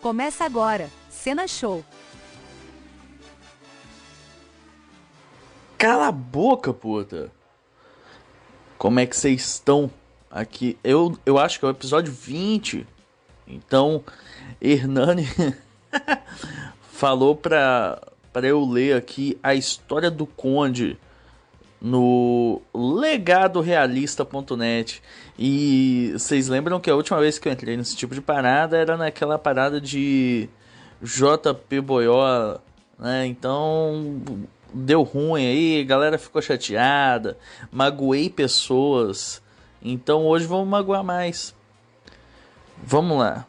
Começa agora, Cena Show. Cala a boca, puta! Como é que vocês estão aqui? Eu, eu acho que é o episódio 20. Então, Hernani falou pra, pra eu ler aqui a história do Conde no legadorealista.net. E vocês lembram que a última vez que eu entrei nesse tipo de parada era naquela parada de JP Boyola, né? Então deu ruim aí, galera ficou chateada, magoei pessoas. Então hoje vamos magoar mais. Vamos lá.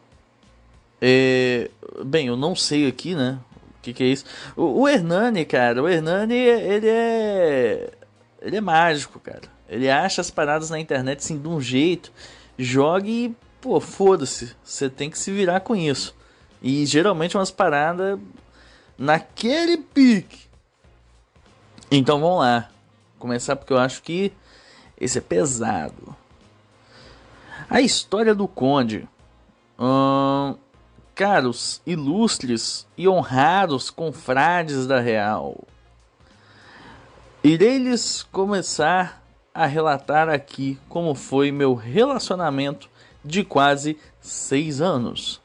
É, bem, eu não sei aqui, né? O que, que é isso? O, o Hernani, cara, o Hernani, ele é ele é mágico, cara. Ele acha as paradas na internet assim de um jeito, joga e, pô, foda-se. Você tem que se virar com isso. E geralmente umas paradas naquele pique. Então vamos lá. Começar porque eu acho que esse é pesado. A história do Conde. Hum, caros, ilustres e honrados confrades da Real. Irei lhes começar a relatar aqui como foi meu relacionamento de quase seis anos,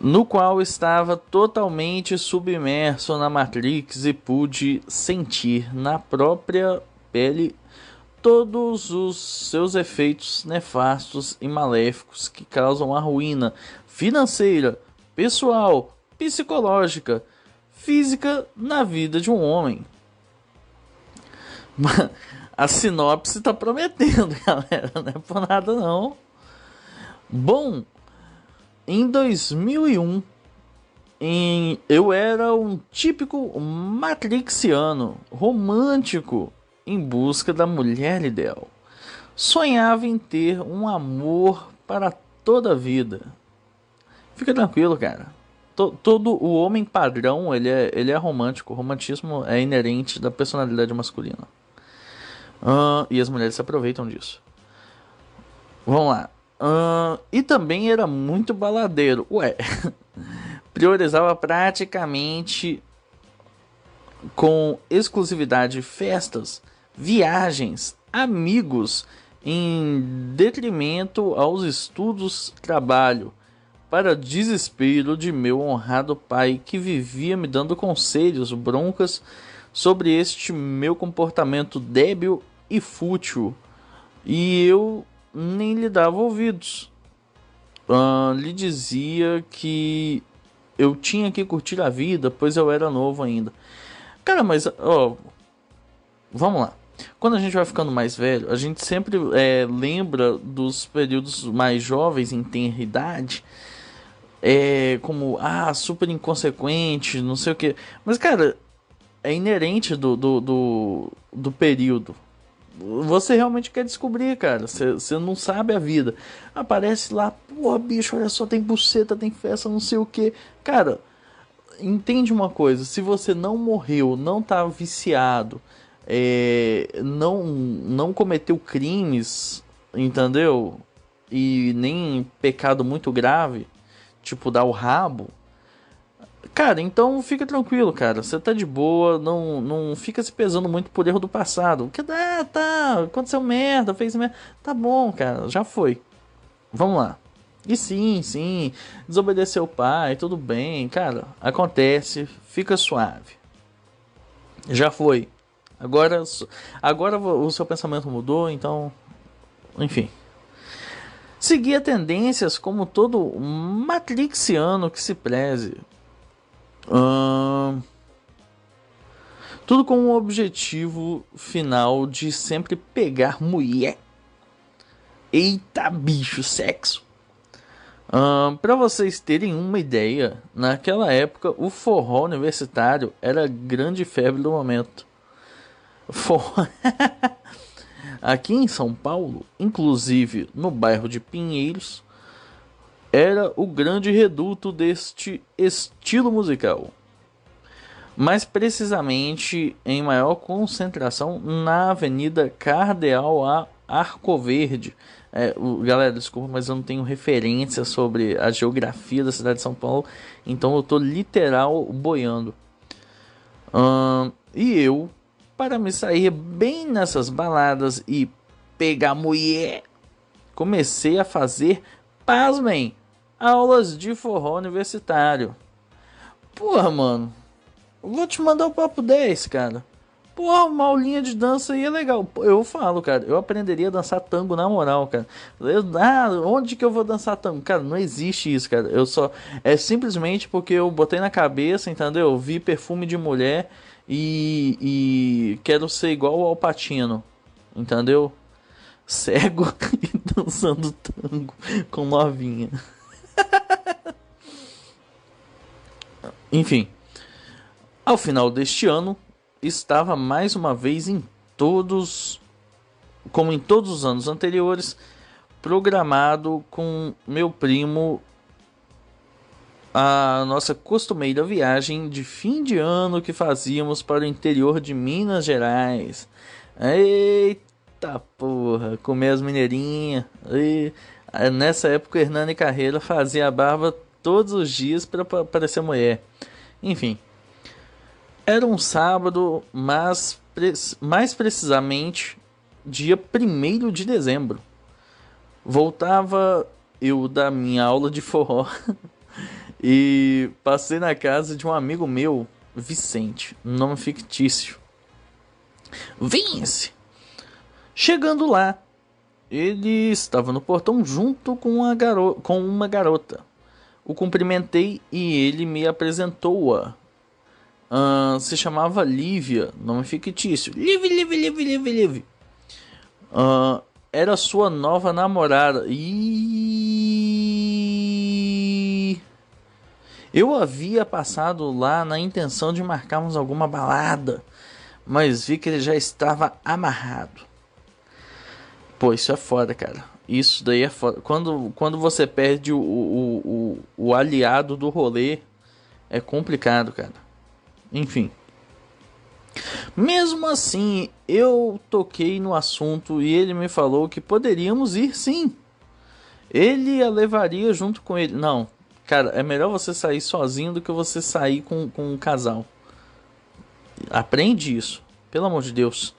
no qual estava totalmente submerso na Matrix e pude sentir na própria pele todos os seus efeitos nefastos e maléficos que causam a ruína financeira, pessoal, psicológica, física na vida de um homem. A sinopse tá prometendo, galera. Não é por nada, não. Bom, em 2001, em, eu era um típico matrixiano, romântico, em busca da mulher ideal. Sonhava em ter um amor para toda a vida. Fica tranquilo, cara. Todo o homem padrão, ele é, ele é romântico. O romantismo é inerente da personalidade masculina. Uh, e as mulheres se aproveitam disso. Vamos lá. Uh, e também era muito baladeiro. Ué, priorizava praticamente com exclusividade festas, viagens, amigos, em detrimento aos estudos, trabalho, para desespero de meu honrado pai que vivia me dando conselhos, broncas sobre este meu comportamento débil e fútil, e eu nem lhe dava ouvidos. Uh, lhe dizia que eu tinha que curtir a vida, pois eu era novo ainda. Cara, mas, ó, vamos lá. Quando a gente vai ficando mais velho, a gente sempre é, lembra dos períodos mais jovens em tenra idade, é, como, ah, super inconsequente, não sei o que. Mas, cara, é inerente do, do, do, do período você realmente quer descobrir, cara. Você não sabe a vida. Aparece lá, porra, bicho, olha só, tem buceta, tem festa, não sei o que. Cara, entende uma coisa: se você não morreu, não tá viciado, é, não, não cometeu crimes, entendeu? E nem pecado muito grave, tipo dar o rabo Cara, então fica tranquilo, cara. Você tá de boa, não, não fica se pesando muito por erro do passado. Que dá, tá, aconteceu merda, fez merda. Tá bom, cara, já foi. Vamos lá. E sim, sim, desobedeceu o pai, tudo bem, cara, acontece, fica suave. Já foi. Agora, agora o seu pensamento mudou, então, enfim. Seguia tendências como todo matrixiano que se preze tudo com o objetivo final de sempre pegar mulher. Eita bicho, sexo. Para vocês terem uma ideia, naquela época o forró universitário era a grande febre do momento. Forró... Aqui em São Paulo, inclusive no bairro de Pinheiros, era o grande reduto deste estilo musical. Mais precisamente em maior concentração na Avenida Cardeal Arco Verde. É, galera, desculpa, mas eu não tenho referência sobre a geografia da cidade de São Paulo, então eu tô literal boiando. e eu, para me sair bem nessas baladas e pegar mulher, comecei a fazer, pasmem, aulas de forró universitário. Porra, mano, vou te mandar o papo 10, cara. Porra, uma aulinha de dança aí é legal. Eu falo, cara, eu aprenderia a dançar tango na moral, cara. Eu, ah, onde que eu vou dançar tango? Cara, não existe isso, cara. Eu só. É simplesmente porque eu botei na cabeça, entendeu? Eu vi perfume de mulher e, e quero ser igual ao Patino, entendeu? Cego e dançando tango com novinha. Enfim, ao final deste ano, estava mais uma vez em todos, como em todos os anos anteriores, programado com meu primo a nossa costumeira viagem de fim de ano que fazíamos para o interior de Minas Gerais. Eita porra, comer as mineirinhas. E, nessa época, Hernani Carreira fazia a barba todos os dias para parecer mulher. Enfim, era um sábado, mas mais precisamente dia 1 de dezembro. Voltava eu da minha aula de forró e passei na casa de um amigo meu, Vicente, nome fictício. Vince! Chegando lá, ele estava no portão junto com, a garo com uma garota. O cumprimentei e ele me apresentou-a Uh, se chamava Lívia, nome fictício. Liv, Liv, Liv, Liv, Liv. Uh, era sua nova namorada. E eu havia passado lá na intenção de marcarmos alguma balada, mas vi que ele já estava amarrado. Pô, isso é foda, cara. Isso daí é foda. Quando, quando você perde o, o, o, o aliado do rolê, é complicado, cara. Enfim. Mesmo assim, eu toquei no assunto e ele me falou que poderíamos ir sim. Ele a levaria junto com ele. Não, cara, é melhor você sair sozinho do que você sair com, com um casal. Aprende isso, pelo amor de Deus.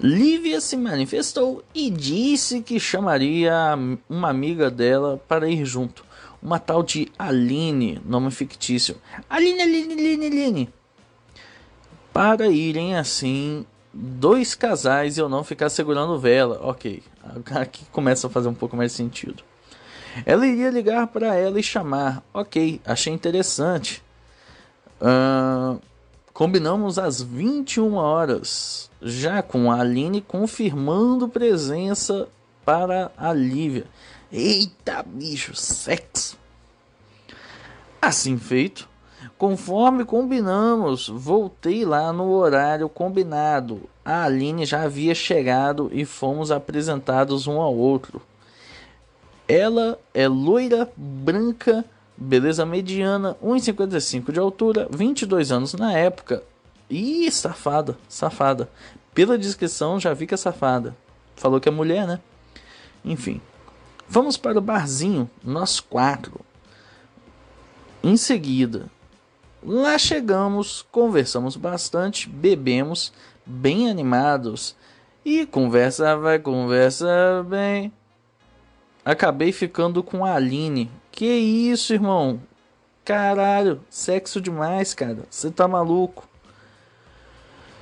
Lívia se manifestou e disse que chamaria uma amiga dela para ir junto uma tal de Aline, nome fictício. Aline, Aline, Aline, Aline. Para irem assim, dois casais e eu não ficar segurando vela. Ok, aqui começa a fazer um pouco mais sentido. Ela iria ligar para ela e chamar. Ok, achei interessante. Uh, combinamos às 21 horas, já com a Aline confirmando presença para a Lívia. Eita, bicho, sexo. Assim feito, conforme combinamos, voltei lá no horário combinado. A Aline já havia chegado e fomos apresentados um ao outro. Ela é loira, branca, beleza mediana, 1,55 de altura, 22 anos na época. Ih, safada, safada. Pela descrição já vi que é safada. Falou que é mulher, né? Enfim. Vamos para o barzinho, nós quatro. Em seguida, lá chegamos, conversamos bastante, bebemos, bem animados. E conversa vai, conversa bem. Acabei ficando com a Aline. Que isso, irmão? Caralho, sexo demais, cara. Você tá maluco?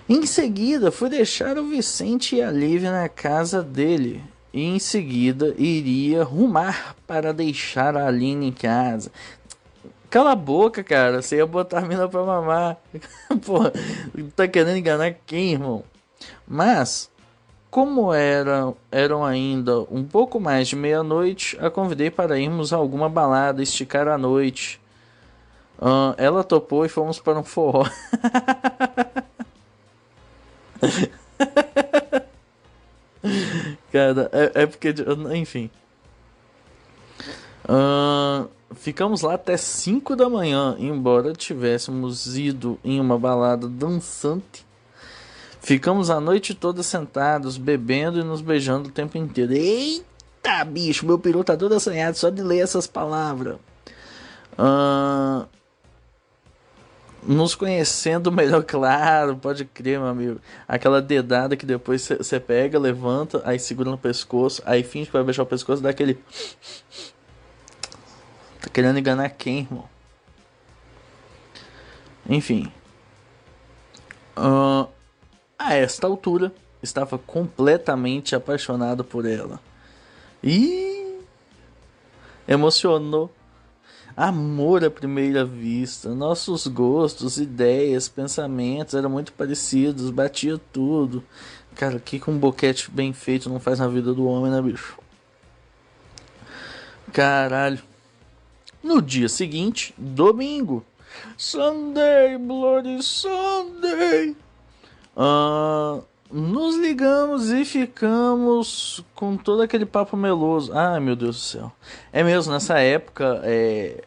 Em seguida, fui deixar o Vicente e a Lívia na casa dele e em seguida iria rumar para deixar a Aline em casa. Cala a boca, cara. Você ia botar a mina pra mamar. Porra, tá querendo enganar quem, irmão? Mas, como era, eram ainda um pouco mais de meia-noite, a convidei para irmos a alguma balada, esticar a noite. Uh, ela topou e fomos para um forró. Cara, é, é porque. Enfim. Uh, ficamos lá até 5 da manhã, embora tivéssemos ido em uma balada dançante. Ficamos a noite toda sentados, bebendo e nos beijando o tempo inteiro. Eita, bicho, meu peru tá todo assanhado só de ler essas palavras. Uh, nos conhecendo melhor, claro, pode crer, meu amigo. Aquela dedada que depois você pega, levanta, aí segura no pescoço, aí finge que vai beijar o pescoço, dá aquele. Tá querendo enganar quem, irmão? Enfim. Uh, a esta altura, estava completamente apaixonado por ela. E emocionou Amor à primeira vista. Nossos gostos, ideias, pensamentos eram muito parecidos, batia tudo. Cara, que um boquete bem feito não faz na vida do homem, né, bicho? Caralho. No dia seguinte, domingo. Sunday, Bloody Sunday. Uh, nos ligamos e ficamos com todo aquele papo meloso. Ai meu Deus do céu. É mesmo, nessa época, é...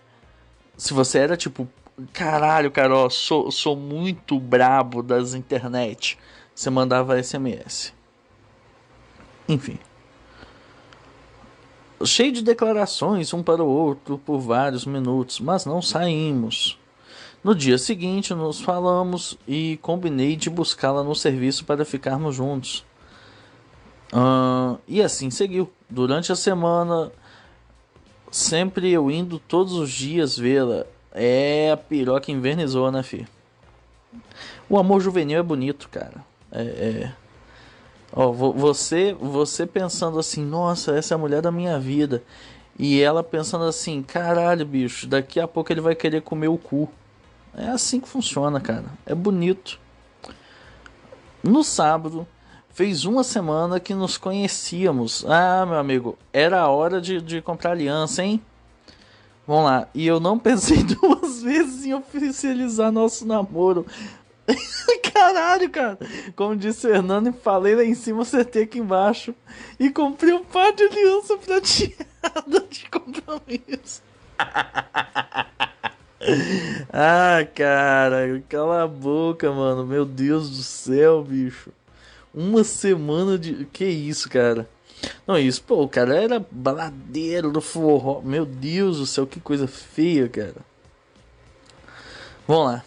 se você era tipo, caralho, Carol, sou, sou muito brabo das internet, você mandava SMS. Enfim. Cheio de declarações um para o outro por vários minutos, mas não saímos. No dia seguinte, nos falamos e combinei de buscá-la no serviço para ficarmos juntos. Uh, e assim seguiu. Durante a semana, sempre eu indo todos os dias vê-la. É a piroca invernizou, né, fi? O amor juvenil é bonito, cara. É. é... Ó, você, você pensando assim, nossa, essa é a mulher da minha vida. E ela pensando assim, caralho, bicho, daqui a pouco ele vai querer comer o cu. É assim que funciona, cara. É bonito. No sábado, fez uma semana que nos conhecíamos. Ah, meu amigo, era a hora de, de comprar aliança, hein? Vamos lá. E eu não pensei duas vezes em oficializar nosso namoro. Caralho, cara. Como disse o Hernando, falei lá em cima, acertei aqui embaixo. E comprei um par de aliança prateada de compromisso. ah, cara, cala a boca, mano. Meu Deus do céu, bicho. Uma semana de. Que isso, cara? Não, isso, pô, o cara era baladeiro do forró. Meu Deus do céu, que coisa feia, cara. Vamos lá.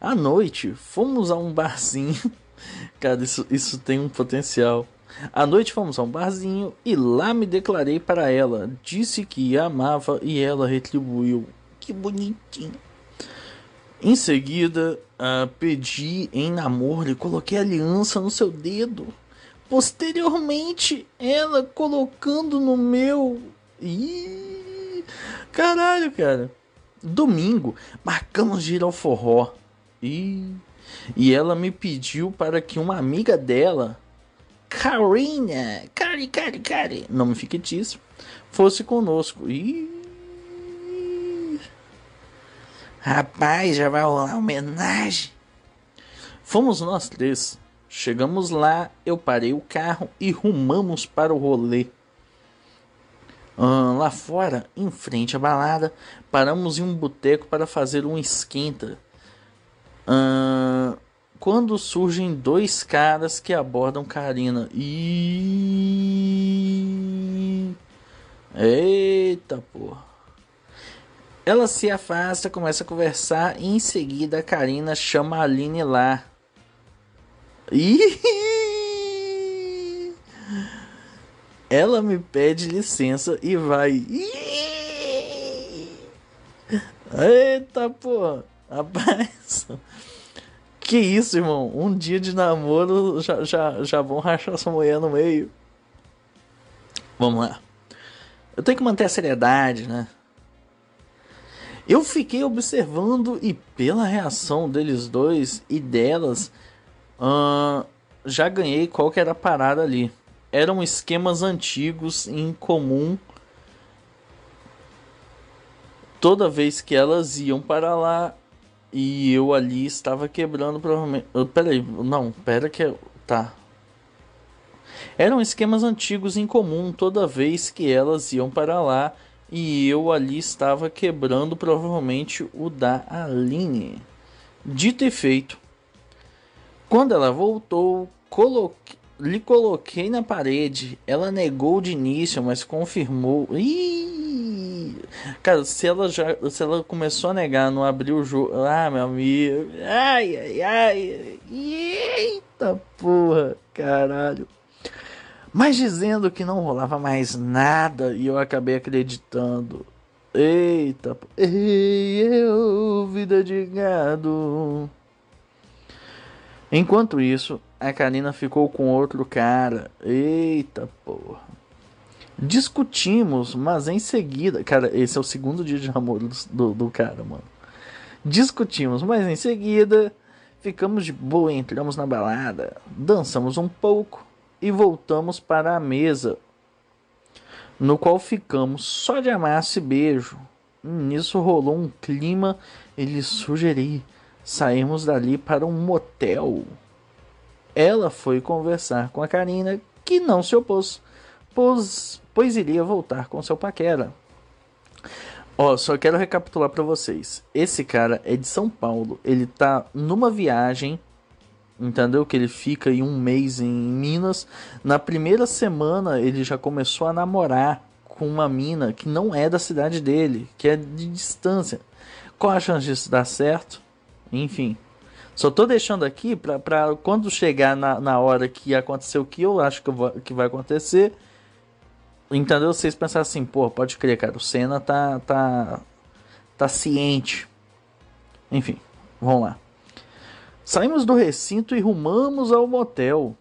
À noite, fomos a um barzinho. Cara, isso, isso tem um potencial. À noite fomos a um barzinho e lá me declarei para ela. Disse que amava e ela retribuiu que bonitinho. Em seguida, uh, pedi em namoro e coloquei aliança no seu dedo. Posteriormente, ela colocando no meu. Ih, caralho, cara. Domingo, marcamos de ir ao forró. Ih, e ela me pediu para que uma amiga dela, Karina, Cari, Cari, Cari, nome fictício, fosse conosco. Ih, Rapaz, já vai rolar homenagem. Fomos nós três. Chegamos lá, eu parei o carro e rumamos para o rolê. lá fora, em frente à balada, paramos em um boteco para fazer um esquenta. quando surgem dois caras que abordam Karina. E. Eita porra. Ela se afasta, começa a conversar e em seguida a Karina chama a Aline lá. E ela me pede licença e vai. Eita porra, rapaz. Que isso, irmão? Um dia de namoro já, já, já vão rachar essa mulher no meio. Vamos lá. Eu tenho que manter a seriedade, né? Eu fiquei observando e pela reação deles dois e delas, uh, já ganhei qual que era a parada ali. Eram esquemas antigos em comum. Toda vez que elas iam para lá e eu ali estava quebrando provavelmente. Uh, peraí, não, pera que tá. Eram esquemas antigos em comum toda vez que elas iam para lá e eu ali estava quebrando provavelmente o da Aline. Dito e feito. Quando ela voltou, coloquei, lhe coloquei na parede. Ela negou de início, mas confirmou. Ih! Cara, se ela já. Se ela começou a negar, não abriu o jogo. Ah, meu amigo. Ai, ai, ai. Eita porra, caralho. Mas dizendo que não rolava mais nada e eu acabei acreditando. Eita, ei, eu, vida de gado. Enquanto isso, a Karina ficou com outro cara. Eita porra. Discutimos, mas em seguida. Cara, esse é o segundo dia de namoro do, do cara, mano. Discutimos, mas em seguida. Ficamos de boa, entramos na balada, dançamos um pouco e voltamos para a mesa, no qual ficamos só de amasso e beijo. Nisso rolou um clima e lhe sugeri sairmos dali para um motel. Ela foi conversar com a Karina, que não se opôs, pois, pois iria voltar com seu paquera. Ó, só quero recapitular para vocês. Esse cara é de São Paulo. Ele tá numa viagem, entendeu? Que ele fica aí um mês em Minas. Na primeira semana ele já começou a namorar com uma mina que não é da cidade dele, que é de distância. Qual a chance disso dar certo? Enfim, só tô deixando aqui pra, pra quando chegar na, na hora que acontecer o que eu acho que, eu vou, que vai acontecer, entendeu? Vocês pensar assim, pô, pode crer, cara, o Senna tá, tá, tá ciente. Enfim, vamos lá. Saímos do recinto e rumamos ao motel.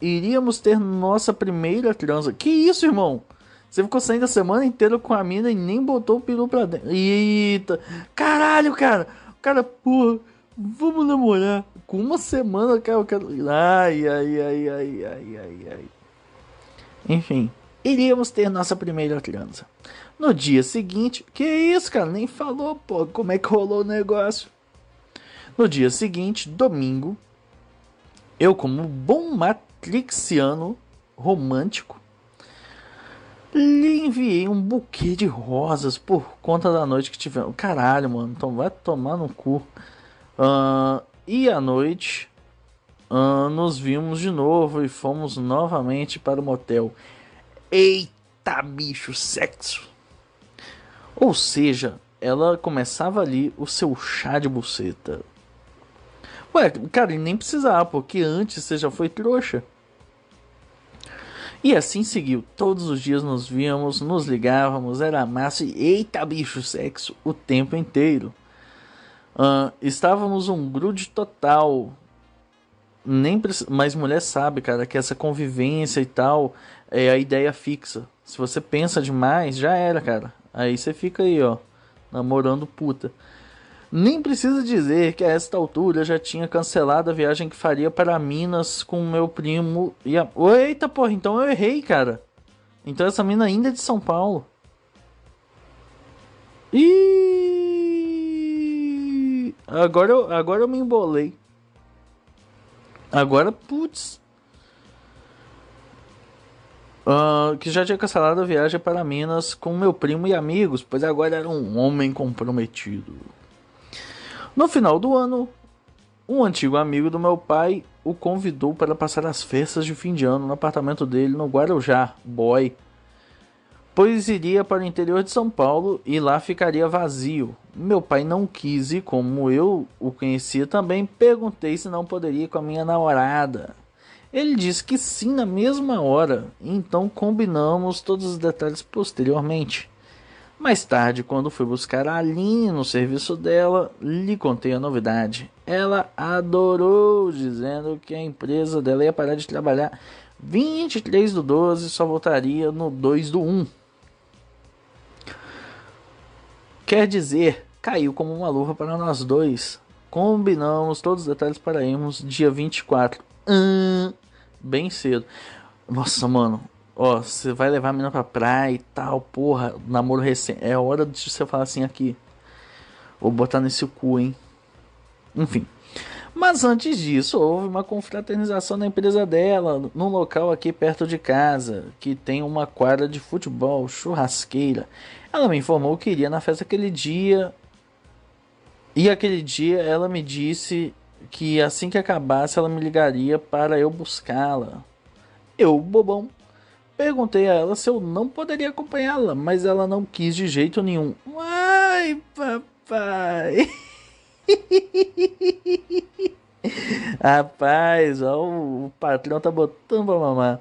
Iríamos ter nossa primeira transa. Que isso, irmão? Você ficou saindo a semana inteira com a mina e nem botou o peru pra dentro. Eita! Caralho, cara! Cara, porra Vamos namorar. Com uma semana, cara, eu quero. Ai, ai, ai, ai, ai, ai, ai. Enfim, iríamos ter nossa primeira criança. No dia seguinte, que isso, cara? Nem falou, pô, como é que rolou o negócio. No dia seguinte, domingo, eu, como bom matrixiano romântico, lhe enviei um buquê de rosas por conta da noite que tivemos. Caralho, mano, então vai tomar no cu. Uh, e à noite uh, nos vimos de novo e fomos novamente para o motel. Eita bicho, sexo! Ou seja, ela começava ali o seu chá de buceta. Ué, cara, nem precisava, porque antes você já foi trouxa. E assim seguiu. Todos os dias nos víamos, nos ligávamos, era massa e eita bicho, sexo o tempo inteiro. Uh, estávamos um grude total. Nem Mas mulher sabe, cara, que essa convivência e tal é a ideia fixa. Se você pensa demais, já era, cara. Aí você fica aí, ó, namorando puta. Nem precisa dizer que a esta altura já tinha cancelado a viagem que faria para Minas com meu primo e a... Eita porra, então eu errei, cara. Então essa mina ainda é de São Paulo. Ih! Agora eu, agora eu me embolei. Agora, putz. Uh, que já tinha cancelado a viagem para Minas com meu primo e amigos, pois agora era um homem comprometido. No final do ano, um antigo amigo do meu pai o convidou para passar as festas de fim de ano no apartamento dele no Guarujá, boy pois iria para o interior de São Paulo e lá ficaria vazio. Meu pai não quis e como eu o conhecia também, perguntei se não poderia ir com a minha namorada. Ele disse que sim na mesma hora, então combinamos todos os detalhes posteriormente. Mais tarde, quando fui buscar a Aline no serviço dela, lhe contei a novidade. Ela adorou, dizendo que a empresa dela ia parar de trabalhar 23 do 12 só voltaria no 2 do 1. Quer dizer, caiu como uma luva para nós dois. Combinamos todos os detalhes para irmos dia 24. Hum, bem cedo. Nossa, mano. Ó, você vai levar a menina pra praia e tal, porra, namoro recente. É hora de você falar assim aqui. Vou botar nesse cu, hein? Enfim. Mas antes disso, houve uma confraternização na empresa dela, num local aqui perto de casa, que tem uma quadra de futebol, churrasqueira. Ela me informou que iria na festa aquele dia. E aquele dia ela me disse que assim que acabasse ela me ligaria para eu buscá-la. Eu, bobão, perguntei a ela se eu não poderia acompanhá-la, mas ela não quis de jeito nenhum. Ai, papai. Rapaz, ó, o patrão tá botando pra mamar.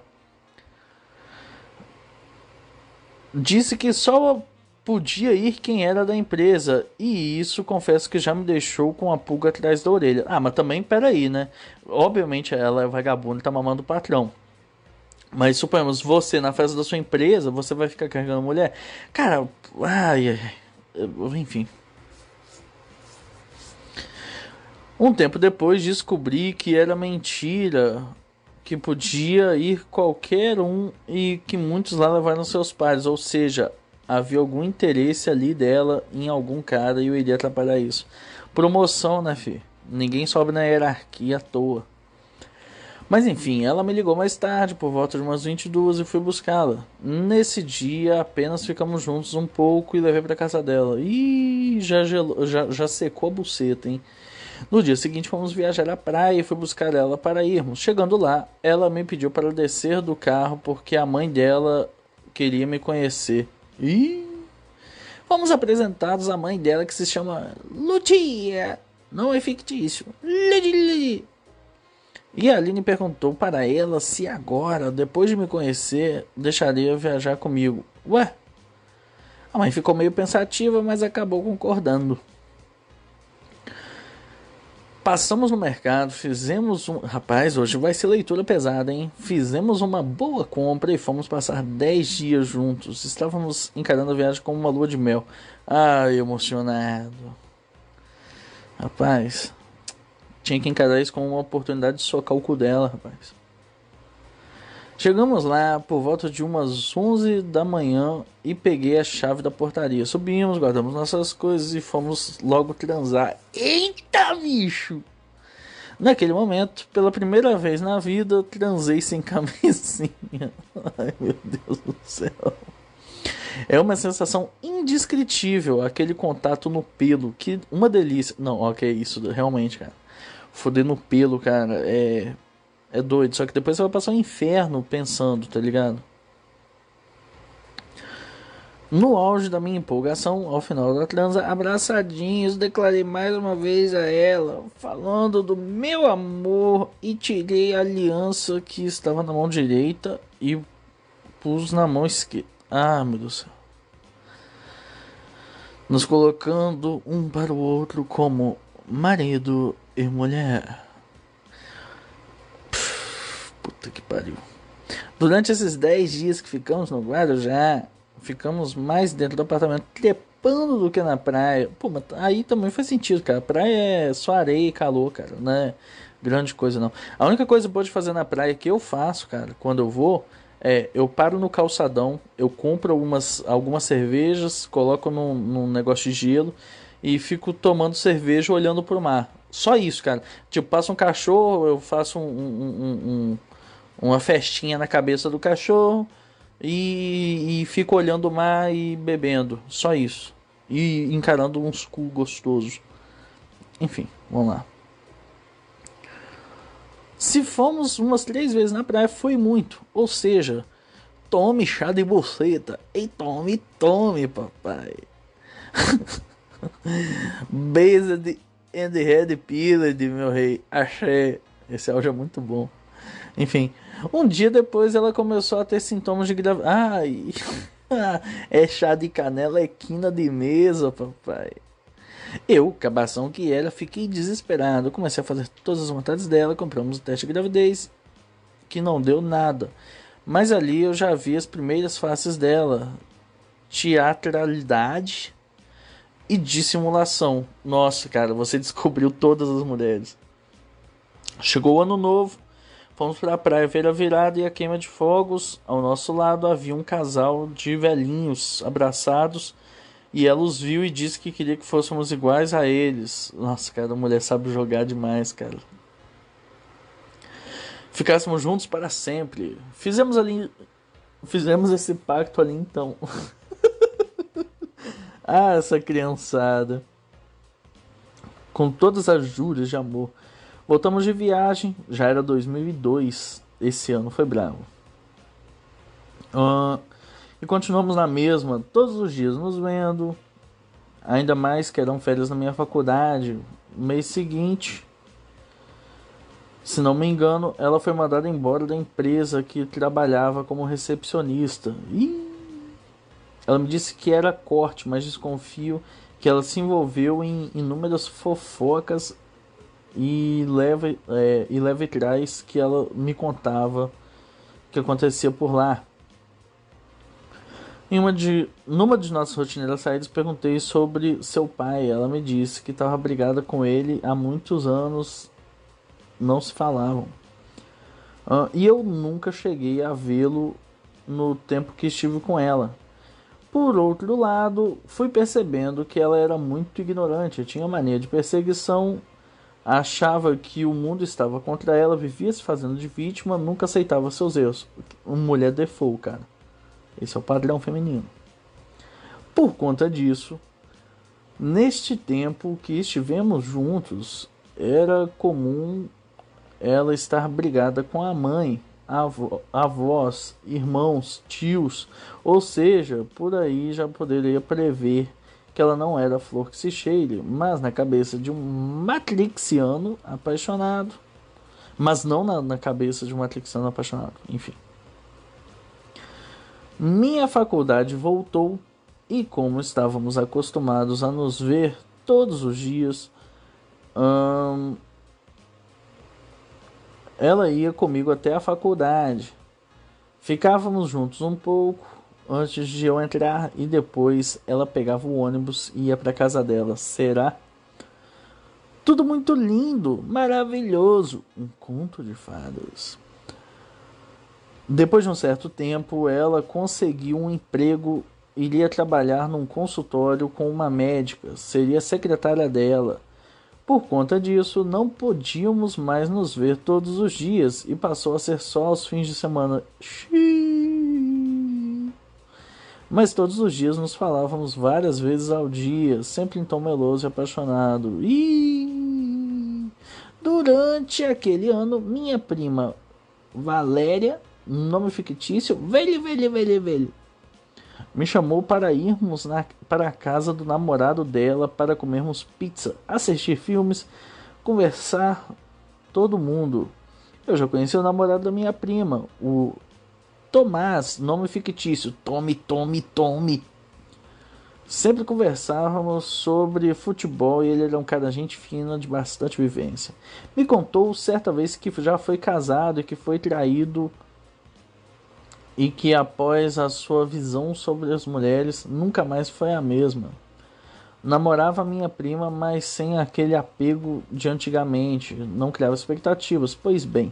Disse que só podia ir quem era da empresa. E isso, confesso que já me deixou com a pulga atrás da orelha. Ah, mas também, peraí, né? Obviamente ela é vagabunda e tá mamando o patrão. Mas suponhamos, você na festa da sua empresa, você vai ficar carregando mulher. Cara, ai, ai enfim. Um tempo depois descobri que era mentira, que podia ir qualquer um e que muitos lá levaram seus pais, ou seja, havia algum interesse ali dela em algum cara e eu iria atrapalhar isso. Promoção, né, fi? Ninguém sobe na hierarquia à toa. Mas enfim, ela me ligou mais tarde, por volta de umas 22 e fui buscá-la. Nesse dia apenas ficamos juntos um pouco e levei para casa dela. Ih, já, gelou, já, já secou a buceta, hein? No dia seguinte fomos viajar à praia e fui buscar ela para irmos. Chegando lá, ela me pediu para descer do carro porque a mãe dela queria me conhecer. E fomos apresentados à mãe dela que se chama Lutia. Não é fictício. Ludi, E a Aline perguntou para ela se agora, depois de me conhecer, deixaria viajar comigo. Ué? A mãe ficou meio pensativa, mas acabou concordando. Passamos no mercado, fizemos um. Rapaz, hoje vai ser leitura pesada, hein? Fizemos uma boa compra e fomos passar 10 dias juntos. Estávamos encarando a viagem como uma lua de mel. Ai, emocionado. Rapaz, tinha que encarar isso como uma oportunidade de socar o cu dela, rapaz. Chegamos lá por volta de umas 11 da manhã e peguei a chave da portaria. Subimos, guardamos nossas coisas e fomos logo transar. Eita, bicho! Naquele momento, pela primeira vez na vida, transei sem camisinha. Ai, meu Deus do céu. É uma sensação indescritível aquele contato no pelo. Que uma delícia. Não, ok, isso realmente, cara. Foder no pelo, cara, é é doido. Só que depois você vai passar um inferno pensando, tá ligado? No auge da minha empolgação, ao final da transa, abraçadinhos, declarei mais uma vez a ela, falando do meu amor e tirei a aliança que estava na mão direita e pus na mão esquerda. Ah, meu Deus do céu. Nos colocando um para o outro como marido e mulher. Puta que pariu. Durante esses 10 dias que ficamos no Guarujá, ficamos mais dentro do apartamento trepando do que na praia. Pô, mas aí também faz sentido, cara. Praia é só areia e calor, cara. Não é grande coisa, não. A única coisa que pode fazer na praia que eu faço, cara, quando eu vou, é eu paro no calçadão, eu compro algumas, algumas cervejas, coloco num, num negócio de gelo e fico tomando cerveja olhando pro mar. Só isso, cara. Tipo, passa um cachorro, eu faço um, um, um uma festinha na cabeça do cachorro e, e fico olhando o mar e bebendo. Só isso. E encarando uns cu gostosos. Enfim, vamos lá. Se fomos umas três vezes na praia, foi muito. Ou seja, tome chá de buceta. E tome, tome, papai. Based and Red Pilled, meu rei. Achei. Esse áudio é muito bom. Enfim, um dia depois ela começou a ter sintomas de gravidez. Ai, é chá de canela, é quina de mesa, papai. Eu, cabação que era, fiquei desesperado. Comecei a fazer todas as vontades dela. Compramos o teste de gravidez, que não deu nada. Mas ali eu já vi as primeiras faces dela: teatralidade e dissimulação. Nossa, cara, você descobriu todas as mulheres. Chegou o ano novo, Fomos para a praia ver a virada e a queima de fogos. Ao nosso lado havia um casal de velhinhos abraçados e ela os viu e disse que queria que fôssemos iguais a eles. Nossa, cara, a mulher sabe jogar demais, cara. Ficássemos juntos para sempre. Fizemos ali. Fizemos esse pacto ali então. ah, essa criançada. Com todas as juras de amor. Voltamos de viagem, já era 2002, esse ano foi bravo. Uh, e continuamos na mesma, todos os dias nos vendo. Ainda mais que eram férias na minha faculdade. mês seguinte, se não me engano, ela foi mandada embora da empresa que trabalhava como recepcionista. E ela me disse que era corte, mas desconfio que ela se envolveu em inúmeras fofocas e leva, é, e leva atrás que ela me contava que acontecia por lá. Em uma de, numa de nossas rotineiras saídas, perguntei sobre seu pai. Ela me disse que estava brigada com ele há muitos anos, não se falavam. Uh, e eu nunca cheguei a vê-lo no tempo que estive com ela. Por outro lado, fui percebendo que ela era muito ignorante, tinha mania de perseguição achava que o mundo estava contra ela, vivia se fazendo de vítima, nunca aceitava seus erros. Uma mulher default, cara. Esse é o padrão feminino. Por conta disso, neste tempo que estivemos juntos, era comum ela estar brigada com a mãe, avó, avós, irmãos, tios, ou seja, por aí já poderia prever que ela não era flor que se cheire, mas na cabeça de um matrixiano apaixonado. Mas não na, na cabeça de um matrixiano apaixonado, enfim. Minha faculdade voltou e, como estávamos acostumados a nos ver todos os dias, hum, ela ia comigo até a faculdade. Ficávamos juntos um pouco, antes de eu entrar e depois ela pegava o ônibus e ia para casa dela. Será? Tudo muito lindo, maravilhoso, um conto de fadas. Depois de um certo tempo, ela conseguiu um emprego, iria trabalhar num consultório com uma médica, seria secretária dela. Por conta disso, não podíamos mais nos ver todos os dias e passou a ser só aos fins de semana. Mas todos os dias nos falávamos várias vezes ao dia, sempre em tom meloso e apaixonado. E durante aquele ano, minha prima Valéria, nome fictício, velho, velho, velho, velho, me chamou para irmos na, para a casa do namorado dela para comermos pizza, assistir filmes, conversar todo mundo. Eu já conheci o namorado da minha prima, o Tomás, nome fictício, Tome, Tome, Tome. Sempre conversávamos sobre futebol e ele era um cara gente fina de bastante vivência. Me contou certa vez que já foi casado e que foi traído e que após a sua visão sobre as mulheres nunca mais foi a mesma. Namorava minha prima, mas sem aquele apego de antigamente, não criava expectativas. Pois bem,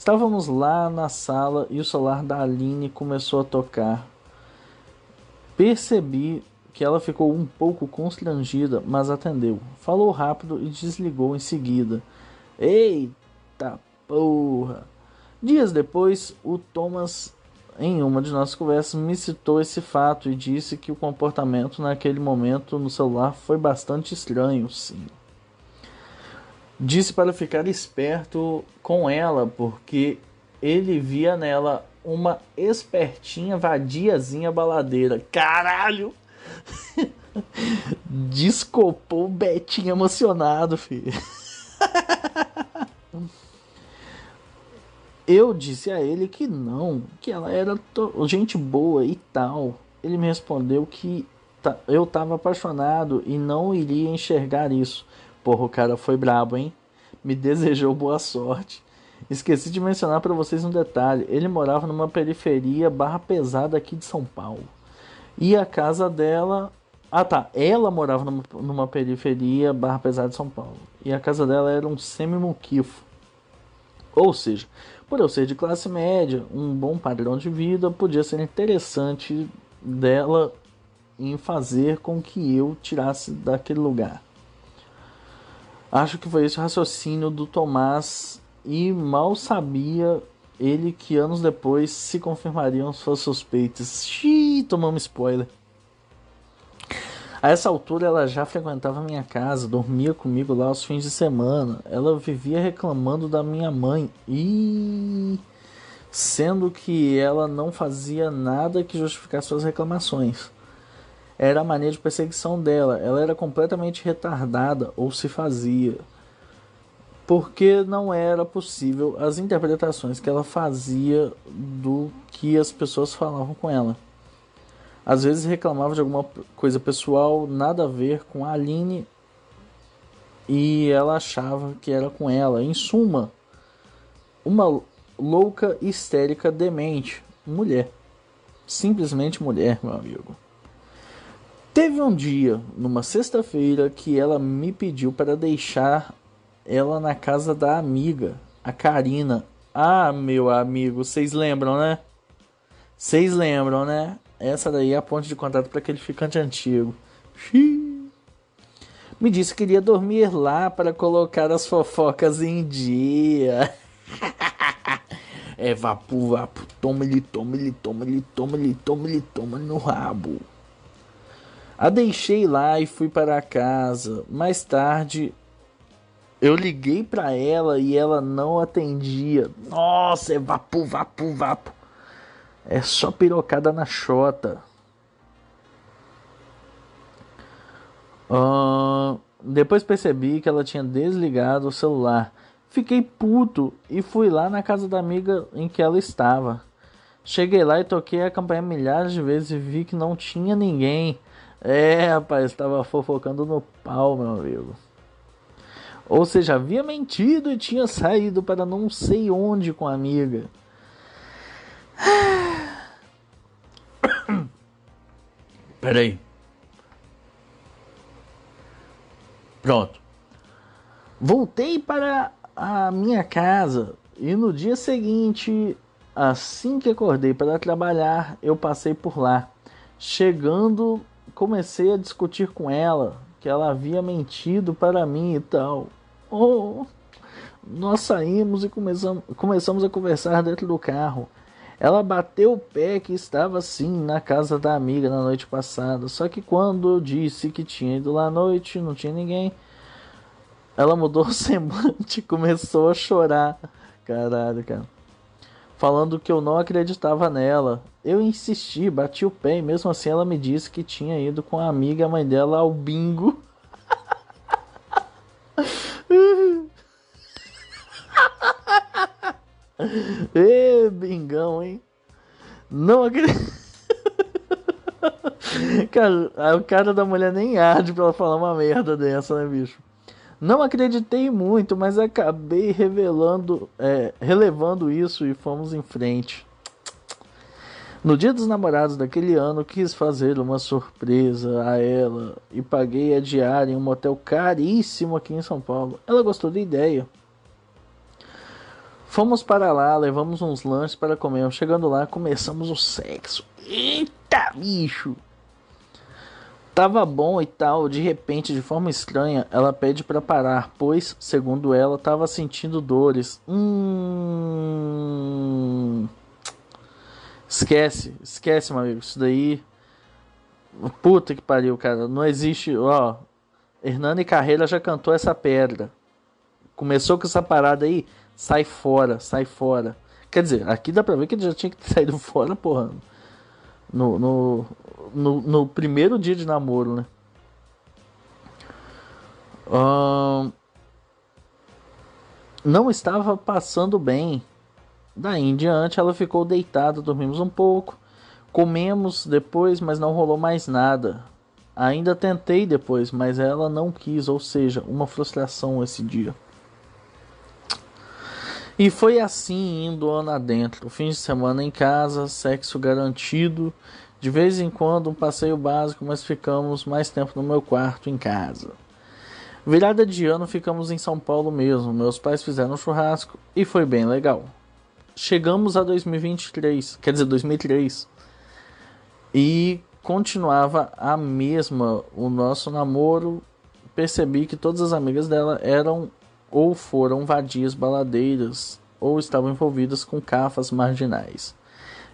Estávamos lá na sala e o celular da Aline começou a tocar. Percebi que ela ficou um pouco constrangida, mas atendeu. Falou rápido e desligou em seguida. Eita porra! Dias depois, o Thomas, em uma de nossas conversas, me citou esse fato e disse que o comportamento naquele momento no celular foi bastante estranho, sim. Disse para ficar esperto com ela, porque ele via nela uma espertinha vadiazinha baladeira. Caralho! Descopou Betinho emocionado, filho. Eu disse a ele que não, que ela era gente boa e tal. Ele me respondeu que eu estava apaixonado e não iria enxergar isso. Porra, o cara foi brabo, hein? Me desejou boa sorte. Esqueci de mencionar para vocês um detalhe. Ele morava numa periferia barra pesada aqui de São Paulo. E a casa dela. Ah tá, ela morava numa, periferia barra pesada de São Paulo. E a casa dela era um semi-muquifo. Ou seja, por eu ser de classe média, um bom padrão de vida, podia ser interessante dela em fazer com que eu tirasse daquele lugar. Acho que foi esse o raciocínio do Tomás e mal sabia ele que anos depois se confirmariam suas suspeitas. Xiii, tomamos spoiler. A essa altura ela já frequentava minha casa, dormia comigo lá aos fins de semana. Ela vivia reclamando da minha mãe e sendo que ela não fazia nada que justificasse suas reclamações. Era a mania de perseguição dela. Ela era completamente retardada ou se fazia. Porque não era possível as interpretações que ela fazia do que as pessoas falavam com ela. Às vezes reclamava de alguma coisa pessoal, nada a ver com a Aline, e ela achava que era com ela. Em suma, uma louca, histérica, demente, mulher. Simplesmente mulher, meu amigo. Teve um dia, numa sexta-feira, que ela me pediu para deixar ela na casa da amiga, a Karina. Ah, meu amigo, vocês lembram, né? Vocês lembram, né? Essa daí é a ponte de contato para aquele ficante antigo. Xiii. Me disse que queria dormir lá para colocar as fofocas em dia. é vapo, vapo. Toma ele, toma ele, toma ele, toma ele, toma ele, toma no rabo. A deixei lá e fui para casa. Mais tarde, eu liguei para ela e ela não atendia. Nossa, é vapo, vapo, vapo. É só pirocada na chota. Uh, depois percebi que ela tinha desligado o celular. Fiquei puto e fui lá na casa da amiga em que ela estava. Cheguei lá e toquei a campanha milhares de vezes e vi que não tinha ninguém. É, rapaz, estava fofocando no pau, meu amigo. Ou seja, havia mentido e tinha saído para não sei onde com a amiga. Peraí. Pronto. Voltei para a minha casa e no dia seguinte, assim que acordei para trabalhar, eu passei por lá. Chegando, comecei a discutir com ela que ela havia mentido para mim e tal. Oh, nós saímos e começamos, começamos a conversar dentro do carro. Ela bateu o pé que estava sim na casa da amiga na noite passada. Só que quando eu disse que tinha ido lá à noite, não tinha ninguém. Ela mudou o semblante e começou a chorar. Caralho, cara. Falando que eu não acreditava nela. Eu insisti, bati o pé e mesmo assim ela me disse que tinha ido com a amiga a mãe dela ao bingo. Ê, bingão, hein? Não acredito. cara, o cara da mulher nem arde pra ela falar uma merda dessa, né, bicho? Não acreditei muito, mas acabei revelando, é, relevando isso e fomos em frente. No dia dos namorados daquele ano, quis fazer uma surpresa a ela e paguei a diária em um motel caríssimo aqui em São Paulo. Ela gostou da ideia. Fomos para lá, levamos uns lanches para comer. Chegando lá, começamos o sexo. Eita, bicho! Tava bom e tal, de repente, de forma estranha, ela pede para parar, pois, segundo ela, tava sentindo dores. Hum. Esquece, esquece, meu amigo. Isso daí. Puta que pariu, cara. Não existe. Ó. Hernani Carreira já cantou essa pedra. Começou com essa parada aí sai fora, sai fora. Quer dizer, aqui dá pra ver que ele já tinha que ter saído fora, porra. No, no, no, no primeiro dia de namoro, né? não estava passando bem. Daí em diante ela ficou deitada, dormimos um pouco. Comemos depois, mas não rolou mais nada. Ainda tentei depois, mas ela não quis, ou seja, uma frustração esse dia. E foi assim indo ano adentro. Fim de semana em casa, sexo garantido. De vez em quando um passeio básico, mas ficamos mais tempo no meu quarto em casa. Virada de ano ficamos em São Paulo mesmo. Meus pais fizeram um churrasco e foi bem legal. Chegamos a 2023, quer dizer 2003. E continuava a mesma o nosso namoro. Percebi que todas as amigas dela eram ou foram vadias baladeiras ou estavam envolvidas com cafas marginais.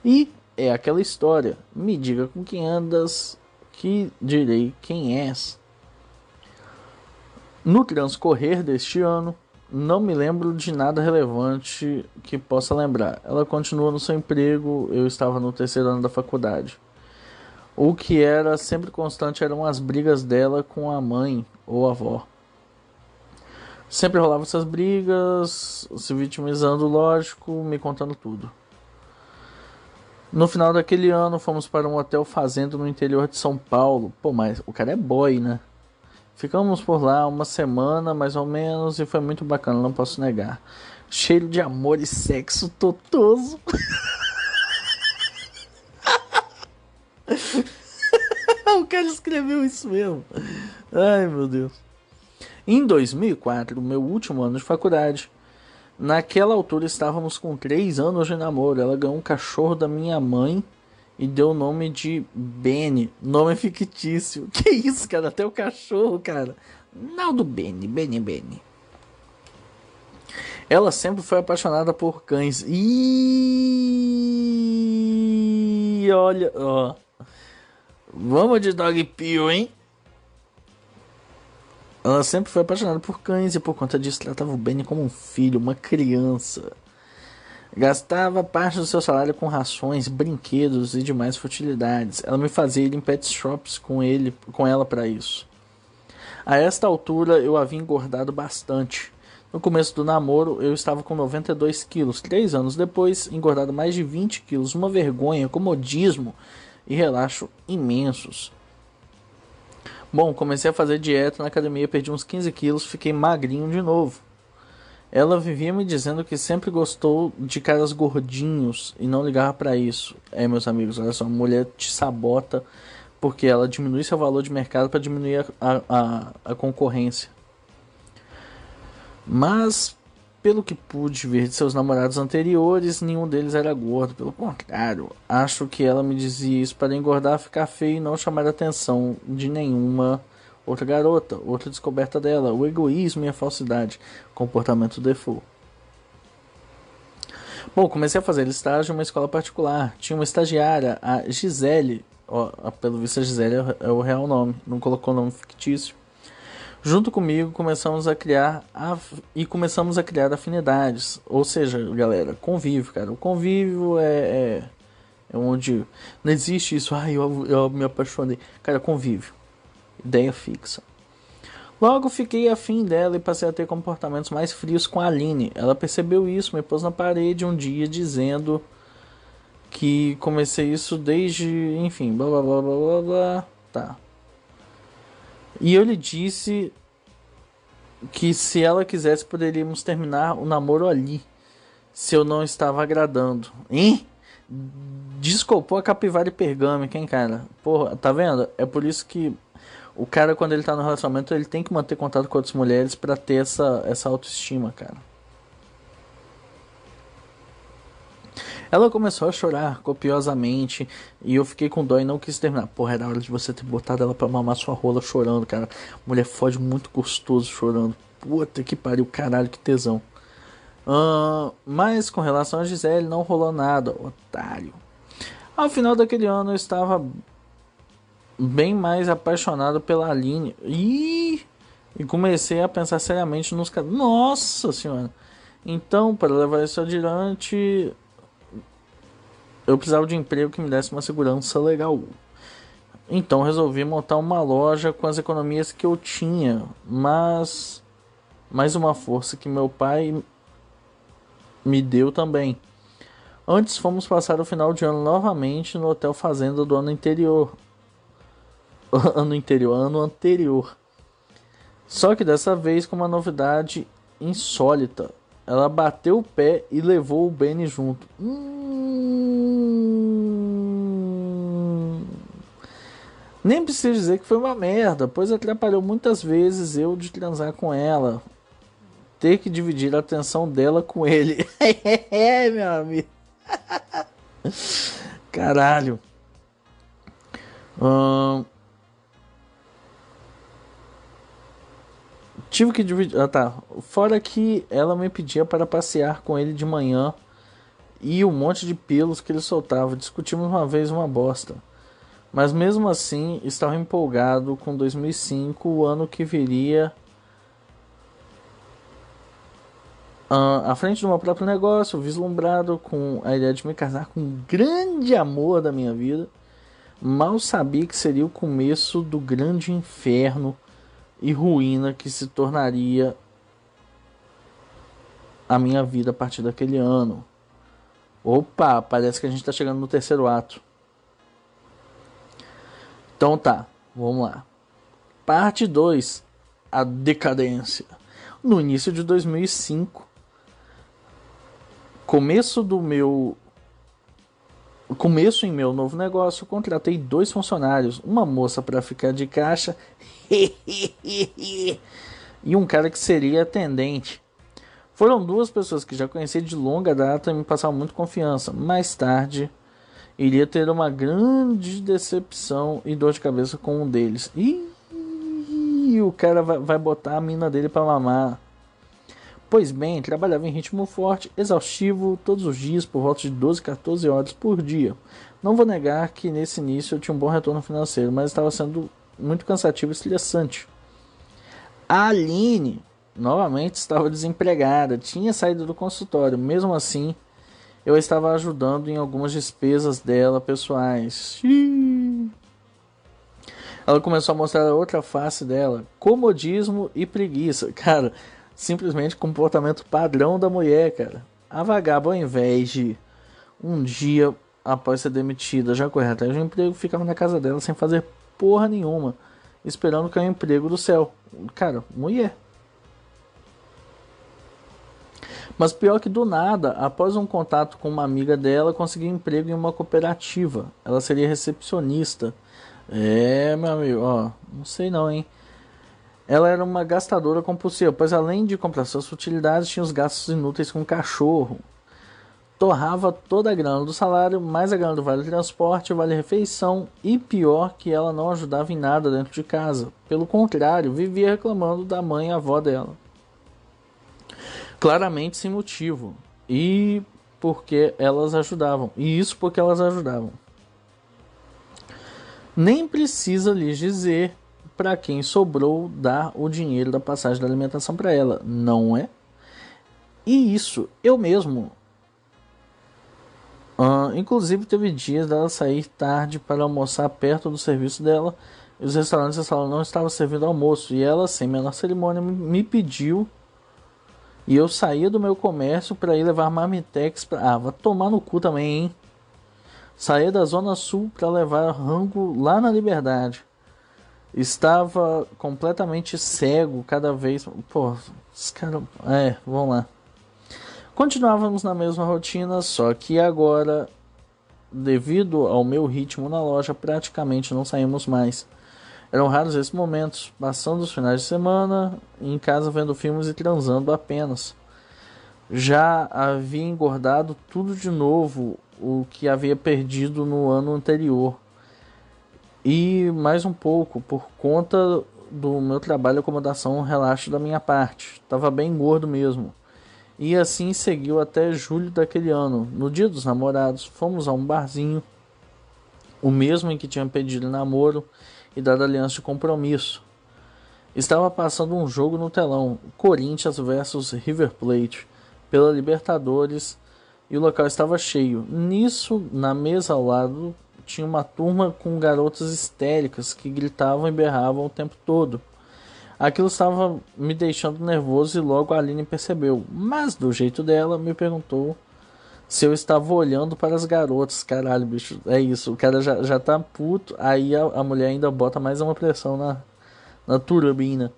E é aquela história: me diga com quem andas, que direi quem és. No transcorrer deste ano, não me lembro de nada relevante que possa lembrar. Ela continua no seu emprego, eu estava no terceiro ano da faculdade. O que era sempre constante eram as brigas dela com a mãe ou a avó. Sempre rolava essas brigas, se vitimizando, lógico, me contando tudo. No final daquele ano, fomos para um hotel fazenda no interior de São Paulo. Pô, mas o cara é boy, né? Ficamos por lá uma semana, mais ou menos, e foi muito bacana, não posso negar. Cheiro de amor e sexo totoso. o cara escreveu isso mesmo. Ai, meu Deus. Em 2004, meu último ano de faculdade, naquela altura estávamos com 3 anos de namoro. Ela ganhou um cachorro da minha mãe e deu o nome de Benny, nome fictício. Que isso, cara? Até o cachorro, cara. Não do Benny, Benny, Benny. Ela sempre foi apaixonada por cães. E olha, ó. Vamos de dog pill, hein? Ela sempre foi apaixonada por cães e por conta disso tratava o Benny como um filho, uma criança. Gastava parte do seu salário com rações, brinquedos e demais futilidades. Ela me fazia ir em pet shops com ele, com ela para isso. A esta altura eu havia engordado bastante. No começo do namoro eu estava com 92 quilos. Três anos depois, engordado mais de 20 quilos. Uma vergonha, comodismo e relaxo imensos. Bom, comecei a fazer dieta na academia, perdi uns 15 quilos, fiquei magrinho de novo. Ela vivia me dizendo que sempre gostou de caras gordinhos e não ligava para isso. É, meus amigos, olha só, a mulher te sabota porque ela diminui seu valor de mercado para diminuir a, a, a, concorrência. Mas, pelo que pude ver de seus namorados anteriores, nenhum deles era gordo. Pelo contrário, acho que ela me dizia isso para engordar, ficar feio e não chamar a atenção de nenhuma Outra garota, outra descoberta dela, o egoísmo e a falsidade, comportamento default. Bom, comecei a fazer estágio em uma escola particular. Tinha uma estagiária, a Gisele. Ó, pelo visto, a Gisele é o real nome, não colocou nome fictício. Junto comigo, começamos a criar e começamos a criar afinidades. Ou seja, galera, convívio, cara. O convívio é, é, é onde não existe isso. Ai, eu, eu me apaixonei. Cara, convívio ideia fixa. Logo fiquei afim dela e passei a ter comportamentos mais frios com a Aline. Ela percebeu isso, me pôs na parede um dia dizendo que comecei isso desde, enfim, blá blá blá blá blá, blá. tá. E eu lhe disse que se ela quisesse poderíamos terminar o namoro ali, se eu não estava agradando. Hein? Desculpou a capivara e pergâmica, hein, cara? Porra, tá vendo? É por isso que o cara, quando ele tá no relacionamento, ele tem que manter contato com outras mulheres para ter essa, essa autoestima, cara. Ela começou a chorar copiosamente e eu fiquei com dó e não quis terminar. Porra, era hora de você ter botado ela pra mamar sua rola chorando, cara. Mulher fode muito gostoso chorando. Puta que pariu, caralho, que tesão. Uh, mas com relação a Gisele, não rolou nada, otário. Ao final daquele ano eu estava bem mais apaixonado pela Aline. E, e comecei a pensar seriamente nos caras. Nossa senhora! Então, para levar isso adiante, eu precisava de um emprego que me desse uma segurança legal. Então resolvi montar uma loja com as economias que eu tinha, mas mais uma força que meu pai me deu também. Antes fomos passar o final de ano novamente no Hotel Fazenda do ano anterior, ano anterior, ano anterior. Só que dessa vez com uma novidade insólita. Ela bateu o pé e levou o Benny junto. Hum... Nem preciso dizer que foi uma merda, pois atrapalhou muitas vezes eu de transar com ela. Ter que dividir a atenção dela com ele. é, meu amigo. Caralho. Hum... Tive que dividir. Ah, tá. Fora que ela me pedia para passear com ele de manhã e um monte de pelos que ele soltava. Discutimos uma vez uma bosta. Mas mesmo assim, estava empolgado com 2005, o ano que viria uh, à frente do meu próprio negócio, vislumbrado com a ideia de me casar com um grande amor da minha vida. Mal sabia que seria o começo do grande inferno e ruína que se tornaria a minha vida a partir daquele ano. Opa, parece que a gente está chegando no terceiro ato. Então tá, vamos lá. Parte 2: A decadência. No início de 2005, começo do meu começo em meu novo negócio, contratei dois funcionários, uma moça para ficar de caixa e um cara que seria atendente. Foram duas pessoas que já conheci de longa data e me passavam muito confiança. Mais tarde, iria ter uma grande decepção e dor de cabeça com um deles. E o cara vai, vai botar a mina dele para mamar. Pois bem, trabalhava em ritmo forte, exaustivo, todos os dias, por volta de 12, 14 horas por dia. Não vou negar que nesse início eu tinha um bom retorno financeiro, mas estava sendo muito cansativo e estressante. A Aline, novamente, estava desempregada, tinha saído do consultório, mesmo assim, eu estava ajudando em algumas despesas dela pessoais. Ela começou a mostrar a outra face dela: comodismo e preguiça. Cara, simplesmente comportamento padrão da mulher, cara. A vagaba, ao invés de um dia após ser demitida já correr atrás de um emprego, ficava na casa dela sem fazer porra nenhuma, esperando cair um emprego do céu. Cara, mulher. Mas pior que do nada, após um contato com uma amiga dela, conseguiu emprego em uma cooperativa. Ela seria recepcionista. É, meu amigo, ó, não sei não, hein. Ela era uma gastadora compulsiva, pois além de comprar suas utilidades, tinha os gastos inúteis com cachorro. Torrava toda a grana do salário, mais a grana do vale transporte, vale refeição e pior que ela não ajudava em nada dentro de casa. Pelo contrário, vivia reclamando da mãe e avó dela claramente sem motivo. E porque elas ajudavam. E isso porque elas ajudavam. Nem precisa lhes dizer para quem sobrou dar o dinheiro da passagem da alimentação para ela, não é? E isso eu mesmo. Uh, inclusive teve dias dela sair tarde para almoçar perto do serviço dela. E os restaurantes da sala não estavam servindo almoço. E ela, sem menor cerimônia, me pediu e eu saía do meu comércio para ir levar marmitex para. Ah, vai tomar no cu também, hein? Saía da Zona Sul para levar rango lá na Liberdade. Estava completamente cego cada vez. Pô, os caras. É, vamos lá. Continuávamos na mesma rotina, só que agora, devido ao meu ritmo na loja, praticamente não saímos mais. Eram raros esses momentos, passando os finais de semana em casa vendo filmes e transando apenas. Já havia engordado tudo de novo o que havia perdido no ano anterior. E mais um pouco por conta do meu trabalho acomodação relaxo da minha parte. Tava bem gordo mesmo. E assim seguiu até julho daquele ano. No dia dos namorados, fomos a um barzinho, o mesmo em que tinha pedido namoro e dada aliança de compromisso. Estava passando um jogo no telão, Corinthians versus River Plate, pela Libertadores, e o local estava cheio. Nisso, na mesa ao lado, tinha uma turma com garotas histéricas que gritavam e berravam o tempo todo. Aquilo estava me deixando nervoso e logo a Aline percebeu, mas do jeito dela me perguntou se eu estava olhando para as garotas. Caralho, bicho, é isso. O cara já, já tá puto. Aí a, a mulher ainda bota mais uma pressão na, na turbina.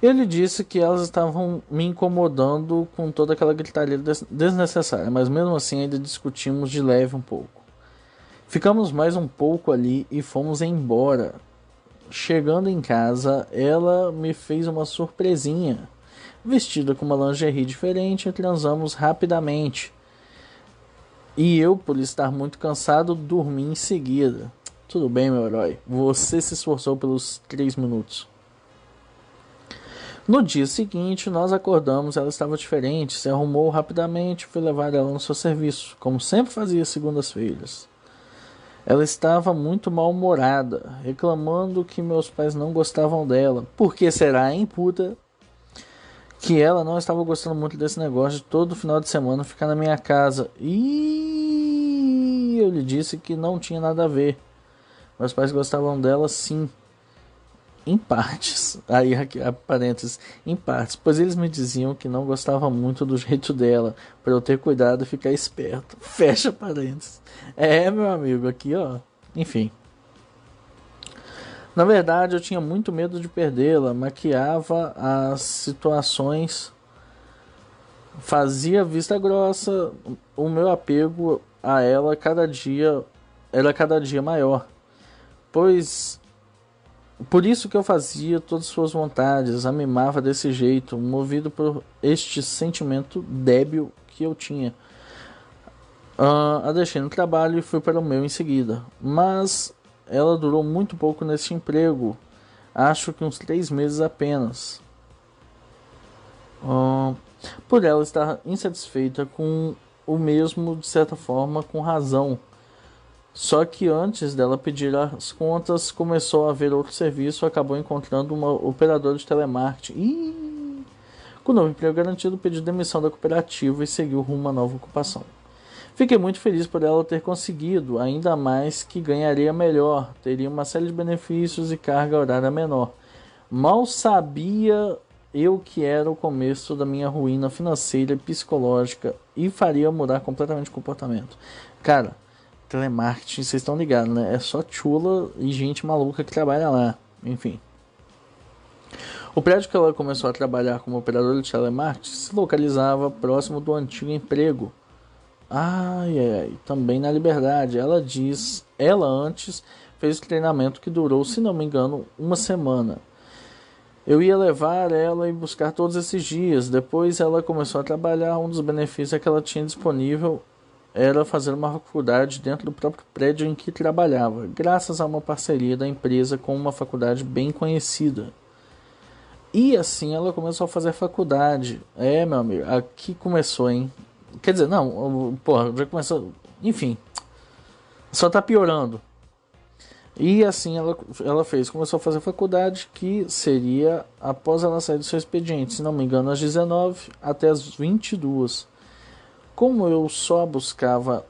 Ele disse que elas estavam me incomodando com toda aquela gritaria des desnecessária, mas mesmo assim ainda discutimos de leve um pouco. Ficamos mais um pouco ali e fomos embora. Chegando em casa, ela me fez uma surpresinha. Vestida com uma lingerie diferente, transamos rapidamente. E eu, por estar muito cansado, dormi em seguida. Tudo bem, meu herói. Você se esforçou pelos três minutos. No dia seguinte, nós acordamos, ela estava diferente, se arrumou rapidamente, fui levar ela no seu serviço, como sempre fazia segundas-feiras. Ela estava muito mal-humorada, reclamando que meus pais não gostavam dela. Por que será, hein, puta? Que ela não estava gostando muito desse negócio de todo final de semana ficar na minha casa. E eu lhe disse que não tinha nada a ver. Meus pais gostavam dela sim em partes. Aí, parênteses, em partes, pois eles me diziam que não gostava muito do jeito dela, para eu ter cuidado e ficar esperto. Fecha parênteses. É, meu amigo, aqui, ó. Enfim. Na verdade, eu tinha muito medo de perdê-la, maquiava as situações, fazia vista grossa, o meu apego a ela cada dia era cada dia maior. Pois por isso que eu fazia todas as suas vontades, a mimava desse jeito, movido por este sentimento débil que eu tinha. Uh, a deixei no trabalho e fui para o meu em seguida. Mas ela durou muito pouco nesse emprego, acho que uns três meses apenas. Uh, por ela estar insatisfeita com o mesmo, de certa forma, com razão só que antes dela pedir as contas, começou a ver outro serviço, acabou encontrando uma operadora de telemarketing. Com o novo emprego garantido, pediu demissão da cooperativa e seguiu rumo a nova ocupação. Fiquei muito feliz por ela ter conseguido, ainda mais que ganharia melhor, teria uma série de benefícios e carga horária menor. Mal sabia eu que era o começo da minha ruína financeira e psicológica e faria mudar completamente o comportamento. Cara, telemarketing, vocês estão ligados, né? É só chula e gente maluca que trabalha lá. Enfim. O prédio que ela começou a trabalhar como operadora de telemarketing se localizava próximo do antigo emprego. Ai, ai, ai, também na Liberdade. Ela diz, ela antes fez o treinamento que durou, se não me engano, uma semana. Eu ia levar ela e buscar todos esses dias. Depois ela começou a trabalhar. Um dos benefícios é que ela tinha disponível era fazer uma faculdade dentro do próprio prédio em que trabalhava, graças a uma parceria da empresa com uma faculdade bem conhecida. E assim ela começou a fazer faculdade. É, meu amigo, aqui começou, hein? Quer dizer, não, porra, já começou. Enfim, só tá piorando. E assim ela, ela fez, começou a fazer faculdade, que seria após ela sair do seu expediente, se não me engano, às 19 até às 22 como eu só buscava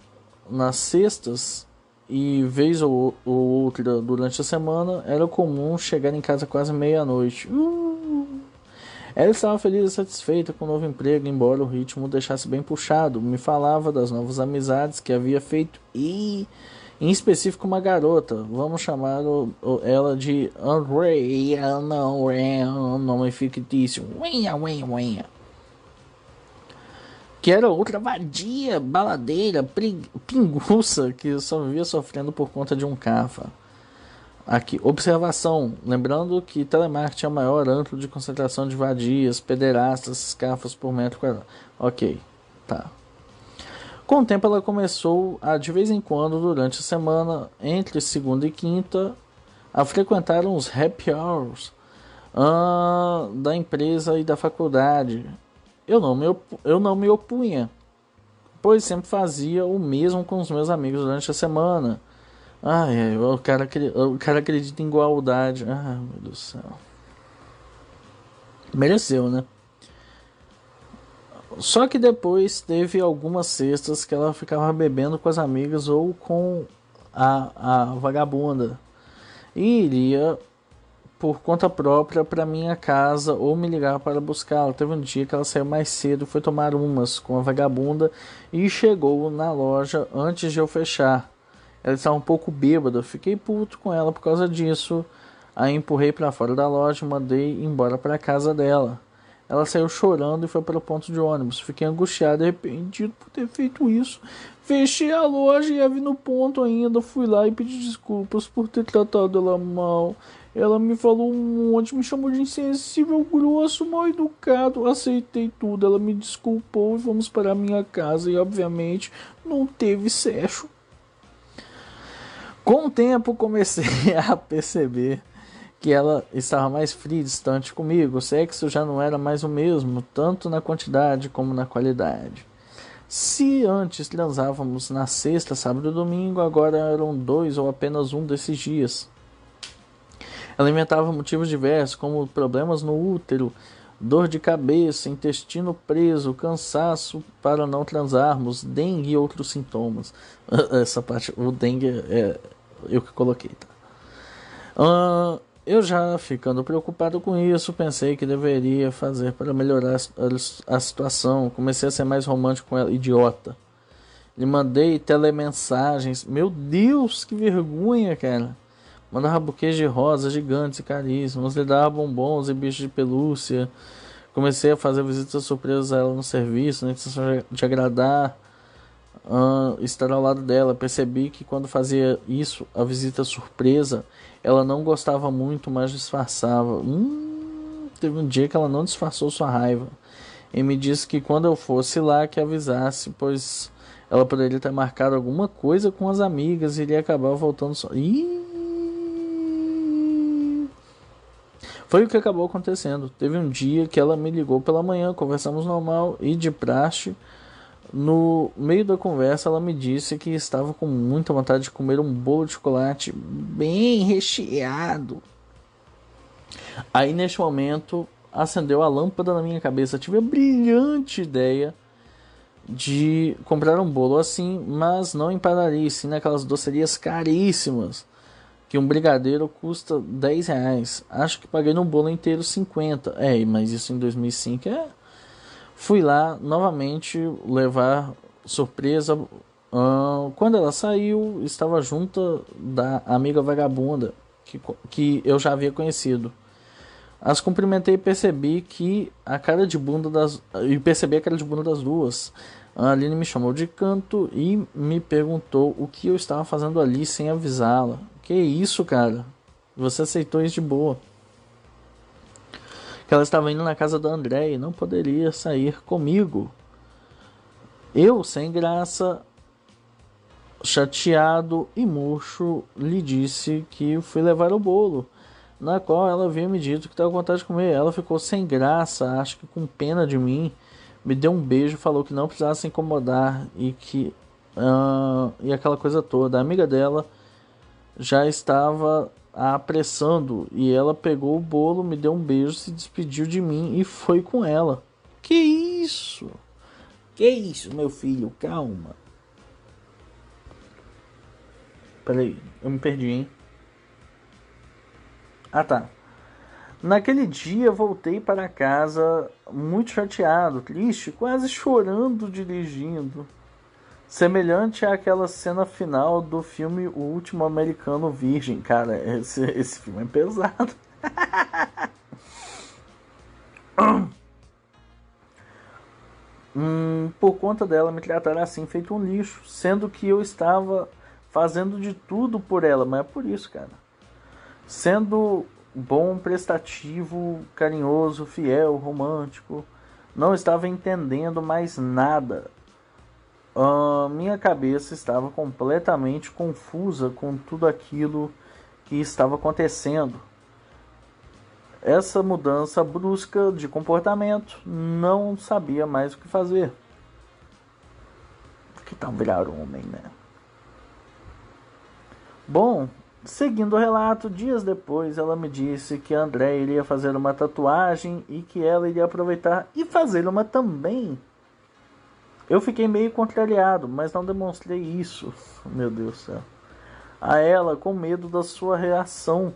nas sextas e vez ou, ou outra durante a semana, era comum chegar em casa quase meia-noite. Uh! Ela estava feliz e satisfeita com o novo emprego, embora o ritmo deixasse bem puxado. Me falava das novas amizades que havia feito e, em específico, uma garota. Vamos chamar o, o, ela de Andrea, não, é um nome fictício. Uinha, uinha, uinha que era outra vadia, baladeira, pinguça, que só vivia sofrendo por conta de um cafa. Aqui, observação, lembrando que telemarketing é o maior antro de concentração de vadias, pederastas, cafas por metro quadrado. Ok, tá. Com o tempo ela começou a, de vez em quando, durante a semana, entre segunda e quinta, a frequentar uns happy hours uh, da empresa e da faculdade, eu não me, eu não me opunha, pois sempre fazia o mesmo com os meus amigos durante a semana. Ai, o cara, o cara acredita em igualdade. Ai, meu Deus do céu. Mereceu, né? Só que depois teve algumas cestas que ela ficava bebendo com as amigas ou com a, a vagabunda. E iria por conta própria para minha casa ou me ligar para buscá-la. Teve um dia que ela saiu mais cedo, foi tomar umas com a vagabunda e chegou na loja antes de eu fechar. Ela estava um pouco bêbada, fiquei puto com ela por causa disso. A empurrei para fora da loja e mandei embora para casa dela. Ela saiu chorando e foi para o ponto de ônibus. Fiquei angustiado e arrependido por ter feito isso. Fechei a loja e ia vir no ponto ainda. Fui lá e pedi desculpas por ter tratado ela mal. Ela me falou um monte, me chamou de insensível, grosso, mal educado. Aceitei tudo. Ela me desculpou e fomos para a minha casa. E obviamente não teve sexo. Com o tempo comecei a perceber que ela estava mais fria e distante comigo. O sexo já não era mais o mesmo, tanto na quantidade como na qualidade. Se antes transávamos na sexta, sábado e domingo, agora eram dois ou apenas um desses dias. Ela inventava motivos diversos, como problemas no útero, dor de cabeça, intestino preso, cansaço para não transarmos, dengue e outros sintomas. Essa parte, o dengue é eu que coloquei, tá? Uh, eu já ficando preocupado com isso, pensei que deveria fazer para melhorar a, a situação. Comecei a ser mais romântico com ela, idiota. Lhe mandei telemensagens. Meu Deus, que vergonha, cara. Mandava buquês de rosas gigantes e caríssimos. Lhe dava bombons e bichos de pelúcia. Comecei a fazer visitas surpresas a ela no serviço, na intenção de agradar, uh, estar ao lado dela. Percebi que quando fazia isso, a visita surpresa, ela não gostava muito, mas disfarçava. Hum, teve um dia que ela não disfarçou sua raiva. E me disse que quando eu fosse lá que avisasse, pois ela poderia ter marcado alguma coisa com as amigas e iria acabar voltando só. Ih! Foi o que acabou acontecendo. Teve um dia que ela me ligou pela manhã, conversamos normal e de praxe. No meio da conversa, ela me disse que estava com muita vontade de comer um bolo de chocolate bem recheado. Aí, neste momento, acendeu a lâmpada na minha cabeça. Tive a brilhante ideia de comprar um bolo assim, mas não em padaria, sim naquelas docerias caríssimas. Que um brigadeiro custa 10 reais. Acho que paguei no bolo inteiro 50. É, mas isso em 2005 é Fui lá novamente levar surpresa. Uh, quando ela saiu, estava junto da amiga vagabunda que, que eu já havia conhecido. As cumprimentei e percebi que a cara de bunda das e percebi a cara de bunda das duas. A Aline me chamou de canto e me perguntou o que eu estava fazendo ali sem avisá-la. Que isso, cara? Você aceitou isso de boa que ela estava indo na casa do André e não poderia sair comigo. Eu, sem graça, chateado e murcho, lhe disse que fui levar o bolo, na qual ela havia me dito que estava com vontade de comer. Ela ficou sem graça, acho que com pena de mim, me deu um beijo, falou que não precisava se incomodar e que uh, e aquela coisa toda. A amiga dela já estava apressando e ela pegou o bolo, me deu um beijo, se despediu de mim e foi com ela. Que isso? Que isso, meu filho? Calma. Peraí, eu me perdi, hein? Ah, tá. Naquele dia voltei para casa muito chateado, triste, quase chorando dirigindo semelhante àquela cena final do filme O Último Americano Virgem. Cara, esse, esse filme é pesado. hum, por conta dela me tratar assim, feito um lixo, sendo que eu estava fazendo de tudo por ela, mas é por isso, cara. Sendo bom, prestativo, carinhoso, fiel, romântico, não estava entendendo mais nada Uh, minha cabeça estava completamente confusa com tudo aquilo que estava acontecendo. Essa mudança brusca de comportamento não sabia mais o que fazer. Que tal virar homem, né? Bom, seguindo o relato, dias depois ela me disse que André iria fazer uma tatuagem e que ela iria aproveitar e fazer uma também eu fiquei meio contrariado, mas não demonstrei isso, meu Deus do céu, a ela com medo da sua reação.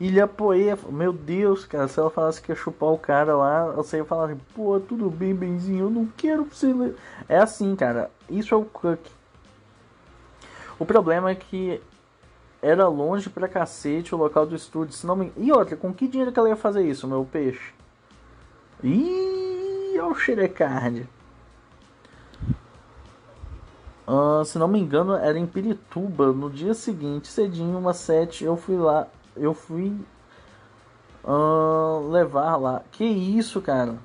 E lhe apoiei, meu Deus, cara, se ela falasse que ia chupar o cara lá, você ia falar pô, tudo bem, benzinho, eu não quero você. É assim, cara, isso é o Cook. O problema é que era longe pra cacete o local do estúdio. Se não me... E outra, com que dinheiro que ela ia fazer isso, meu peixe? Ih, olha o xerecard. Uh, se não me engano, era em Pirituba. No dia seguinte, cedinho, umas sete, eu fui lá. Eu fui uh, levar lá. Que isso, cara?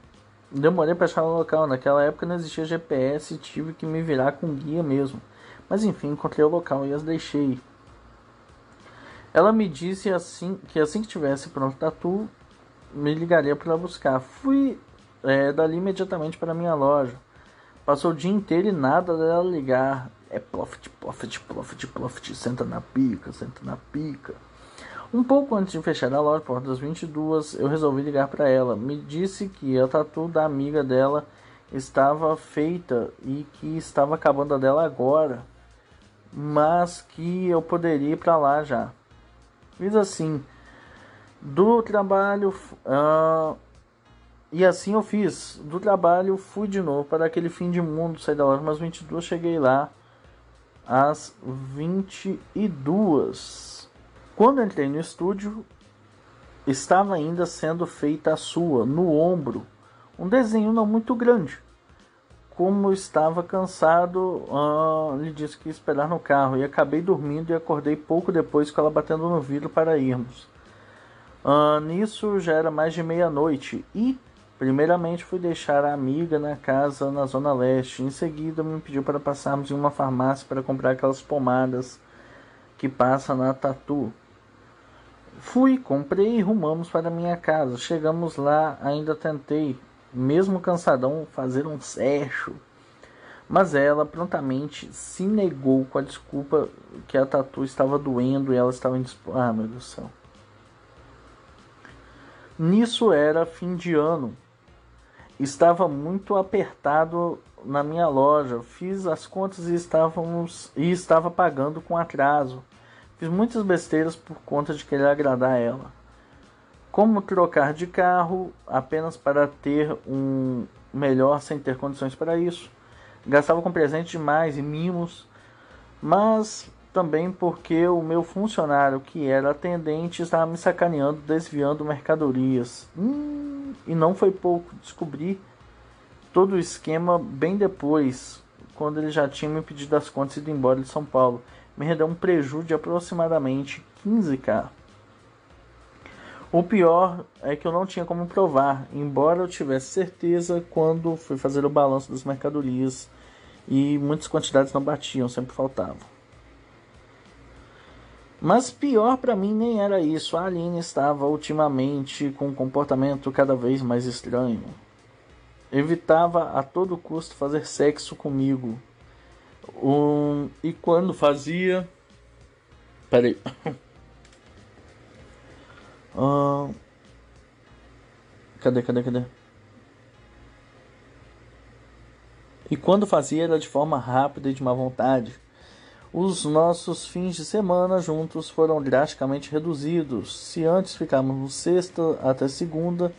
Demorei para achar o local. Naquela época não existia GPS tive que me virar com guia mesmo. Mas enfim, encontrei o local e as deixei. Ela me disse assim que assim que tivesse pronto o tatu, me ligaria para buscar. Fui é, dali imediatamente para minha loja Passou o dia inteiro e nada dela ligar. É profit, profit, profit, profit. Senta na pica, senta na pica. Um pouco antes de fechar a loja, por das 22, eu resolvi ligar para ela. Me disse que a tatu da amiga dela estava feita e que estava acabando a dela agora, mas que eu poderia ir para lá já. Fiz assim, do trabalho, uh, e assim eu fiz. Do trabalho fui de novo para aquele fim de mundo, saí da loja umas 22, cheguei lá às 22. Quando entrei no estúdio, estava ainda sendo feita a sua, no ombro, um desenho não muito grande. Como estava cansado, uh, lhe disse que ia esperar no carro e acabei dormindo e acordei pouco depois com ela batendo no vidro para irmos. Uh, nisso já era mais de meia-noite e, primeiramente, fui deixar a amiga na casa na Zona Leste. Em seguida, me pediu para passarmos em uma farmácia para comprar aquelas pomadas que passa na Tatu. Fui, comprei e rumamos para minha casa. Chegamos lá, ainda tentei, mesmo cansadão, fazer um sexo. Mas ela prontamente se negou com a desculpa que a tatu estava doendo e ela estava indisposta. Ah, meu Deus do céu. Nisso era fim de ano. Estava muito apertado na minha loja. Fiz as contas e estávamos e estava pagando com atraso. Fiz muitas besteiras por conta de querer agradar ela. Como trocar de carro apenas para ter um melhor sem ter condições para isso. Gastava com presente demais e mimos, mas também porque o meu funcionário, que era atendente, estava me sacaneando, desviando mercadorias. Hum, e não foi pouco, descobri todo o esquema bem depois, quando ele já tinha me pedido as contas e ido embora de São Paulo me rendeu um prejuízo de aproximadamente 15k. O pior é que eu não tinha como provar, embora eu tivesse certeza quando fui fazer o balanço das mercadorias e muitas quantidades não batiam, sempre faltavam. Mas pior para mim nem era isso. A Aline estava ultimamente com um comportamento cada vez mais estranho. Evitava a todo custo fazer sexo comigo um, e quando fazia. Peraí. Uh, cadê, cadê, cadê? E quando fazia era de forma rápida e de má vontade. Os nossos fins de semana juntos foram drasticamente reduzidos. Se antes ficávamos sexta até segunda,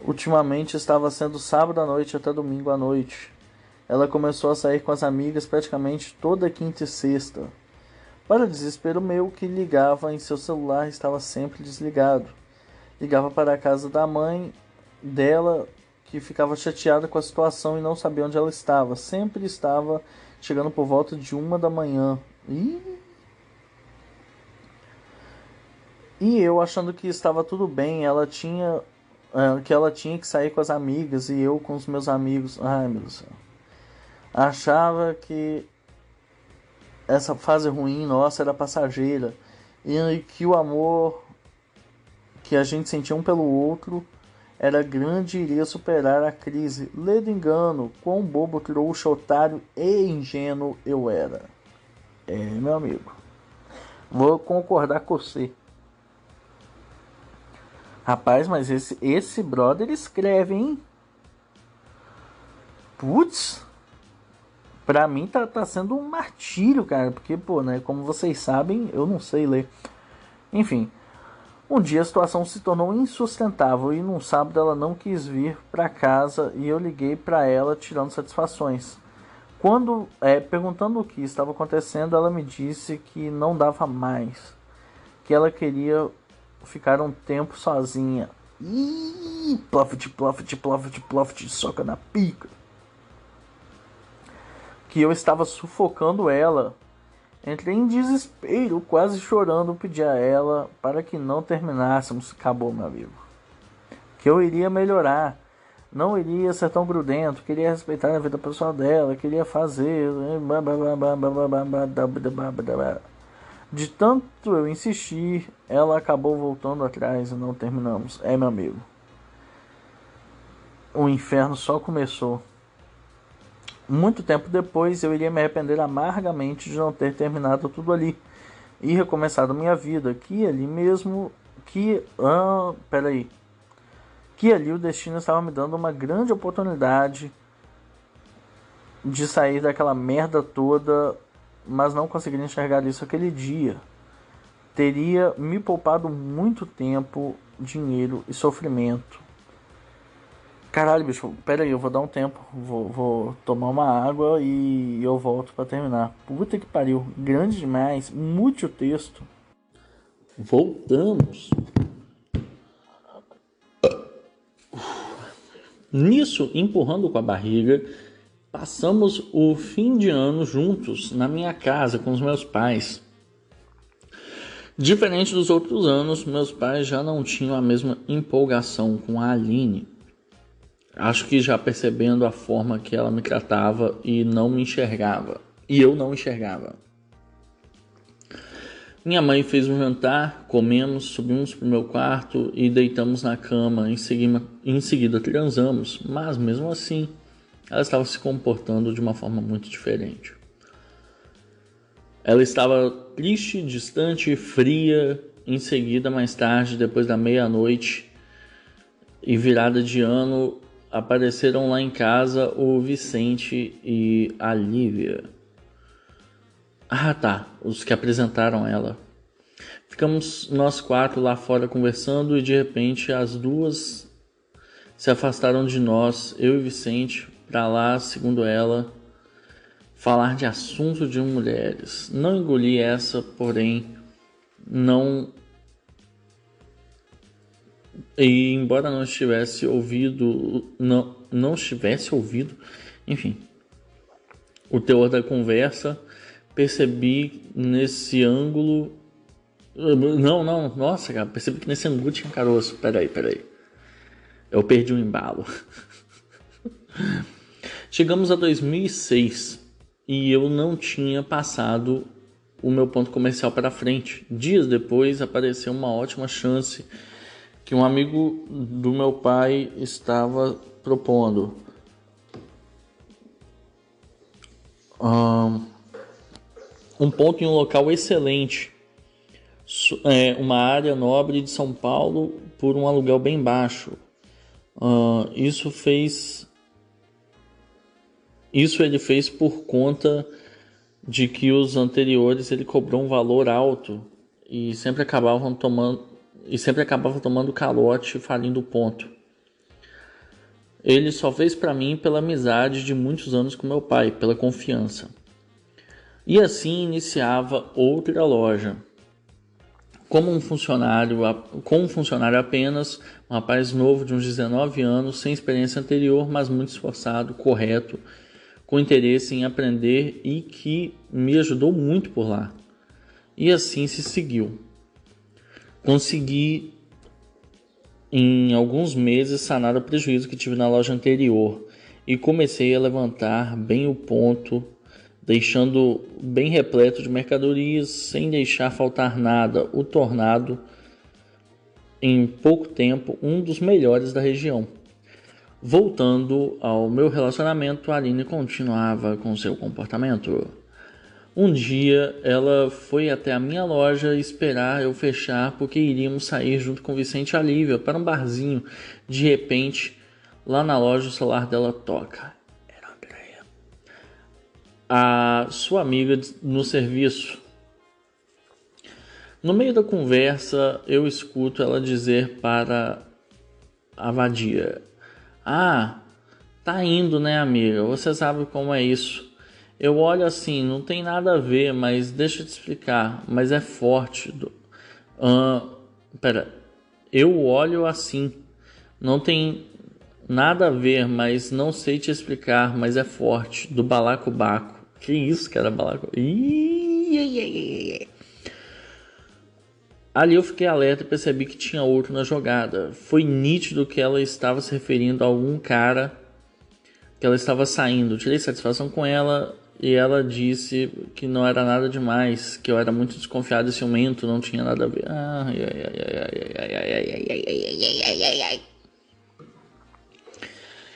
ultimamente estava sendo sábado à noite até domingo à noite. Ela começou a sair com as amigas praticamente toda quinta e sexta. Para desespero meu, que ligava em seu celular estava sempre desligado. Ligava para a casa da mãe dela, que ficava chateada com a situação e não sabia onde ela estava. Sempre estava chegando por volta de uma da manhã. E E eu achando que estava tudo bem, ela tinha eh, que ela tinha que sair com as amigas e eu com os meus amigos. Ai, meu Deus achava que essa fase ruim nossa era passageira e que o amor que a gente sentia um pelo outro era grande e iria superar a crise. Ledo engano, quão bobo, trouxa, otário e ingênuo eu era. É, meu amigo. Vou concordar com você. Rapaz, mas esse, esse brother escreve, hein? Putz pra mim tá, tá sendo um martírio, cara, porque, pô, né, como vocês sabem, eu não sei ler. Enfim, um dia a situação se tornou insustentável e num sábado ela não quis vir para casa e eu liguei para ela tirando satisfações. Quando é, perguntando o que estava acontecendo, ela me disse que não dava mais, que ela queria ficar um tempo sozinha. Ih, plofit, plofit, plofit, plofit, soca na pica que eu estava sufocando ela. Entrei em desespero, quase chorando, pedi a ela para que não terminássemos. Acabou, meu amigo. Que eu iria melhorar. Não iria ser tão grudento, queria respeitar a vida pessoal dela, queria fazer. De tanto eu insistir, ela acabou voltando atrás e não terminamos. É, meu amigo. O inferno só começou. Muito tempo depois eu iria me arrepender amargamente de não ter terminado tudo ali e recomeçado minha vida aqui ali mesmo que ah, peraí que ali o destino estava me dando uma grande oportunidade de sair daquela merda toda, mas não consegui enxergar isso aquele dia. Teria me poupado muito tempo, dinheiro e sofrimento. Caralho, bicho, pera aí, eu vou dar um tempo. Vou, vou tomar uma água e eu volto para terminar. Puta que pariu, grande demais, muito texto. Voltamos. Nisso, empurrando com a barriga, passamos o fim de ano juntos na minha casa com os meus pais. Diferente dos outros anos, meus pais já não tinham a mesma empolgação com a Aline. Acho que já percebendo a forma que ela me tratava e não me enxergava. E eu não enxergava. Minha mãe fez um jantar, comemos, subimos para o meu quarto e deitamos na cama. Em seguida, em seguida transamos, mas mesmo assim ela estava se comportando de uma forma muito diferente. Ela estava triste, distante, fria. Em seguida, mais tarde, depois da meia-noite e virada de ano, apareceram lá em casa o Vicente e a Lívia. Ah, tá. Os que apresentaram ela. Ficamos nós quatro lá fora conversando e de repente as duas se afastaram de nós, eu e Vicente, para lá, segundo ela, falar de assunto de mulheres. Não engoli essa, porém, não. E embora não estivesse ouvido, não, não estivesse ouvido, enfim, o teor da conversa percebi nesse ângulo. Não, não, nossa, cara, percebi que nesse ângulo tinha caroço. Peraí, peraí. Eu perdi o um embalo. Chegamos a 2006 e eu não tinha passado o meu ponto comercial para frente. Dias depois apareceu uma ótima chance que um amigo do meu pai estava propondo. Um, ponto em um local excelente, é, uma área nobre de São Paulo por um aluguel bem baixo. Isso fez isso ele fez por conta de que os anteriores ele cobrou um valor alto e sempre acabavam tomando e sempre acabava tomando calote falindo o ponto. Ele só fez para mim pela amizade de muitos anos com meu pai, pela confiança. E assim iniciava outra loja. Como um funcionário, com um funcionário apenas, um rapaz novo de uns 19 anos, sem experiência anterior, mas muito esforçado, correto, com interesse em aprender e que me ajudou muito por lá. E assim se seguiu. Consegui em alguns meses sanar o prejuízo que tive na loja anterior e comecei a levantar bem o ponto deixando bem repleto de mercadorias, sem deixar faltar nada, o tornado em pouco tempo um dos melhores da região. Voltando ao meu relacionamento, a Aline continuava com seu comportamento. Um dia ela foi até a minha loja esperar eu fechar porque iríamos sair junto com Vicente e a Lívia para um barzinho. De repente, lá na loja o celular dela toca a sua amiga no serviço. No meio da conversa, eu escuto ela dizer para a vadia: Ah, tá indo, né, amiga? Você sabe como é isso. Eu olho assim, não tem nada a ver, mas deixa eu te explicar. Mas é forte. Do... Uh, pera, eu olho assim, não tem nada a ver, mas não sei te explicar, mas é forte. Do balacobaco. Que isso, cara, balaco. Ali eu fiquei alerta e percebi que tinha outro na jogada. Foi nítido que ela estava se referindo a algum cara que ela estava saindo. Tirei satisfação com ela e ela disse que não era nada demais, que eu era muito desconfiado e ciumento, não tinha nada a ver. Ai, ai, ai,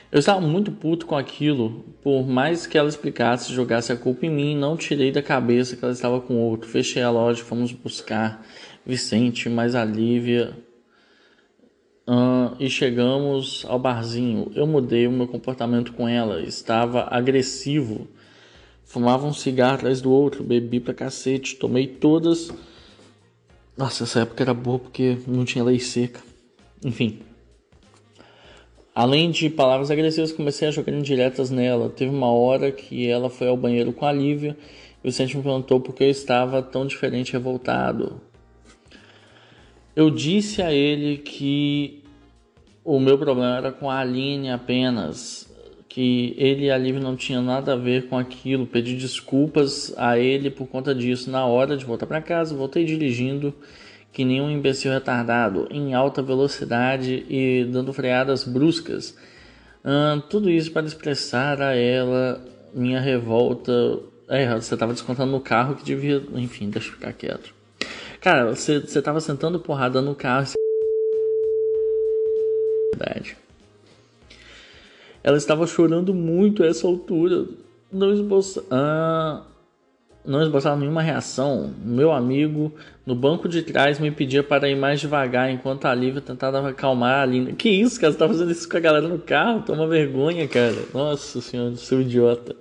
eu estava muito puto com aquilo, por mais que ela explicasse, jogasse a culpa em mim, não tirei da cabeça que ela estava com outro. Fechei a loja, fomos buscar Vicente, mais a Lívia, Uh, e chegamos ao barzinho. Eu mudei o meu comportamento com ela, estava agressivo fumava um cigarro atrás do outro, bebi pra cacete, tomei todas. Nossa, essa época era boa porque não tinha lei seca. Enfim. Além de palavras agressivas, comecei a jogar indiretas nela. Teve uma hora que ela foi ao banheiro com a Lívia e o Vicente me perguntou por que eu estava tão diferente e revoltado. Eu disse a ele que o meu problema era com a Aline apenas, que ele e a Lívia não tinham nada a ver com aquilo. Pedi desculpas a ele por conta disso. Na hora de voltar para casa, voltei dirigindo que nem um imbecil retardado, em alta velocidade e dando freadas bruscas. Hum, tudo isso para expressar a ela minha revolta. É, você estava descontando no carro que devia. Enfim, deixa eu ficar quieto. Cara, você, você tava sentando porrada no carro. Verdade. Ela estava chorando muito a essa altura. Não esboça. Ah, não esboçava nenhuma reação. Meu amigo no banco de trás me pedia para ir mais devagar enquanto a Lívia tentava acalmar a Linda. Que isso, cara? Você tá fazendo isso com a galera no carro? Toma vergonha, cara. Nossa senhora, seu idiota.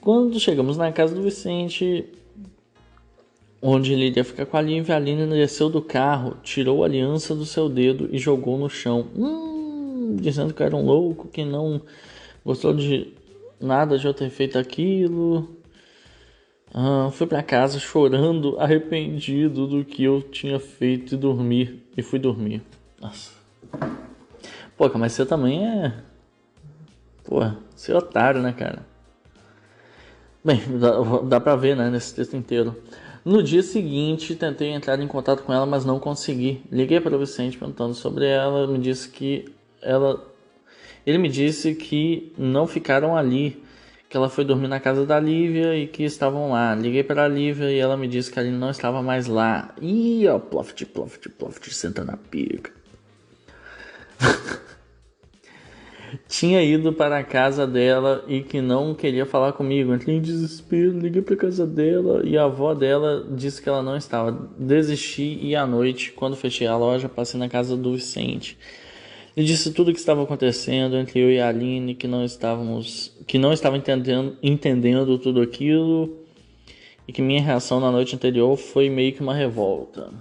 Quando chegamos na casa do Vicente, onde ele iria ficar com a Lívia, a Lívia desceu do carro, tirou a aliança do seu dedo e jogou no chão. Hum, dizendo que era um louco, que não gostou de nada de eu ter feito aquilo. Ah, fui para casa chorando, arrependido do que eu tinha feito e dormir. E fui dormir. Nossa. Pô, mas você também é. Pô, você é otário, né, cara? Bem, dá, dá pra ver, né, nesse texto inteiro. No dia seguinte, tentei entrar em contato com ela, mas não consegui. Liguei para o Vicente perguntando sobre ela, me disse que ela. Ele me disse que não ficaram ali que ela foi dormir na casa da Lívia e que estavam lá. Liguei para a Lívia e ela me disse que a não estava mais lá. Ih, ó, ploft, ploft, ploft, senta na pica. Tinha ido para a casa dela e que não queria falar comigo. Entrei em desespero, liguei para casa dela e a avó dela disse que ela não estava. Desisti e à noite, quando fechei a loja, passei na casa do Vicente. Ele disse tudo o que estava acontecendo entre eu e a Aline, que não estávamos, que não estava entendendo, entendendo tudo aquilo e que minha reação na noite anterior foi meio que uma revolta.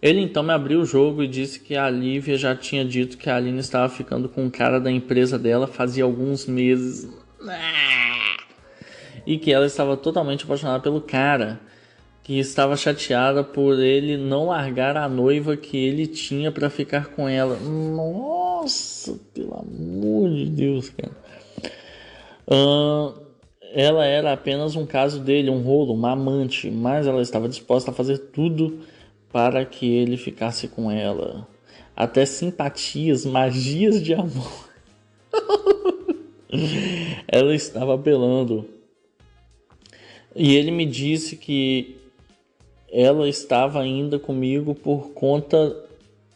Ele então me abriu o jogo e disse que a Lívia já tinha dito que a Aline estava ficando com um cara da empresa dela fazia alguns meses. E que ela estava totalmente apaixonada pelo cara que estava chateada por ele não largar a noiva que ele tinha para ficar com ela. Nossa, pelo amor de Deus, cara. Uh, ela era apenas um caso dele, um rolo, uma amante, mas ela estava disposta a fazer tudo para que ele ficasse com ela. Até simpatias, magias de amor. ela estava apelando. E ele me disse que ela estava ainda comigo por conta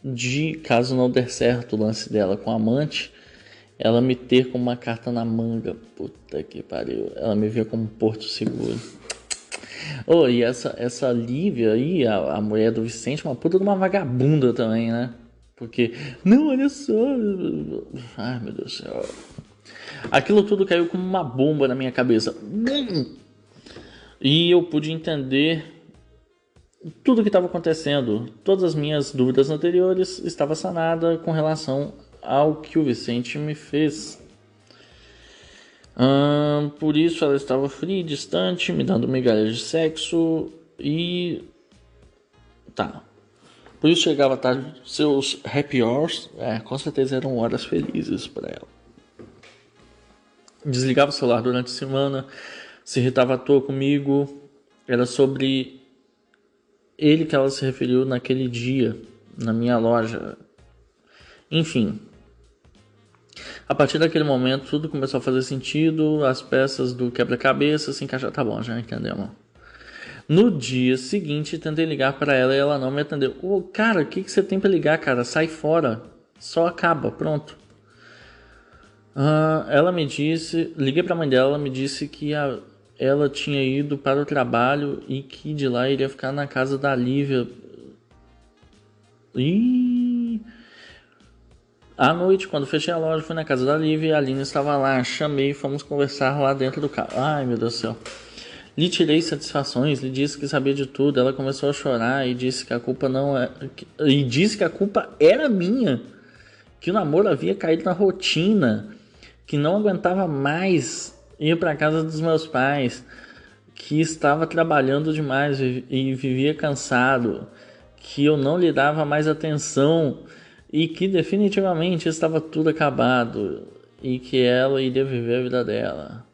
de, caso não der certo o lance dela com a amante, ela me ter com uma carta na manga. Puta que pariu. Ela me via como porto seguro. Oh, e essa, essa Lívia aí, a, a mulher do Vicente, uma puta de uma vagabunda também, né? Porque, não, olha só. Ai, meu Deus do céu. Aquilo tudo caiu como uma bomba na minha cabeça. E eu pude entender tudo o que estava acontecendo, todas as minhas dúvidas anteriores estava sanada com relação ao que o Vicente me fez. Hum, por isso ela estava fria e distante, me dando migalhas de sexo e. Tá. Por isso chegava tarde, seus happy hours, é, com certeza eram horas felizes para ela. Desligava o celular durante a semana, se irritava à toa comigo, era sobre ele que ela se referiu naquele dia na minha loja. Enfim. A partir daquele momento tudo começou a fazer sentido, as peças do quebra-cabeça se encaixaram. Tá bom, já entendemos. No dia seguinte, tentei ligar para ela e ela não me atendeu. Ô, oh, cara, o que, que você tem para ligar, cara? Sai fora. Só acaba, pronto. Uh, ela me disse, liguei para a mãe dela, ela me disse que a, ela tinha ido para o trabalho e que de lá iria ficar na casa da Lívia. E à noite, quando fechei a loja, fui na casa da Lívia e a Aline estava lá. Chamei e fomos conversar lá dentro do carro. Ai, meu Deus do céu. Lhe tirei satisfações, lhe disse que sabia de tudo. Ela começou a chorar e disse que a culpa não é. E disse que a culpa era minha. Que o namoro havia caído na rotina. Que não aguentava mais ir para casa dos meus pais. Que estava trabalhando demais e vivia cansado. Que eu não lhe dava mais atenção. E que definitivamente estava tudo acabado. E que ela iria viver a vida dela.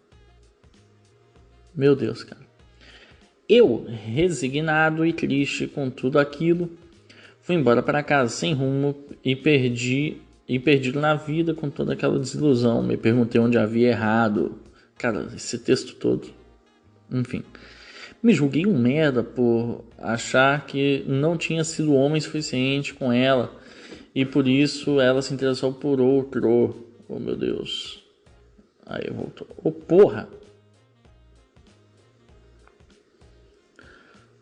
Meu Deus, cara. Eu, resignado e triste com tudo aquilo, fui embora para casa sem rumo e perdi e perdido na vida com toda aquela desilusão. Me perguntei onde havia errado. Cara, esse texto todo. Enfim. Me julguei um merda por achar que não tinha sido homem suficiente com ela e por isso ela se interessou por outro. Oh meu Deus. Aí voltou. Oh, porra!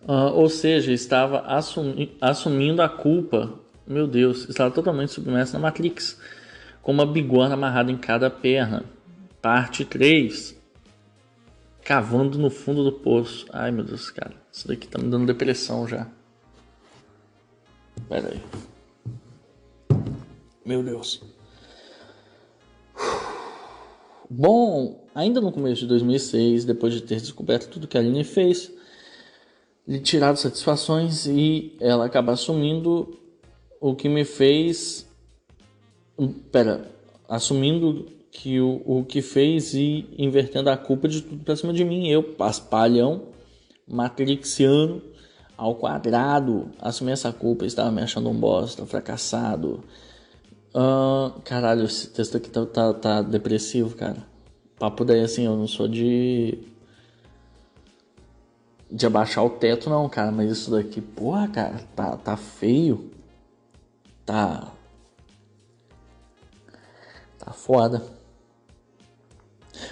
Uh, ou seja, estava assumi assumindo a culpa. Meu Deus, estava totalmente submerso na Matrix, com uma bigorna amarrada em cada perna. Parte 3. Cavando no fundo do poço. Ai meu Deus, cara. Isso daqui tá me dando depressão já. Pera aí. Meu Deus. Bom, ainda no começo de 2006, depois de ter descoberto tudo que a Aline fez, lhe tirado satisfações e ela acaba assumindo o que me fez. Pera, assumindo que o, o que fez e invertendo a culpa de tudo pra cima de mim. Eu, paspalhão, matrixiano, ao quadrado, assumi essa culpa, estava me achando um bosta, fracassado. Uh, caralho, esse texto aqui tá, tá, tá depressivo, cara. Papo daí assim, eu não sou de de abaixar o teto, não, cara. Mas isso daqui, porra, cara, tá, tá feio. Tá. Tá foda.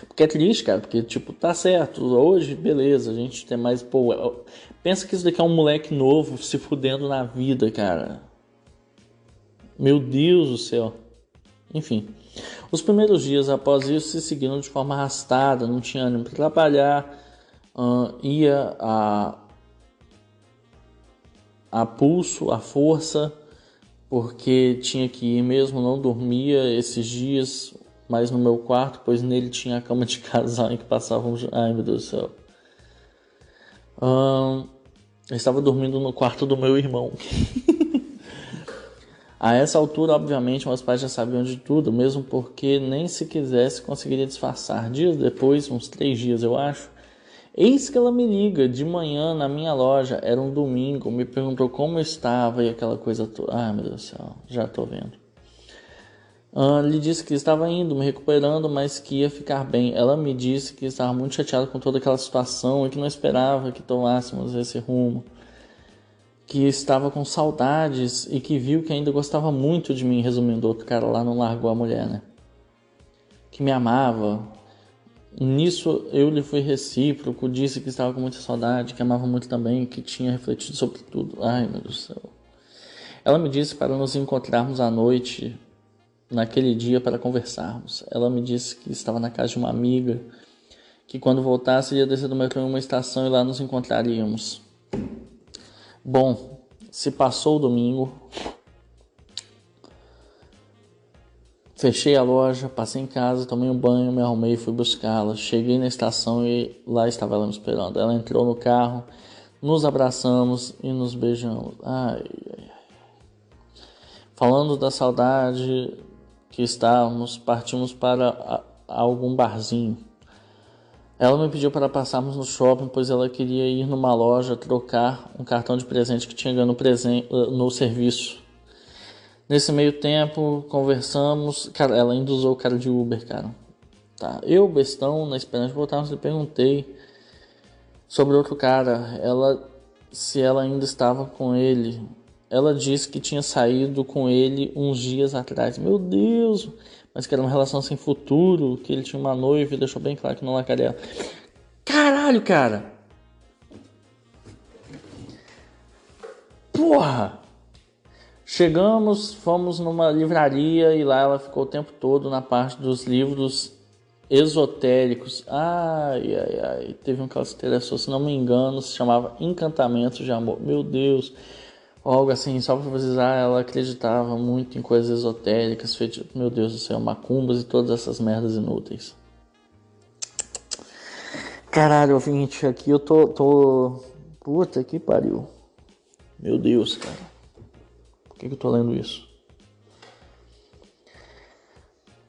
Porque é triste, cara, porque, tipo, tá certo. Hoje, beleza, a gente tem mais. Pô, pensa que isso daqui é um moleque novo se fudendo na vida, cara. Meu Deus do céu. Enfim. Os primeiros dias após isso se seguiram de forma arrastada, não tinha ânimo para trabalhar uh, ia a, a pulso, a força, porque tinha que ir mesmo, não dormia esses dias mais no meu quarto, pois nele tinha a cama de casal em que passavam. Ai meu Deus do céu. Eu estava dormindo no quarto do meu irmão. A essa altura, obviamente, meus pais já sabiam de tudo, mesmo porque nem se quisesse conseguiria disfarçar. Dias depois, uns três dias eu acho, Eis que ela me liga de manhã na minha loja, era um domingo, me perguntou como eu estava e aquela coisa toda. Ai meu Deus do céu, já tô vendo. Lhe disse que estava indo, me recuperando, mas que ia ficar bem. Ela me disse que estava muito chateada com toda aquela situação e que não esperava que tomássemos esse rumo. Que estava com saudades e que viu que ainda gostava muito de mim, resumindo, outro cara lá não largou a mulher, né? Que me amava, Nisso eu lhe fui recíproco, disse que estava com muita saudade, que amava muito também, que tinha refletido sobre tudo. Ai, meu Deus do céu. Ela me disse para nos encontrarmos à noite, naquele dia, para conversarmos. Ela me disse que estava na casa de uma amiga, que quando voltasse ia descer do metrô em uma estação e lá nos encontraríamos. Bom, se passou o domingo, Fechei a loja, passei em casa, tomei um banho, me arrumei e fui buscá-la. Cheguei na estação e lá estava ela me esperando. Ela entrou no carro, nos abraçamos e nos beijamos. Ai, ai, ai. Falando da saudade que estávamos, partimos para algum barzinho. Ela me pediu para passarmos no shopping, pois ela queria ir numa loja trocar um cartão de presente que tinha ganho no, presente, no serviço. Nesse meio tempo, conversamos. Cara, ela ainda usou o cara de Uber, cara. Tá. Eu, bestão, na esperança de voltarmos, lhe perguntei sobre outro cara. Ela, se ela ainda estava com ele. Ela disse que tinha saído com ele uns dias atrás. Meu Deus! Mas que era uma relação sem futuro, que ele tinha uma noiva e deixou bem claro que não largaria ela. Caralho, cara! Porra! Chegamos, fomos numa livraria e lá ela ficou o tempo todo na parte dos livros esotéricos. Ai, ai, ai. Teve um que ela se interessou, se não me engano, se chamava Encantamento de Amor. Meu Deus. Algo assim, só pra vocês, ah, ela acreditava muito em coisas esotéricas, feito, meu Deus do céu, macumbas e todas essas merdas inúteis. Caralho, ouvinte, aqui eu tô, tô. Puta que pariu. Meu Deus, cara. Por que, que eu tô lendo isso?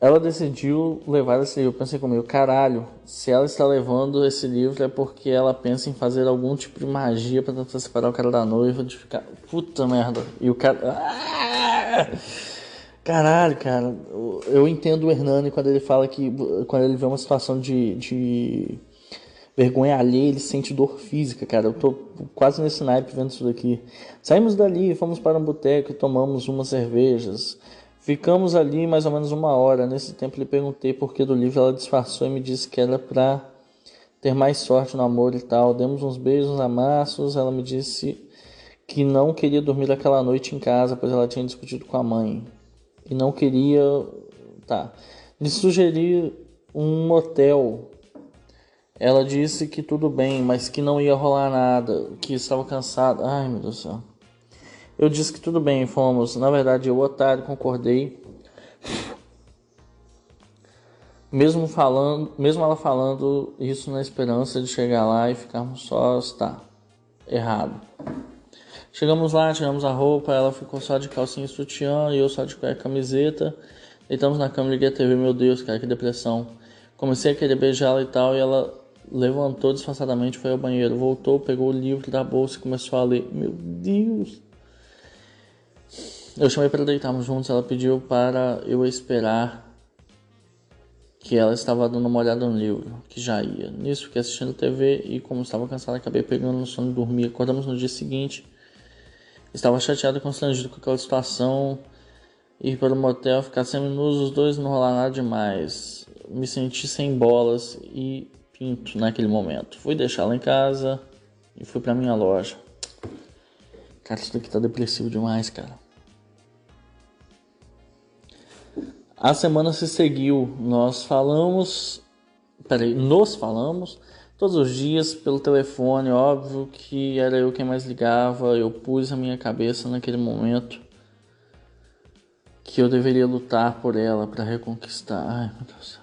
Ela decidiu levar esse livro. Eu pensei comigo, caralho, se ela está levando esse livro é porque ela pensa em fazer algum tipo de magia para tentar separar o cara da noiva, de ficar. Puta merda. E o cara. Ah! Caralho, cara. Eu entendo o Hernani quando ele fala que. Quando ele vê uma situação de. de vergonha alheia, ele sente dor física, cara. Eu tô quase nesse naipe vendo isso daqui. Saímos dali, fomos para um boteco e tomamos umas cervejas. Ficamos ali mais ou menos uma hora. Nesse tempo lhe perguntei por que do livro ela disfarçou e me disse que era para ter mais sorte no amor e tal. Demos uns beijos, uns amassos. Ela me disse que não queria dormir aquela noite em casa, pois ela tinha discutido com a mãe. E não queria. Tá. Lhe sugeri um motel. Ela disse que tudo bem, mas que não ia rolar nada, que estava cansada. Ai, meu Deus do céu. Eu disse que tudo bem, fomos. Na verdade, eu, otário, concordei. Mesmo falando, mesmo ela falando isso na esperança de chegar lá e ficarmos sós, tá errado. Chegamos lá, tiramos a roupa, ela ficou só de calcinha e sutiã e eu só de cueca camiseta. Deitamos na cama, liguei a TV, meu Deus, cara, que depressão. Comecei a querer beijá-la e tal, e ela levantou disfarçadamente, foi ao banheiro, voltou, pegou o livro da bolsa e começou a ler. Meu Deus! Eu chamei para deitarmos juntos, ela pediu para eu esperar que ela estava dando uma olhada no livro, que já ia. Nisso fiquei assistindo TV e como estava cansado acabei pegando no sono e dormi. Acordamos no dia seguinte. Estava chateado e constrangido com aquela situação. Ir para o motel, ficar semi-nus, os dois não rolar nada demais. Me senti sem bolas e pinto naquele momento. Fui deixá-la em casa e fui para minha loja. Cara, isso daqui tá depressivo demais, cara. A semana se seguiu, nós falamos, peraí, nos falamos todos os dias pelo telefone, óbvio que era eu quem mais ligava, eu pus a minha cabeça naquele momento que eu deveria lutar por ela para reconquistar. Ai, meu Deus do céu.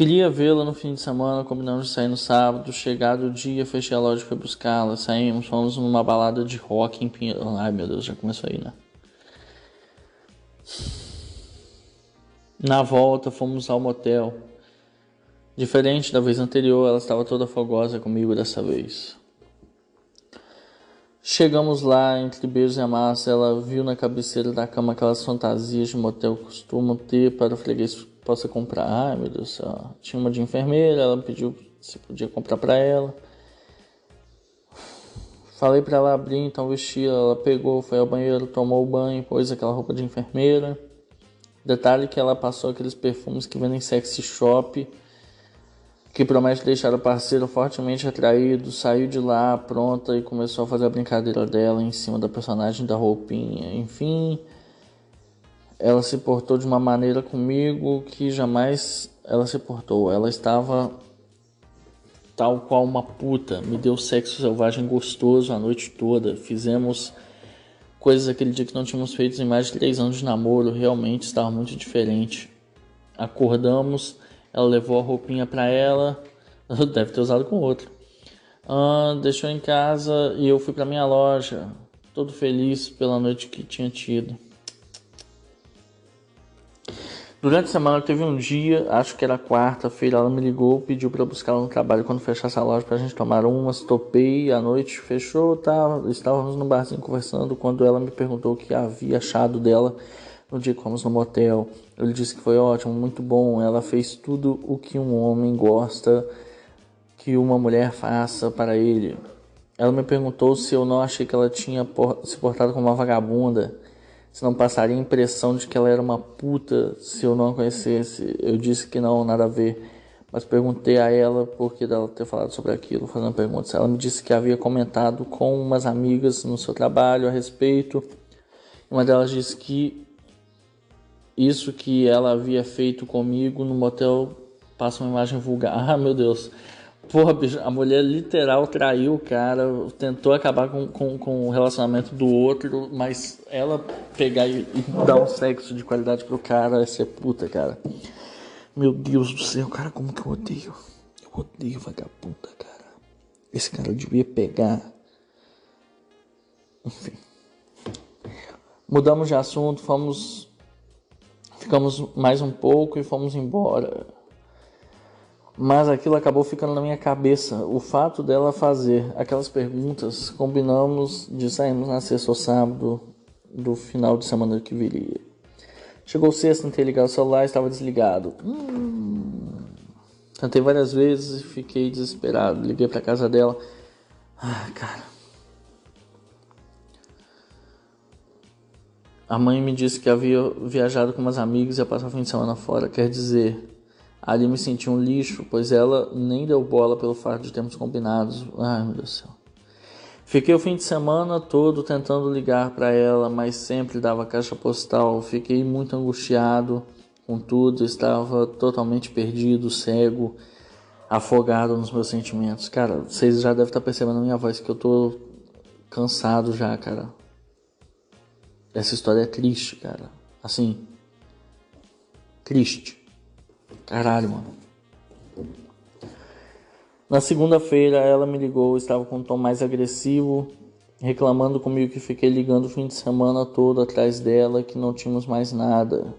Queria vê-la no fim de semana, combinamos de sair no sábado. Chegado o dia, fechei a loja e fui buscá-la. Saímos, fomos numa balada de rock em Pinheiro. Ai meu Deus, já começou aí, né? Na volta, fomos ao motel. Diferente da vez anterior, ela estava toda fogosa comigo dessa vez. Chegamos lá, entre beijos e amassos, ela viu na cabeceira da cama aquelas fantasias de motel costumam ter para freguês possa comprar. Ai meu Deus do céu. Tinha uma de enfermeira, ela pediu se podia comprar para ela. Falei para ela abrir, então vestir. Ela pegou, foi ao banheiro, tomou o banho, pôs aquela roupa de enfermeira. Detalhe que ela passou aqueles perfumes que vendem sexy shop, que promete deixar o parceiro fortemente atraído. Saiu de lá pronta e começou a fazer a brincadeira dela em cima da personagem da roupinha. Enfim, ela se portou de uma maneira comigo que jamais ela se portou. Ela estava tal qual uma puta, me deu sexo selvagem gostoso a noite toda. Fizemos coisas aquele dia que não tínhamos feito em mais de três anos de namoro. Realmente estava muito diferente. Acordamos, ela levou a roupinha para ela, deve ter usado com outro. Uh, deixou em casa e eu fui para minha loja, todo feliz pela noite que tinha tido. Durante a semana teve um dia, acho que era quarta-feira, ela me ligou, pediu para buscar ela no trabalho quando fechasse a loja pra gente tomar umas, topei, a noite fechou, tá, estávamos no barzinho conversando quando ela me perguntou o que havia achado dela no dia que fomos no motel. Eu lhe disse que foi ótimo, muito bom, ela fez tudo o que um homem gosta que uma mulher faça para ele. Ela me perguntou se eu não achei que ela tinha se portado como uma vagabunda, se não passaria a impressão de que ela era uma puta se eu não a conhecesse. Eu disse que não, nada a ver, mas perguntei a ela por que dela ter falado sobre aquilo, fazendo perguntas. Ela me disse que havia comentado com umas amigas no seu trabalho a respeito. Uma delas disse que isso que ela havia feito comigo no motel passa uma imagem vulgar. Ah, meu Deus. Porra, bicho, a mulher literal traiu o cara, tentou acabar com, com, com o relacionamento do outro, mas ela pegar e, e dar um sexo de qualidade pro cara é ser puta, cara. Meu Deus do céu, cara, como que eu odeio? Eu odeio vagabunda, cara. Esse cara devia pegar. Enfim. Mudamos de assunto, fomos. Ficamos mais um pouco e fomos embora mas aquilo acabou ficando na minha cabeça. O fato dela fazer aquelas perguntas, combinamos de sairmos na sexta ou sábado do final de semana que viria. Chegou sexta, tentei ligar o celular, estava desligado. Hum. Tentei várias vezes e fiquei desesperado. Liguei para casa dela. Ah, cara. A mãe me disse que havia viajado com umas amigas e ia passar o fim de semana fora. Quer dizer, Ali me senti um lixo, pois ela nem deu bola pelo fato de termos combinados. Ai, meu Deus do céu. Fiquei o fim de semana todo tentando ligar para ela, mas sempre dava caixa postal. Fiquei muito angustiado com tudo, estava totalmente perdido, cego, afogado nos meus sentimentos. Cara, vocês já devem estar percebendo na minha voz que eu tô cansado já, cara. Essa história é triste, cara. Assim, triste. Caralho, mano. Na segunda-feira ela me ligou, estava com um tom mais agressivo, reclamando comigo que fiquei ligando o fim de semana todo atrás dela, que não tínhamos mais nada.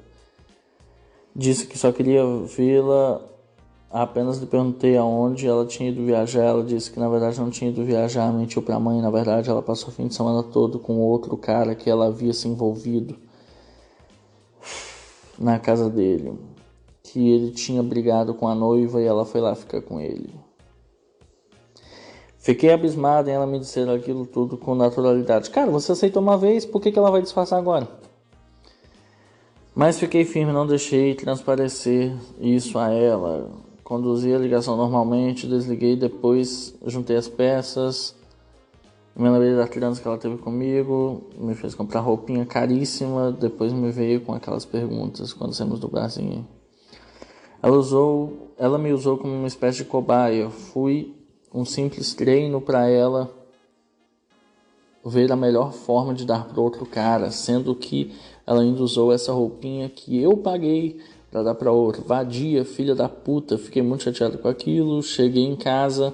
Disse que só queria vê-la, apenas lhe perguntei aonde ela tinha ido viajar. Ela disse que na verdade não tinha ido viajar, mentiu pra mãe. Na verdade, ela passou o fim de semana todo com outro cara que ela havia se envolvido na casa dele que ele tinha brigado com a noiva e ela foi lá ficar com ele. Fiquei abismado em ela me dizer aquilo tudo com naturalidade. Cara, você aceitou uma vez, por que, que ela vai disfarçar agora? Mas fiquei firme, não deixei transparecer isso a ela. Conduzi a ligação normalmente, desliguei, depois juntei as peças. Me lembrei da criança que ela teve comigo, me fez comprar roupinha caríssima, depois me veio com aquelas perguntas quando saímos do barzinho. Ela, usou, ela me usou como uma espécie de cobaia. Fui um simples treino para ela ver a melhor forma de dar para outro cara, sendo que ela ainda usou essa roupinha que eu paguei para dar para outro. Vadia, filha da puta. Fiquei muito chateado com aquilo. Cheguei em casa.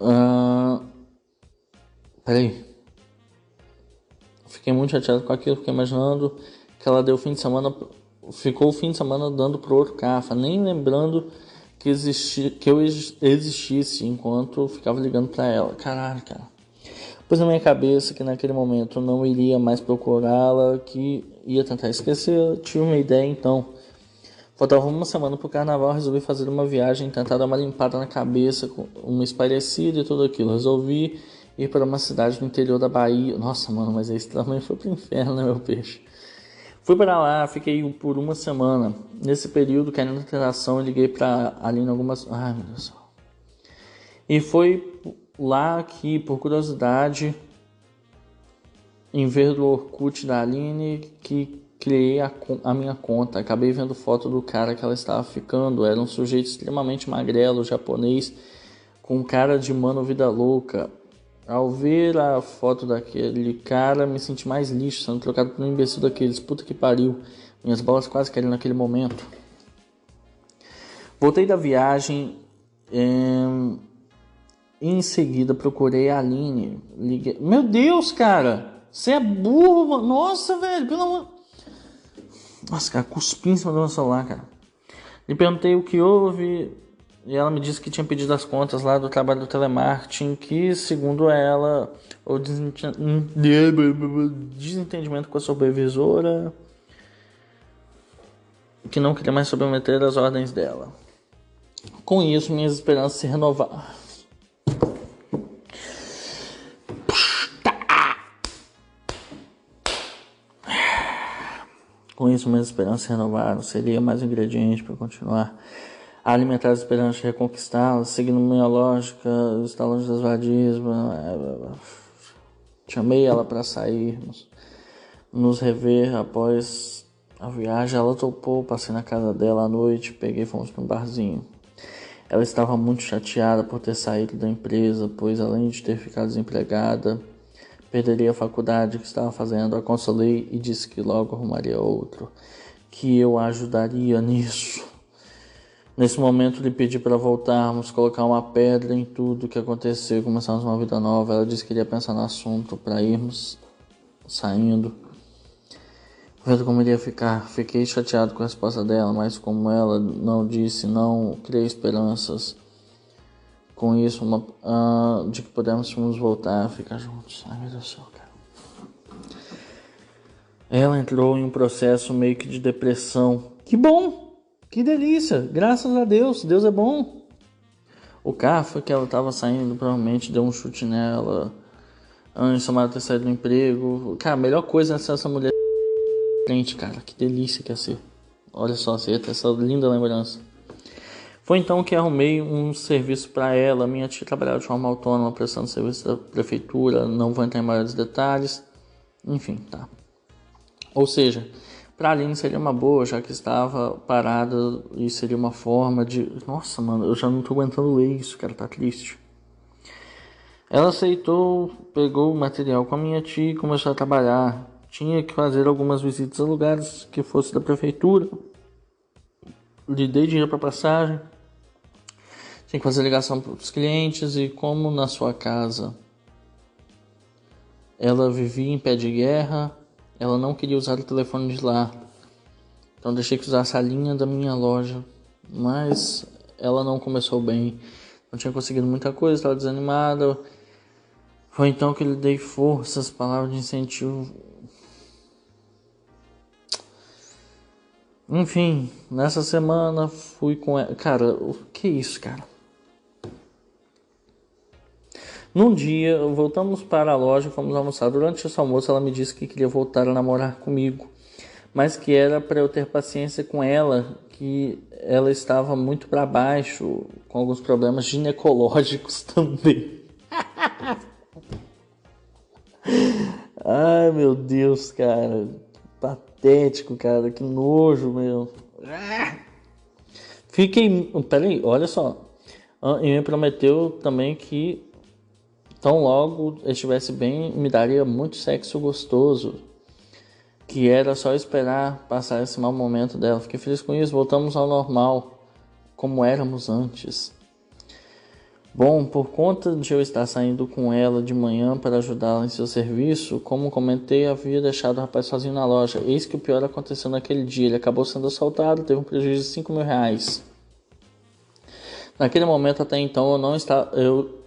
Uh... Peraí. Fiquei muito chateado com aquilo. Fiquei imaginando que ela deu fim de semana ficou o fim de semana dando pro outro cafa, nem lembrando que, existi, que eu existisse enquanto ficava ligando para ela. Caralho, cara. Pus na minha cabeça que naquele momento eu não iria mais procurá-la, que ia tentar esquecer. Eu tive uma ideia então. Faltava uma semana pro carnaval, resolvi fazer uma viagem, tentar dar uma limpada na cabeça, uma esparecida e tudo aquilo. Resolvi ir para uma cidade no interior da Bahia. Nossa, mano, mas esse também foi pro inferno, né, meu peixe? Fui para lá, fiquei por uma semana. Nesse período, querendo interação, liguei para Aline algumas. Ai, meu Deus do céu. E foi lá que, por curiosidade, em ver do Orkut da Aline, que criei a, a, minha conta. Acabei vendo foto do cara que ela estava ficando. Era um sujeito extremamente magrelo, japonês, com cara de mano vida louca. Ao ver a foto daquele cara, me senti mais lixo, sendo trocado por um imbecil daqueles. Puta que pariu. Minhas bolas quase caíram naquele momento. Voltei da viagem. É... Em seguida procurei a Aline. Liguei... Meu Deus, cara! Você é burro, mano. Nossa, velho, pelo amor. Nossa, cara, cuspi em cima do meu celular, cara. Lhe perguntei o que houve. E ela me disse que tinha pedido as contas lá do trabalho do telemarketing, que segundo ela, o desentendimento com a supervisora, que não queria mais submeter as ordens dela. Com isso, minhas esperanças se renovaram. Com isso, minhas esperanças se renovaram. Seria mais um ingrediente para continuar a alimentar as esperanças de reconquistá-las, seguindo minha lógica, está longe das vadias. Chamei ela para sairmos, nos rever após a viagem. Ela topou, passei na casa dela à noite, peguei fomos para um barzinho. Ela estava muito chateada por ter saído da empresa, pois além de ter ficado desempregada, perderia a faculdade que estava fazendo. A consolei e disse que logo arrumaria outro, que eu a ajudaria nisso. Nesse momento lhe pedi para voltarmos, colocar uma pedra em tudo que aconteceu e começarmos uma vida nova. Ela disse que iria pensar no assunto para irmos saindo. Vendo como iria ficar. Fiquei chateado com a resposta dela, mas como ela não disse, não criei esperanças com isso uma, uh, de que pudéssemos voltar a ficar juntos. Ai meu Deus do céu, cara. Ela entrou em um processo meio que de depressão. Que bom! Que delícia! Graças a Deus, Deus é bom. O carro foi que ela estava saindo, provavelmente deu um chute nela. Antes de ter saído do emprego. Cara, a melhor coisa é essa mulher frente, cara. Que delícia que ia ser. Olha só, ter essa linda lembrança. Foi então que arrumei um serviço para ela. Minha tia trabalhava de forma autônoma, prestando serviço da prefeitura. Não vou entrar em maiores detalhes. Enfim, tá. Ou seja, para a Aline seria uma boa, já que estava parada e seria uma forma de. Nossa, mano, eu já não tô aguentando ler isso, cara, tá triste. Ela aceitou, pegou o material com a minha tia e começou a trabalhar. Tinha que fazer algumas visitas a lugares que fosse da prefeitura. Lhe dei dinheiro para passagem. Tem que fazer ligação para os clientes e como na sua casa ela vivia em pé de guerra, ela não queria usar o telefone de lá. Então deixei que usasse a linha da minha loja, mas ela não começou bem. Não tinha conseguido muita coisa, estava desanimada. Foi então que lhe dei forças, palavras de incentivo. Enfim, nessa semana fui com ela. Cara, o que é isso, cara? Num dia, voltamos para a loja e fomos almoçar. Durante esse almoço, ela me disse que queria voltar a namorar comigo, mas que era para eu ter paciência com ela, que ela estava muito para baixo, com alguns problemas ginecológicos também. Ai meu Deus, cara, patético, cara, que nojo, meu. Fiquei. Peraí, olha só. E me prometeu também que Tão logo estivesse bem, me daria muito sexo gostoso, que era só esperar passar esse mau momento dela. Fiquei feliz com isso, voltamos ao normal, como éramos antes. Bom, por conta de eu estar saindo com ela de manhã para ajudá-la em seu serviço, como comentei, havia deixado o rapaz sozinho na loja. Eis que o pior aconteceu naquele dia. Ele acabou sendo assaltado, teve um prejuízo de 5 mil reais. Naquele momento até então eu não estava. Eu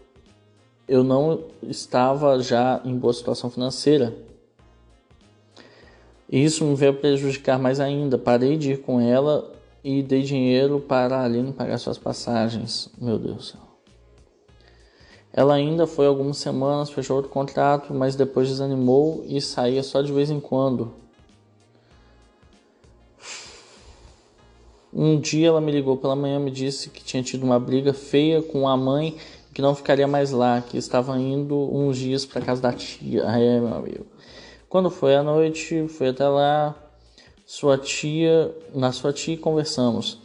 eu não estava já em boa situação financeira. Isso me veio prejudicar mais ainda. Parei de ir com ela e dei dinheiro para a Aline pagar suas passagens. Meu Deus do céu. Ela ainda foi algumas semanas, fechou outro contrato, mas depois desanimou e saía só de vez em quando. Um dia ela me ligou pela manhã, me disse que tinha tido uma briga feia com a mãe que não ficaria mais lá, que estava indo uns dias para casa da tia. É, meu amigo. Quando foi à noite, fui até lá, sua tia, na sua tia conversamos.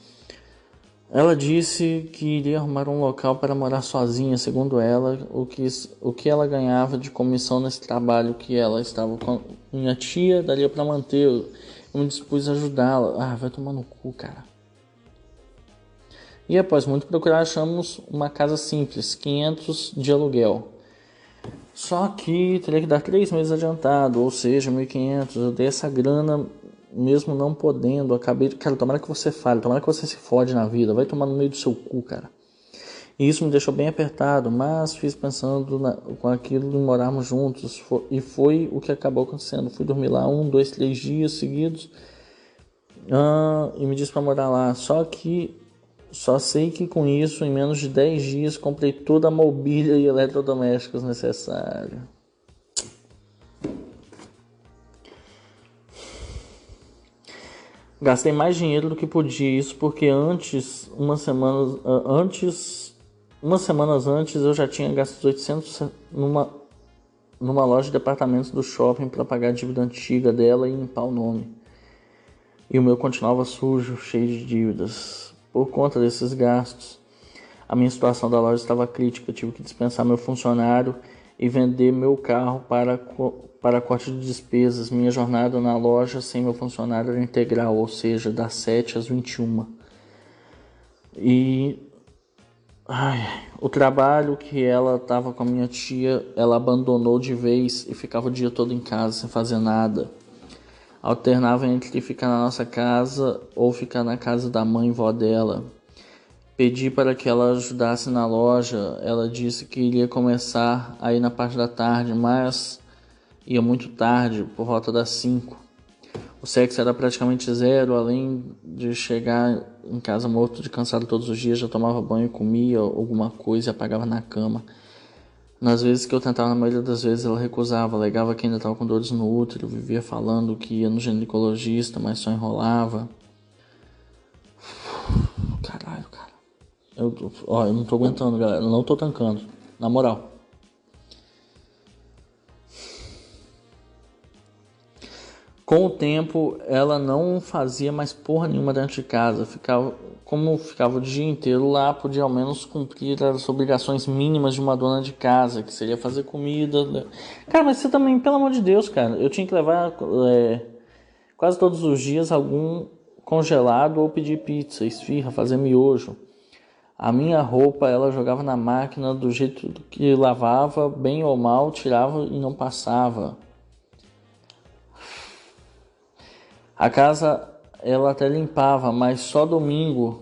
Ela disse que iria arrumar um local para morar sozinha, segundo ela, o que, o que ela ganhava de comissão nesse trabalho que ela estava com minha tia daria para manter. Eu me dispus a ajudá-la. Ah, vai tomar no cu, cara. E após muito procurar, achamos uma casa simples, 500 de aluguel. Só que teria que dar três meses adiantado, ou seja, 1.500. Eu dei essa grana mesmo não podendo. Acabei. Cara, tomara que você fale, tomara que você se fode na vida. Vai tomar no meio do seu cu, cara. E isso me deixou bem apertado, mas fiz pensando na, com aquilo de morarmos juntos. e foi o que acabou acontecendo. Fui dormir lá um, dois, três dias seguidos. E me disse para morar lá. Só que Só sei que com isso, em menos de 10 dias, comprei toda a mobília e eletrodomésticos necessários. Gastei mais dinheiro do que podia isso porque antes, uma semana antes, umas semanas antes eu já tinha gasto 800 numa numa loja de departamentos do shopping para pagar a dívida antiga dela e limpar o nome. E o meu continuava sujo, cheio de dívidas. Por conta desses gastos, a minha situação da loja estava crítica. Eu tive que dispensar meu funcionário e vender meu carro para para corte de despesas, minha jornada na loja sem meu funcionário era integral, ou seja, das 7 às 21. E ai, o trabalho que ela estava com a minha tia, ela abandonou de vez e ficava o dia todo em casa sem fazer nada. Alternava entre ficar na nossa casa ou ficar na casa da mãe e vó dela. Pedi para que ela ajudasse na loja. Ela disse que iria começar aí na parte da tarde, mas Ia muito tarde, por volta das 5. O sexo era praticamente zero, além de chegar em casa morto de cansado todos os dias, já tomava banho, comia alguma coisa e apagava na cama. Nas vezes que eu tentava, na maioria das vezes ela recusava, alegava que ainda estava com dores no útero, vivia falando que ia no ginecologista, mas só enrolava. Caralho, cara. Eu, ó, eu não tô aguentando, galera. Eu não tô tancando. Na moral. Com o tempo, ela não fazia mais porra nenhuma dentro de casa. Ficava, como ficava o dia inteiro lá, podia ao menos cumprir as obrigações mínimas de uma dona de casa, que seria fazer comida. Né? Cara, mas você também, pelo amor de Deus, cara, eu tinha que levar é, quase todos os dias algum congelado ou pedir pizza, esfirra, fazer miojo. A minha roupa ela jogava na máquina do jeito que lavava, bem ou mal, tirava e não passava. A casa ela até limpava, mas só domingo.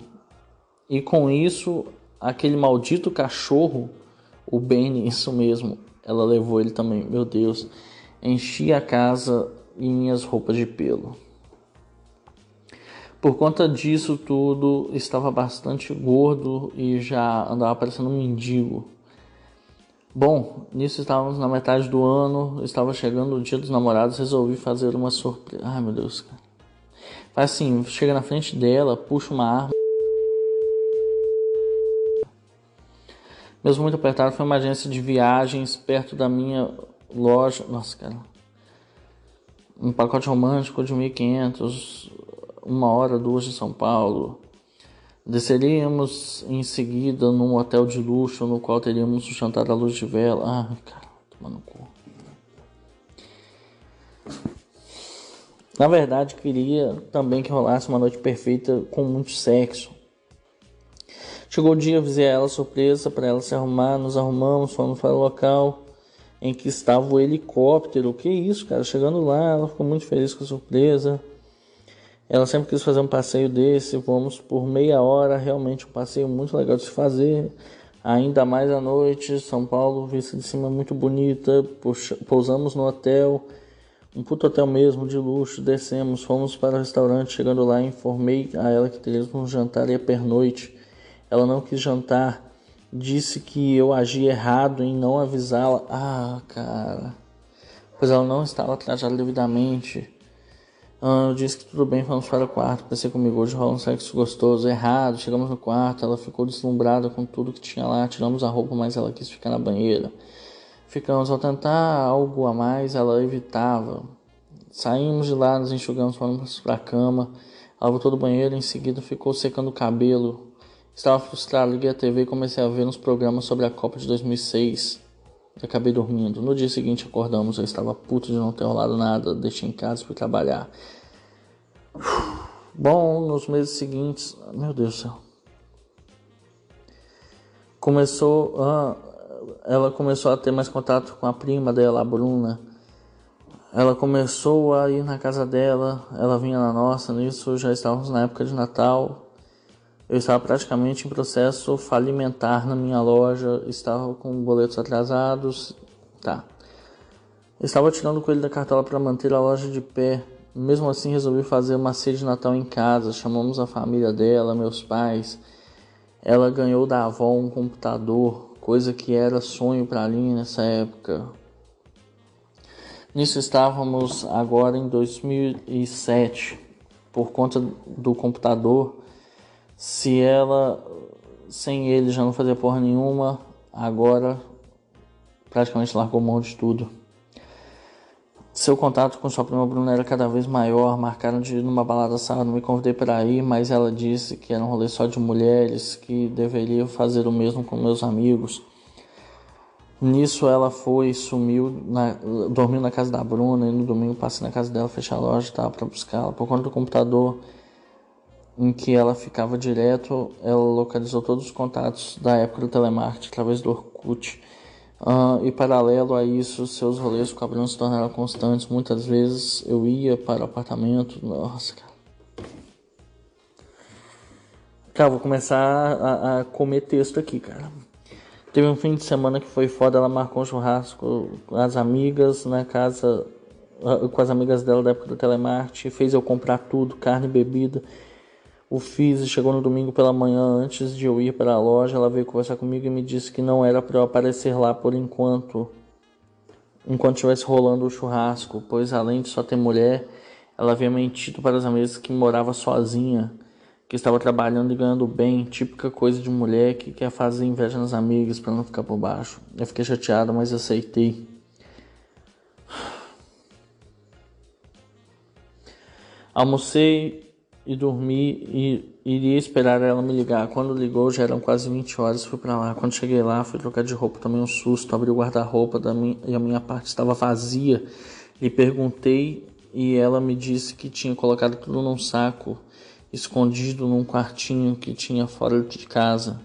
E com isso, aquele maldito cachorro, o Benny, isso mesmo, ela levou ele também, meu Deus, enchia a casa e minhas roupas de pelo. Por conta disso tudo, estava bastante gordo e já andava parecendo um mendigo. Bom, nisso estávamos na metade do ano, estava chegando o dia dos namorados, resolvi fazer uma surpresa. Ai meu Deus, cara. Faz assim, chega na frente dela, puxa uma arma. Mesmo muito apertado, foi uma agência de viagens perto da minha loja. Nossa, cara. Um pacote romântico de 1.500, uma hora, duas de São Paulo. Desceríamos em seguida num hotel de luxo no qual teríamos um jantar à luz de vela. Ah, cara, tomando cu. Na verdade, queria também que rolasse uma noite perfeita com muito sexo. Chegou o dia, avisei a ela surpresa para ela se arrumar, nos arrumamos, fomos para o local em que estava o helicóptero. Que isso, cara? Chegando lá, ela ficou muito feliz com a surpresa. Ela sempre quis fazer um passeio desse, fomos por meia hora, realmente um passeio muito legal de se fazer. Ainda mais à noite, São Paulo, vista de cima muito bonita. Pousamos no hotel um puto hotel mesmo, de luxo, descemos, fomos para o restaurante, chegando lá informei a ela que teríamos um jantar e a pernoite. Ela não quis jantar, disse que eu agi errado em não avisá-la. Ah, cara. Pois ela não estava trajada devidamente. Ah, eu disse que tudo bem, fomos para o quarto. Pensei comigo, hoje rola um sexo gostoso. Errado, chegamos no quarto, ela ficou deslumbrada com tudo que tinha lá. Tiramos a roupa, mas ela quis ficar na banheira. Ficamos ao tentar algo a mais, ela evitava. Saímos de lá, nos enxugamos, fomos para a cama. Ela voltou do banheiro, em seguida ficou secando o cabelo. Estava frustrado, liguei a TV e comecei a ver uns programas sobre a Copa de 2006. E acabei dormindo. No dia seguinte acordamos, eu estava puto de não ter rolado nada, deixei em casa para trabalhar. Bom, nos meses seguintes, meu Deus do céu. Começou. Ah, ela começou a ter mais contato com a prima dela, a Bruna. Ela começou a ir na casa dela, ela vinha na nossa, nisso já estávamos na época de Natal. Eu estava praticamente em processo falimentar na minha loja, estava com boletos atrasados. Tá. estava tirando o coelho da cartola para manter a loja de pé. Mesmo assim, resolvi fazer uma ceia de Natal em casa. Chamamos a família dela, meus pais Ela ganhou da avó um computador, coisa que era sonho para Aline nessa época. Nisso estávamos agora em 2007, por conta do computador. Se ela sem ele já não fazia porra nenhuma, agora praticamente largou mão de tudo. Seu contato com sua prima Bruna era cada vez maior, marcaram de ir numa balada sábado, me convidei para ir, mas ela disse que era um rolê só de mulheres, que deveria fazer o mesmo com meus amigos. Nisso ela foi, sumiu, na, dormiu na casa da Bruna e no domingo passei na casa dela, fechei a loja, tava para buscá-la. Por conta do computador em que ela ficava direto, ela localizou todos os contatos da época do telemarketing através do Orkut. Uh, e paralelo a isso, seus rolês com a Bruna se tornaram constantes. Muitas vezes eu ia para o apartamento. Nossa, cara. Cara, vou começar a, a comer texto aqui, cara. Teve um fim de semana que foi foda, ela marcou um churrasco com as amigas na casa, ah, com as amigas dela da época do telemarketing, fez eu comprar tudo, carne e bebida. O fiz e chegou no domingo pela manhã antes de eu ir para a loja, ela veio conversar comigo e me disse que não era para eu aparecer lá por enquanto, enquanto estivesse rolando o churrasco, pois além de só ter mulher, ela havia mentido para as amigas que morava sozinha que estava trabalhando e ganhando bem, típica coisa de mulher que quer fazer inveja nas amigas para não ficar por baixo. Eu fiquei chateado, mas aceitei. Almocei e dormi e iria esperar ela me ligar. Quando ligou já eram quase 20 horas, fui para lá. Quando cheguei lá, fui trocar de roupa, tomei um susto, abri o guarda-roupa e a minha parte estava vazia. Lhe perguntei e ela me disse que tinha colocado tudo num saco escondido num quartinho que tinha fora de casa,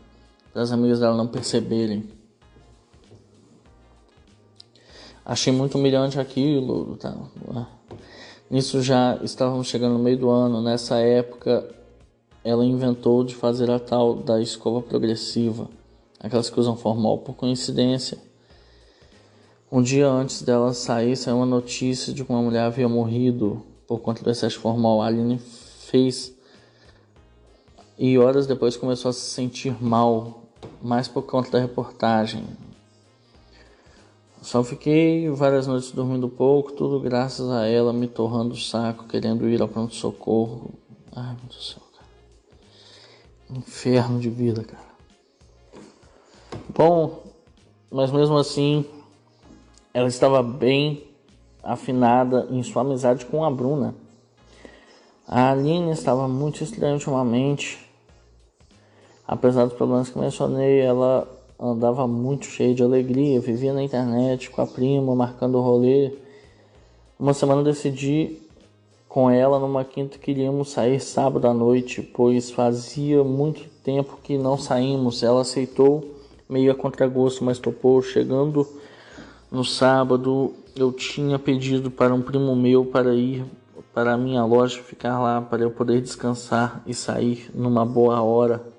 para as amigas dela não perceberem. Achei muito humilhante aquilo. Tá? Nisso já estávamos chegando no meio do ano. Nessa época, ela inventou de fazer a tal da escova progressiva, aquelas que usam formal por coincidência. Um dia antes dela sair, saiu uma notícia de que uma mulher havia morrido por conta do excesso formal. A Aline fez e horas depois começou a se sentir mal, mais por conta da reportagem. Só fiquei várias noites dormindo pouco, tudo graças a ela me torrando o saco, querendo ir ao pronto-socorro. Ai, meu Deus do céu, cara. Inferno de vida, cara. Bom, mas mesmo assim, ela estava bem afinada em sua amizade com a Bruna. A Aline estava muito estranha ultimamente. Apesar dos problemas que mencionei, ela andava muito cheia de alegria, vivia na internet com a prima, marcando rolê. Uma semana decidi com ela numa quinta que iríamos sair sábado à noite, pois fazia muito tempo que não saímos. Ela aceitou meio a contragosto, mas topou. Chegando no sábado, eu tinha pedido para um primo meu para ir para a minha loja, ficar lá para eu poder descansar e sair numa boa hora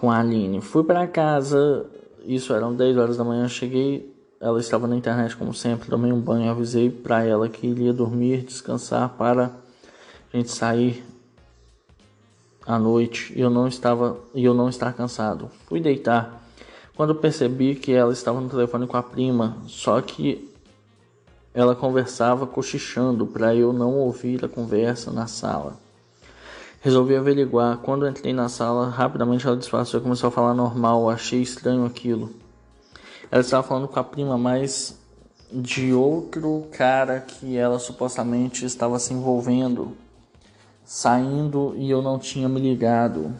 com a Aline. Fui para casa, isso eram 10 horas da manhã, cheguei, ela estava na internet como sempre, tomei um banho, avisei para ela que iria dormir, descansar para a gente sair à noite e eu não estava e eu não estar cansado. Fui deitar. Quando percebi que ela estava no telefone com a prima, só que ela conversava cochichando para eu não ouvir a conversa na sala. Resolvi averiguar. Quando entrei na sala, rapidamente ela disfarçou e começou a falar normal. Achei estranho aquilo. Ela estava falando com a prima, mas de outro cara que ela supostamente estava se envolvendo, saindo e eu não tinha me ligado.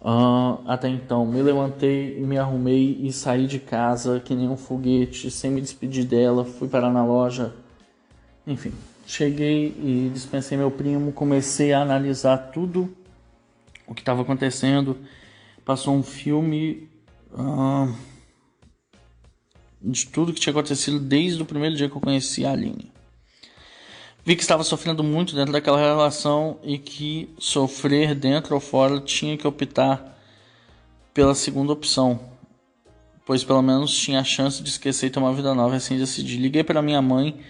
Uh, até então, me levantei, me arrumei e saí de casa que nem um foguete, sem me despedir dela. Fui parar na loja, enfim. Cheguei e dispensei meu primo, comecei a analisar tudo o que estava acontecendo. Passou um filme uh, de tudo que tinha acontecido desde o primeiro dia que eu conheci a Aline. Vi que estava sofrendo muito dentro daquela relação e que sofrer dentro ou fora tinha que optar pela segunda opção, pois pelo menos tinha a chance de esquecer e ter uma vida nova assim decidi. Liguei para minha mãe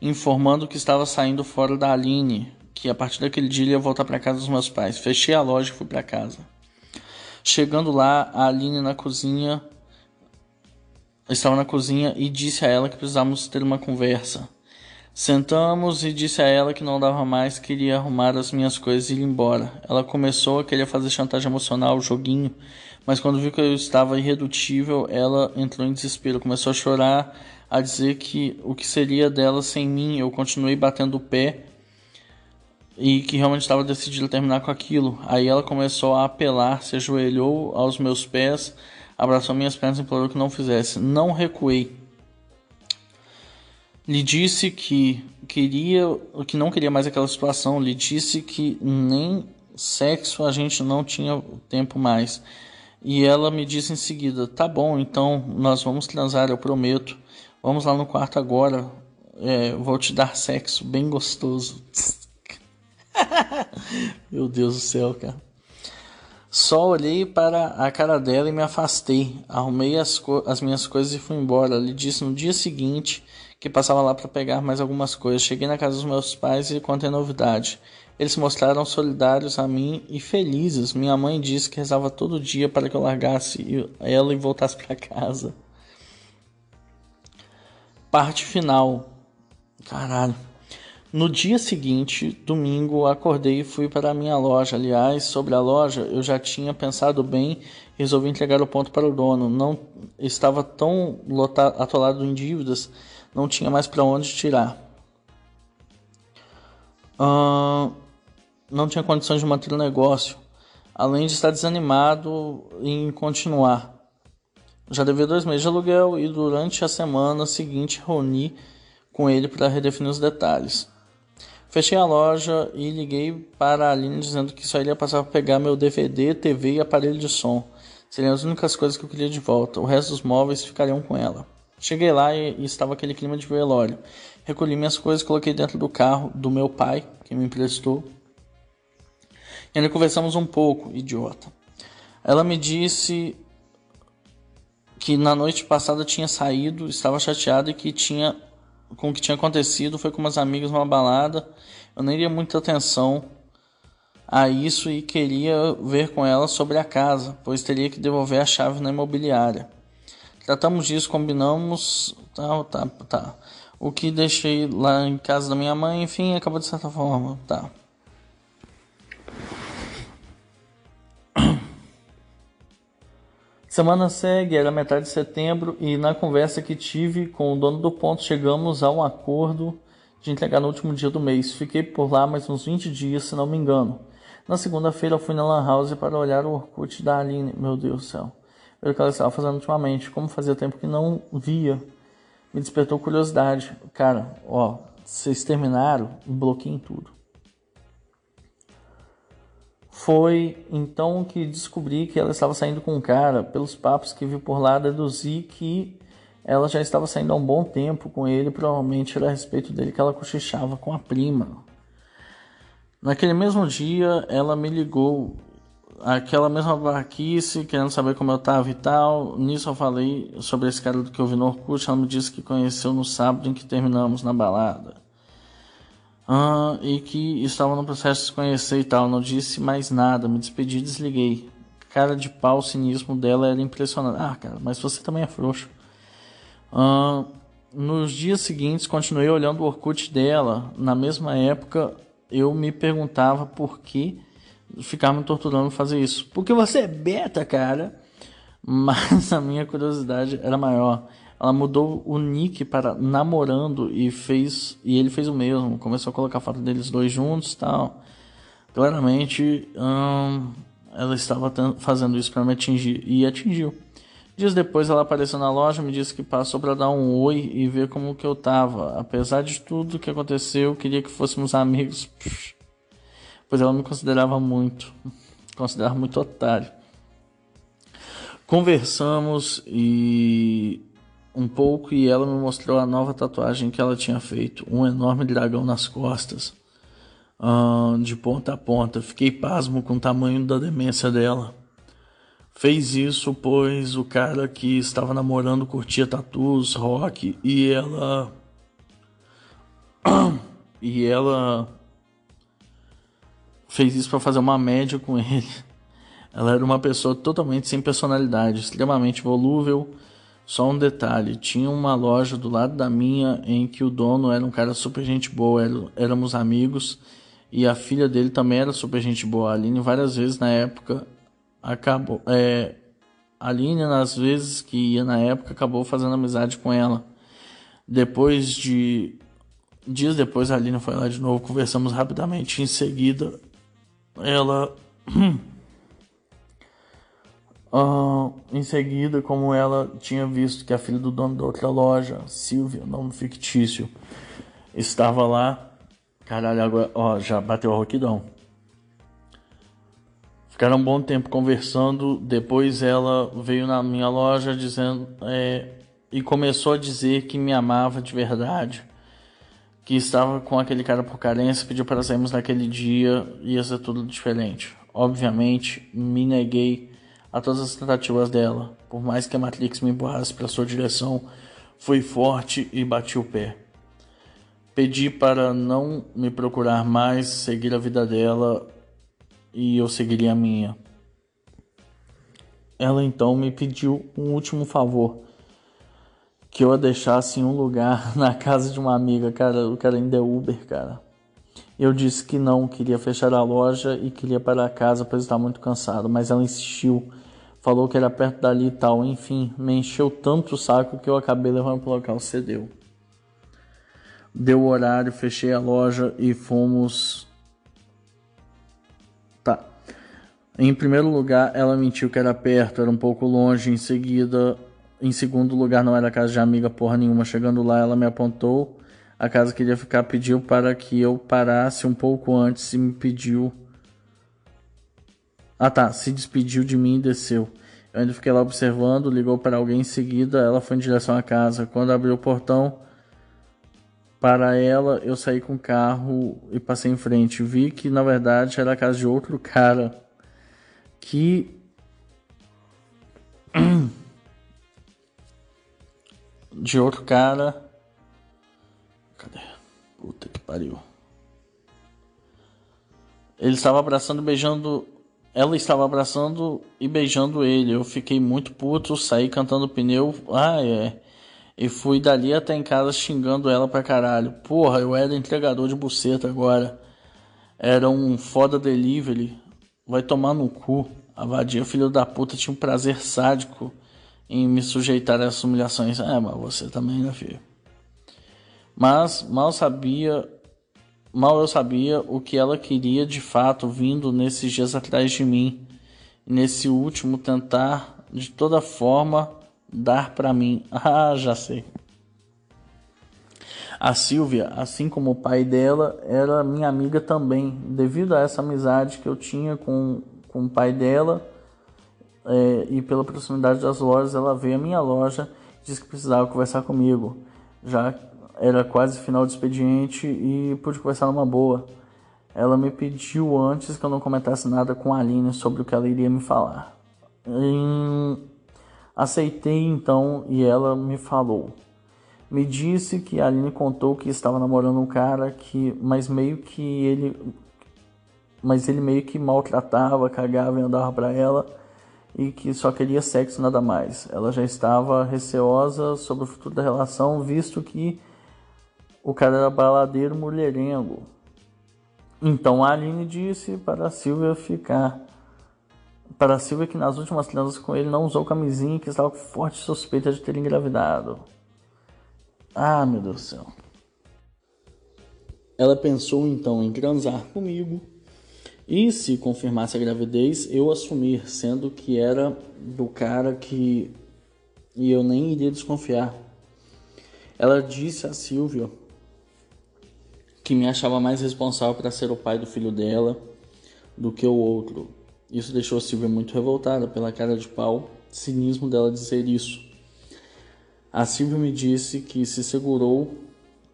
informando que estava saindo fora da Aline. que a partir daquele dia ia voltar para casa dos meus pais. Fechei a loja e fui para casa. Chegando lá, a Aline na cozinha estava na cozinha e disse a ela que precisávamos ter uma conversa. Sentamos e disse a ela que não dava mais, queria arrumar as minhas coisas e ir embora. Ela começou a querer fazer chantagem emocional, joguinho, mas quando viu que eu estava irredutível, ela entrou em desespero, começou a chorar, a dizer que o que seria dela sem mim. Eu continuei batendo o pé e que realmente estava decidido terminar com aquilo. Aí ela começou a apelar, se ajoelhou aos meus pés, abraçou minhas pernas e implorou que não fizesse. Não recuei. Lhe disse que queria, que não queria mais aquela situação. Lhe disse que nem sexo a gente não tinha tempo mais. E ela me disse em seguida: "Tá bom, então nós vamos transar, eu prometo. Vamos lá no quarto agora. É, vou te dar sexo bem gostoso." Meu Deus do céu, cara. Só olhei para a cara dela e me afastei. Arrumei as, as minhas coisas e fui embora. Ele disse no dia seguinte que passava lá para pegar mais algumas coisas. Cheguei na casa dos meus pais e contei a novidade. Eles se mostraram solidários a mim e felizes. Minha mãe disse que rezava todo dia para que eu largasse ela e voltasse para casa. Parte final. Caralho. No dia seguinte, domingo, acordei e fui para a minha loja. Aliás, sobre a loja, eu já tinha pensado bem e resolvi entregar o ponto para o dono. Não estava tão lotado, atolado em dívidas, não tinha mais para onde tirar. Uh, não tinha condições de manter o negócio, além de estar desanimado em continuar. Já devia dois meses de aluguel e durante a semana seguinte reuni com ele para redefinir os detalhes. Fechei a loja e liguei para a Aline dizendo que só iria passar para pegar meu DVD, TV e aparelho de som. Seriam as únicas coisas que eu queria de volta. O resto dos móveis ficariam com ela. Cheguei lá e, estava aquele clima de velório. Recolhi minhas coisas, coloquei dentro do carro do meu pai, que me emprestou. E ainda conversamos um pouco, idiota. Ela me disse que na noite passada tinha saído, estava chateada e que tinha com o que tinha acontecido, foi com umas amigas numa balada. Eu nem dei muita atenção a isso e queria ver com ela sobre a casa, pois teria que devolver a chave na imobiliária. Tratamos disso, combinamos, tá, tá, tá. O que deixei lá em casa da minha mãe, enfim, acabou de certa forma, tá. Semana segue, era metade de setembro, e na conversa que tive com o dono do ponto, chegamos a um acordo de entregar no último dia do mês. Fiquei por lá mais uns 20 dias, se não me engano. Na segunda-feira fui na Lan House para olhar o Orkut da Aline. Meu Deus do céu. Ver o que ela estava fazendo ultimamente. Como fazia tempo que não via. Me despertou curiosidade. Cara, ó, vocês terminaram, bloqueiem tudo. Foi então que descobri que ela estava saindo com um cara. Pelos papos que vi por lá, deduzi que ela já estava saindo há um bom tempo com ele. Provavelmente era a respeito dele que ela cochichava com a prima. Naquele mesmo dia, ela me ligou. Aquela mesma barquice, querendo saber como eu estava e tal. Nisso eu falei sobre esse cara do que eu vi no Orkut. Ela me disse que conheceu no sábado em que terminamos na balada e que estava no processo de se conhecer e tal. Não disse mais nada, me despedi e desliguei. Cara de pau, cinismo dela era impressionante. Ah, cara, mas você também é frouxo. Nos dias seguintes, continuei olhando o Orkut dela. Na mesma época, eu me perguntava por que ficar me torturando fazer isso. Porque você é beta, cara. Mas a minha curiosidade era maior ela mudou o nick para namorando e fez e ele fez o mesmo. Começou a colocar foto deles dois juntos tal. Claramente hum, ela estava fazendo isso para me atingir e atingiu. Dias depois ela apareceu na loja me disse que passou para dar um oi e ver como que eu tava. Apesar de tudo que aconteceu queria que fôssemos amigos. Pois ela me considerava muito. Considerava muito otário. Conversamos e um pouco e ela me mostrou a nova tatuagem que ela tinha feito, um enorme dragão nas costas, uh, de ponta a ponta. Fiquei pasmo com o tamanho da demência dela. Fez isso pois o cara que estava namorando curtia tatus, rock e ela e ela fez isso para fazer uma média com ele. Ela era uma pessoa totalmente sem personalidade, extremamente volúvel. Só um detalhe: tinha uma loja do lado da minha em que o dono era um cara super gente boa, éramos amigos e a filha dele também era super gente boa. A Aline, várias vezes na época, acabou. É, a Aline, nas vezes que ia na época, acabou fazendo amizade com ela. Depois de. Dias depois, a Aline foi lá de novo, conversamos rapidamente. Em seguida, ela. Em seguida, como ela tinha visto que a filha do dono da outra loja, Silvia, nome fictício, estava lá, Caralho, agora, ó, já bateu a roquidão. Ficaram um bom tempo conversando. Depois ela veio na minha loja dizendo é, e começou a dizer que me amava de verdade, que estava com aquele cara por carência, pediu para sairmos naquele dia, ia ser tudo diferente. Obviamente, me neguei a todas as tentativas dela. Por mais que a Matrix me empurrasse para sua direção, fui forte e bati o pé. Pedi para não me procurar mais, seguir a vida dela e eu seguiria a minha. Ela então me pediu um último favor. Que eu a deixasse em um lugar na casa de uma amiga, cara. O cara ainda é Uber, cara. Eu disse que não, queria fechar a loja e queria para casa, pois estava muito cansado. Mas ela insistiu, falou que era perto dali e tal. Enfim, me encheu tanto o saco que eu acabei levando para o local, cedeu. Deu o horário, fechei a loja e fomos. Tá. Em primeiro lugar, ela mentiu que era perto, era um pouco longe. Em seguida, em segundo lugar, não era casa de amiga porra nenhuma. Chegando lá, ela me apontou. A casa queria ficar, pediu para que eu parasse um pouco antes e me pediu. Ah tá, se despediu de mim e desceu. Eu ainda fiquei lá observando, ligou para alguém em seguida, ela foi em direção à casa. Quando abriu o portão, para ela, eu saí com o carro e passei em frente. Vi que na verdade era a casa de outro cara que de outro cara. Cadê? Puta que pariu. Ele estava abraçando beijando. Ela estava abraçando e beijando ele. Eu fiquei muito puto, saí cantando pneu. Ah, é. E fui dali até em casa xingando ela pra caralho. Porra, eu era entregador de buceta agora. Era um foda delivery. Vai tomar no cu. A vadia, filho da puta, tinha um prazer sádico em me sujeitar a essas humilhações. É, mas você também, né, filho? Mas mal sabia. Mal eu sabia o que ela queria de fato vindo nesses dias atrás de mim. Nesse último tentar de toda forma dar para mim. Ah, já sei. A Silvia, assim como o pai dela, era minha amiga também. Devido a essa amizade que eu tinha com, com o pai dela é, e pela proximidade das lojas, ela veio à minha loja e disse que precisava conversar comigo. Já era quase final do expediente e pude conversar numa boa. Ela me pediu antes que eu não comentasse nada com a Aline sobre o que ela iria me falar. Em Aceitei então e ela me falou. Me disse que a Aline contou que estava namorando um cara que, mas meio que ele, mas ele meio que maltratava, cagava e andava para ela e que só queria sexo nada mais. Ela já estava receosa sobre o futuro da relação, visto que o cara era baladeiro mulherengo. Então a Aline disse para a Silvia ficar para Silvia que nas últimas transas com ele não usou camisinha e que estava com forte suspeita de ter engravidado. Ah, meu Deus do céu. Ela pensou então em transar comigo e se confirmasse a gravidez, eu assumir, sendo que era do cara que e eu nem iria desconfiar. Ela disse a Silvia que me achava mais responsável para ser o pai do filho dela do que o outro, isso deixou a Silvia muito revoltada pela cara de pau, cinismo dela dizer isso. A Silvia me disse que se segurou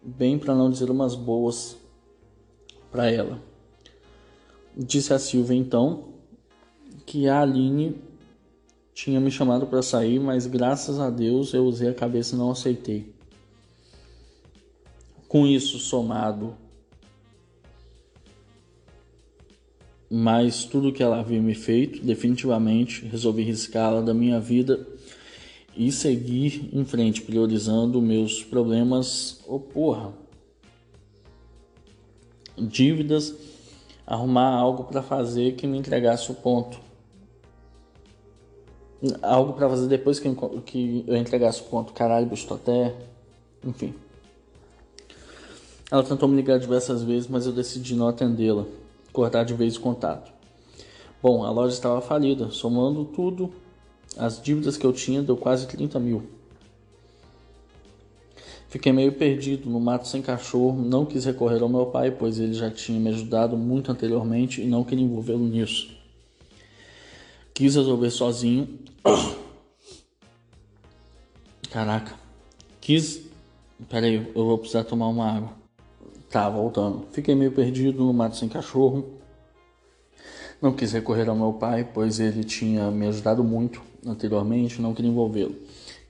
bem para não dizer umas boas para ela. Disse a Silvia então que a Aline tinha me chamado para sair, mas graças a Deus eu usei a cabeça e não aceitei. Com isso somado mas tudo que ela havia me feito, definitivamente resolvi riscá-la da minha vida e seguir em frente, priorizando meus problemas. Oh, porra! Dívidas, arrumar algo para fazer que me entregasse o ponto. Algo para fazer depois que, que eu entregasse o ponto. Caralho, bicho, até. Enfim. Ela tentou me ligar diversas vezes, mas eu decidi não atendê-la, cortar de vez o contato. Bom, a loja estava falida, somando tudo, as dívidas que eu tinha deu quase 30 mil. Fiquei meio perdido no mato sem cachorro, não quis recorrer ao meu pai, pois ele já tinha me ajudado muito anteriormente e não queria envolvê-lo nisso. Quis resolver sozinho. Caraca. Quis. Peraí, eu vou precisar tomar uma água. Tá, voltando. Fiquei meio perdido no mato sem cachorro. Não quis recorrer ao meu pai, pois ele tinha me ajudado muito anteriormente, não queria envolvê-lo.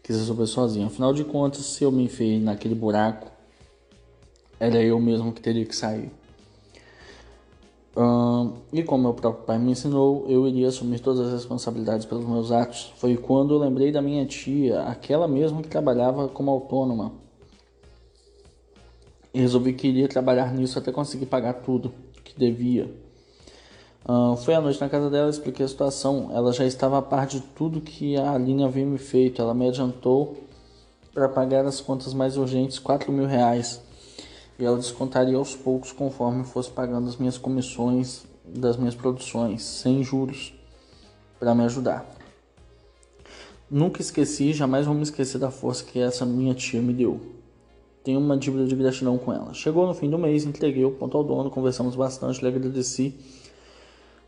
Quis resolver sozinho. Afinal de contas, se eu me enfiei naquele buraco, era eu mesmo que teria que sair. e como meu próprio pai me ensinou, eu iria assumir todas as responsabilidades pelos meus atos. Foi quando eu lembrei da minha tia, aquela mesma que trabalhava como autônoma e resolvi que iria trabalhar nisso até conseguir pagar tudo que devia. Uh, foi à noite na casa dela, expliquei a situação. Ela já estava a par de tudo que a Aline havia me feito. Ela me adiantou para pagar as contas mais urgentes, 4 mil reais. E ela descontaria aos poucos conforme fosse pagando as minhas comissões das minhas produções, sem juros, para me ajudar. Nunca esqueci, jamais vou me esquecer da força que essa minha tia me deu tenho uma dívida de gratidão com ela. Chegou no fim do mês, entreguei o ponto ao dono, conversamos bastante, lhe agradeci.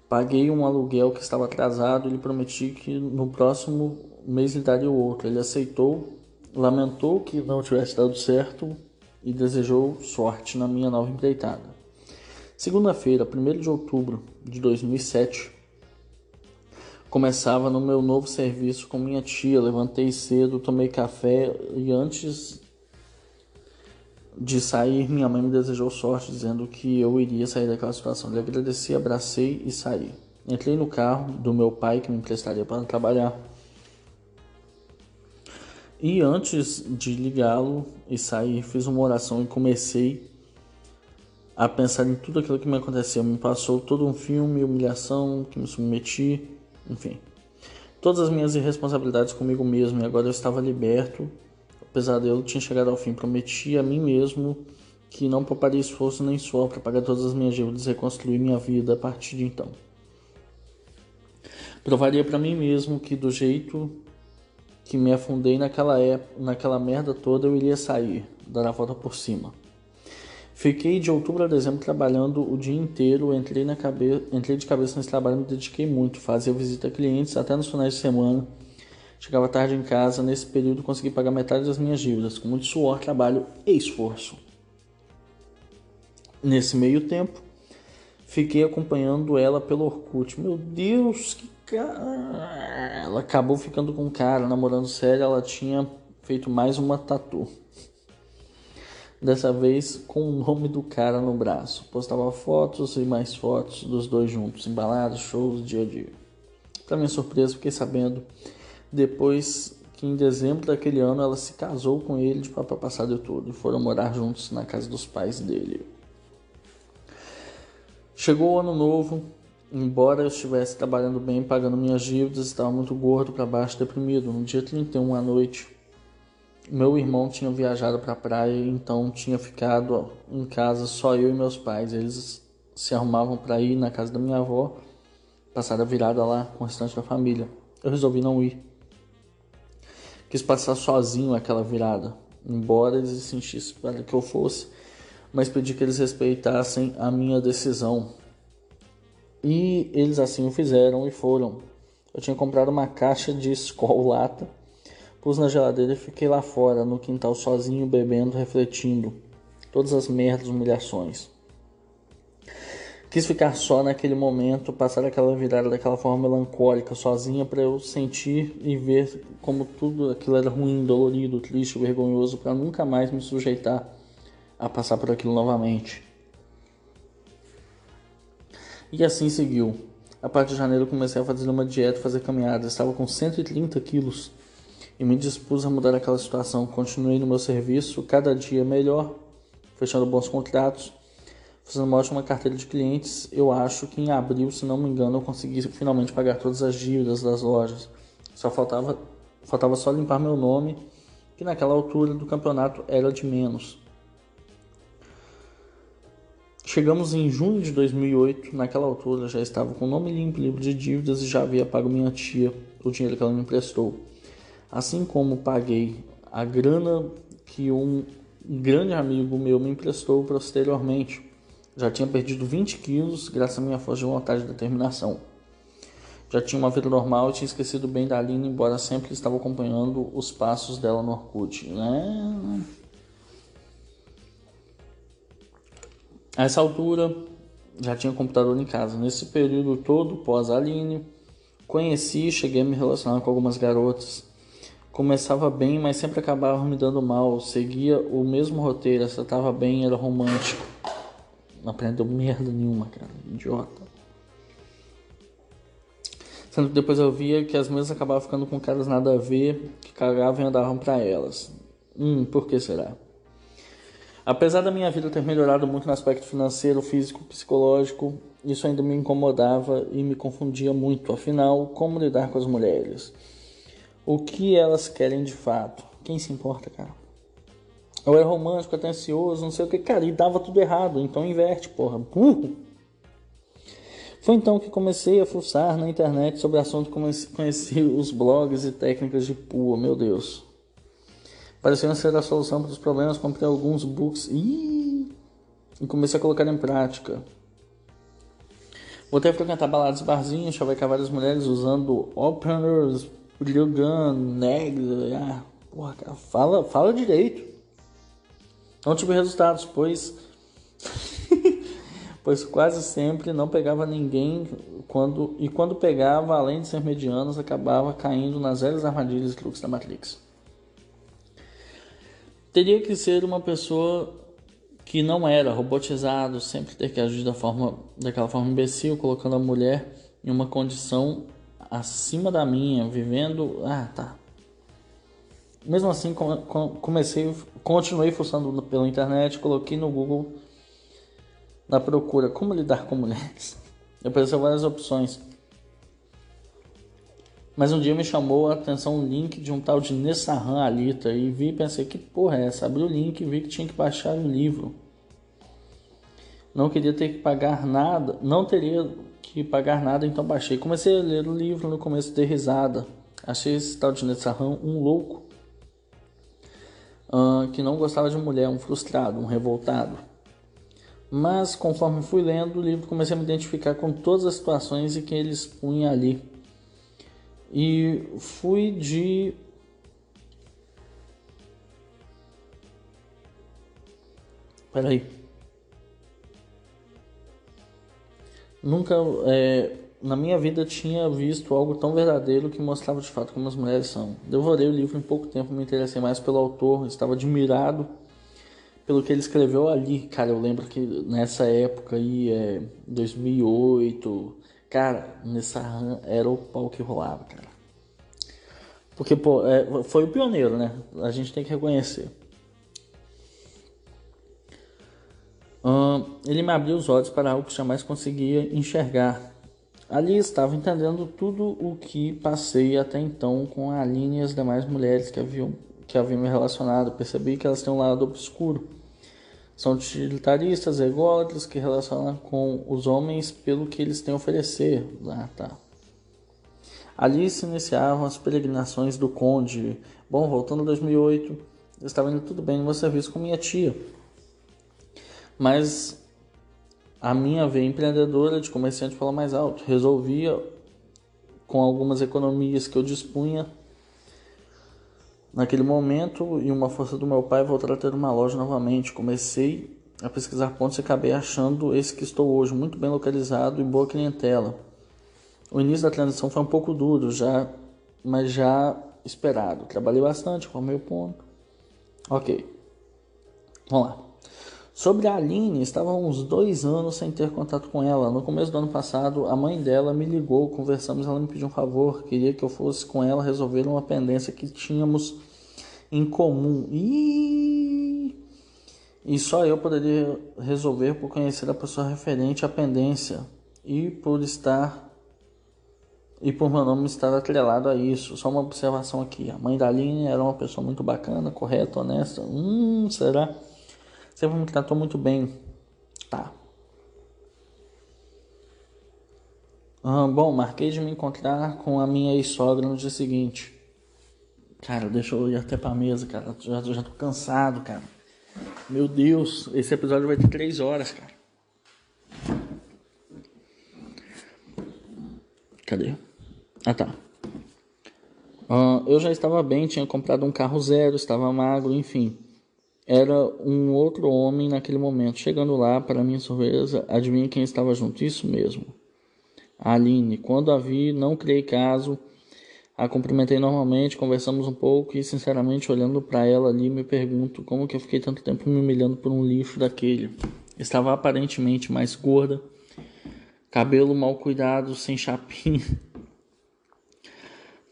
Paguei um aluguel que estava atrasado e lhe prometi que no próximo mês lhe daria o outro. Ele aceitou, lamentou que não tivesse dado certo e desejou sorte na minha nova empreitada. Segunda-feira, 1 de outubro de 2007, começava no meu novo serviço com minha tia. Levantei cedo, tomei café e antes de sair, minha mãe me desejou sorte, dizendo que eu iria sair daquela situação. Lhe agradeci, abracei e saí. Entrei no carro do meu pai, que me emprestaria para trabalhar. E antes de ligá-lo e sair, fiz uma oração e comecei a pensar em tudo aquilo que me aconteceu. Me passou todo um filme, humilhação, que me submeti, enfim. Todas as minhas irresponsabilidades comigo mesmo, e agora eu estava liberto pesadelo tinha chegado ao fim. Prometi a mim mesmo que não pouparia esforço nem suor para pagar todas as minhas dívidas e reconstruir minha vida a partir de então. Provaria para mim mesmo que do jeito que me afundei naquela época, naquela merda toda, eu iria sair, dar a volta por cima. Fiquei de outubro a dezembro trabalhando o dia inteiro, entrei, na cabe... entrei de cabeça nesse trabalho, me dediquei muito, fazia visita a clientes até nos finais de semana Chegava tarde em casa, nesse período consegui pagar metade das minhas dívidas, com muito suor, trabalho e esforço. Nesse meio tempo, fiquei acompanhando ela pelo Orkut. Meu Deus, que cara! Ela acabou ficando com um cara, namorando sério, ela tinha feito mais uma tatu. Dessa vez com o nome do cara no braço. Postava fotos e mais fotos dos dois juntos, embalados, shows, dia a dia. Para minha surpresa, fiquei sabendo depois que em dezembro daquele ano ela se casou com ele de papai passado tudo, e foram morar juntos na casa dos pais dele. Chegou o ano novo, embora eu estivesse trabalhando bem, pagando minhas dívidas, estava muito gordo, para baixo, deprimido. No dia 31 à noite, meu irmão tinha viajado para a praia, então tinha ficado em casa só eu e meus pais. Eles se arrumavam para ir na casa da minha avó, passar a virada lá com o restante da família. Eu resolvi não ir. Quis passar sozinho aquela virada, embora eles insistissem para que eu fosse, mas pedi que eles respeitassem a minha decisão. E eles assim o fizeram e foram. Eu tinha comprado uma caixa de Skol lata, pus na geladeira e fiquei lá fora, no quintal sozinho, bebendo, refletindo. Todas as merdas, humilhações. Quis ficar só naquele momento, passar aquela virada daquela forma melancólica, sozinha, para eu sentir e ver como tudo aquilo era ruim, dolorido, triste, vergonhoso, para nunca mais me sujeitar a passar por aquilo novamente. E assim seguiu. A partir de janeiro comecei a fazer uma dieta, fazer caminhadas. Estava com 130 quilos e me dispus a mudar aquela situação. Continuei no meu serviço, cada dia melhor, fechando bons contratos, fazendo uma ótima carteira de clientes. Eu acho que em abril, se não me engano, eu consegui finalmente pagar todas as dívidas das lojas. Só faltava, faltava só limpar meu nome, que naquela altura do campeonato era de menos. Chegamos em junho de 2008, naquela altura já estava com o nome limpo, livre de dívidas e já havia pago minha tia o dinheiro que ela me emprestou. Assim como paguei a grana que um grande amigo meu me emprestou posteriormente. Já tinha perdido 20 quilos graças à minha força de vontade e determinação. Já tinha uma vida normal e tinha esquecido bem da Aline, embora sempre estava acompanhando os passos dela no Orkut. Né? A essa altura, já tinha computador em casa. Nesse período todo, pós Aline, conheci e cheguei a me relacionar com algumas garotas. Começava bem, mas sempre acabava me dando mal. Seguia o mesmo roteiro, essa tava bem, era romântico. Não aprendeu merda nenhuma, cara. Idiota. Sendo que depois eu via que as mesmas acabavam ficando com caras nada a ver, que cagavam e andavam para elas. Hum, por que será? Apesar da minha vida ter melhorado muito no aspecto financeiro, físico, psicológico, isso ainda me incomodava e me confundia muito. Afinal, como lidar com as mulheres? O que elas querem de fato? Quem se importa, cara? Eu era romântico, atencioso, não sei o que, cara, e dava tudo errado, então inverte, porra, burro. Foi então que comecei a fuçar na internet sobre assunto, conheci os blogs e técnicas de pua, meu Deus. Parecendo ser a solução para os problemas, comprei alguns books e, e comecei a colocar em prática. Voltei a frequentar baladas barzinhos, chavecar várias mulheres usando openers, gun, negs. Ah, porra, cara, fala, fala direito. Não tive resultados, pois. pois quase sempre não pegava ninguém quando e quando pegava, além de ser medianos, acabava caindo nas velhas armadilhas e truques da Matrix teria que ser uma pessoa que não era robotizado, sempre ter que agir da forma, daquela forma imbecil, colocando a mulher em uma condição acima da minha, vivendo. Ah, tá. Mesmo assim, comecei, continuei fuçando pela internet, coloquei no Google na procura como lidar com mulheres. Apareceu várias opções. Mas um dia me chamou a atenção um link de um tal de Nessahan Alita e vi e pensei que porra é essa? Abri o link e vi que tinha que baixar o livro. Não queria ter que pagar nada, não teria que pagar nada, então baixei. Comecei a ler o livro, no começo de risada. Achei esse tal de Nessahan um louco. Uh, que não gostava de mulher, um frustrado, um revoltado. Mas conforme fui lendo o livro, comecei a me identificar com todas as situações em que ele expunha ali. E fui de Peraí. Nunca é, na minha vida tinha visto algo tão verdadeiro que mostrava de fato como as mulheres são. Devorei o livro em pouco tempo, me interessei mais pelo autor, estava admirado pelo que ele escreveu ali. Cara, eu lembro que nessa época aí, é, 2008, Cara, nessa era o pau que rolava, cara. Porque, pô, é, foi o pioneiro, né? A gente tem que reconhecer. ele me abriu os olhos para algo que jamais conseguia enxergar. Ali estava entendendo tudo o que passei até então com a Aline e as demais mulheres que haviam, que haviam me relacionado. Percebi que elas têm um lado obscuro são utilitaristas, ególatras, que relacionam com os homens pelo que eles têm a oferecer. Ah, tá. Ali se iniciavam as peregrinações do conde. Bom, voltando a 2008, eu estava indo tudo bem no meu serviço com minha tia. Mas a minha veia empreendedora de comerciante falou mais alto. Resolvia, com algumas economias que eu dispunha, Naquele momento, e uma força do meu pai, voltar a ter uma loja novamente. Comecei a pesquisar pontos e acabei achando esse que estou hoje, muito bem localizado e boa clientela. O início da transição foi um pouco duro, já, mas já esperado. Trabalhei bastante, formei o ponto. Ok. Vamos lá. Sobre a Aline, estava uns dois anos sem ter contato com ela. No começo do ano passado, a mãe dela me ligou, conversamos, ela me pediu um favor, queria que eu fosse com ela resolver uma pendência que tínhamos em comum. E, e só eu poderia resolver por conhecer a pessoa referente à pendência e por estar e por meu nome estar atrelado a isso. Só uma observação aqui. A mãe da Aline era uma pessoa muito bacana, correta, honesta. Hum, será? Sempre me tratou muito bem. Tá. Ah, bom, marquei de me encontrar com a minha ex-sogra no dia seguinte. Cara, deixa eu ir até pra mesa, cara. Já, já tô cansado, cara. Meu Deus, esse episódio vai ter três horas, cara. Cadê? Ah, tá. Uh, eu já estava bem, tinha comprado um carro zero, estava magro, enfim era um outro homem naquele momento. Chegando lá, para minha surpresa, adivinha quem estava junto? Isso mesmo. Aline. Quando a vi, não criei caso. A cumprimentei normalmente, conversamos um pouco e, sinceramente, olhando para ela ali, me pergunto como que eu fiquei tanto tempo me humilhando por um lixo daquele. Estava aparentemente mais gorda, cabelo mal cuidado, sem chapinha.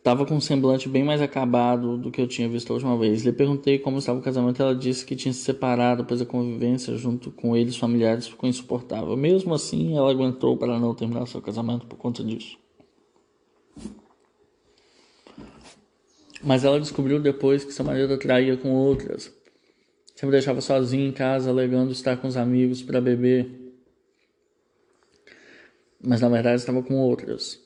Estava com um semblante bem mais acabado do que eu tinha visto a última vez. Lhe perguntei como estava o casamento. Ela disse que tinha se separado, pois a convivência junto com eles familiares ficou insuportável. Mesmo assim, ela aguentou para não terminar seu casamento por conta disso. Mas ela descobriu depois que seu marido traía com outras. Sempre deixava sozinha em casa, alegando estar com os amigos para beber. Mas na verdade estava com outras.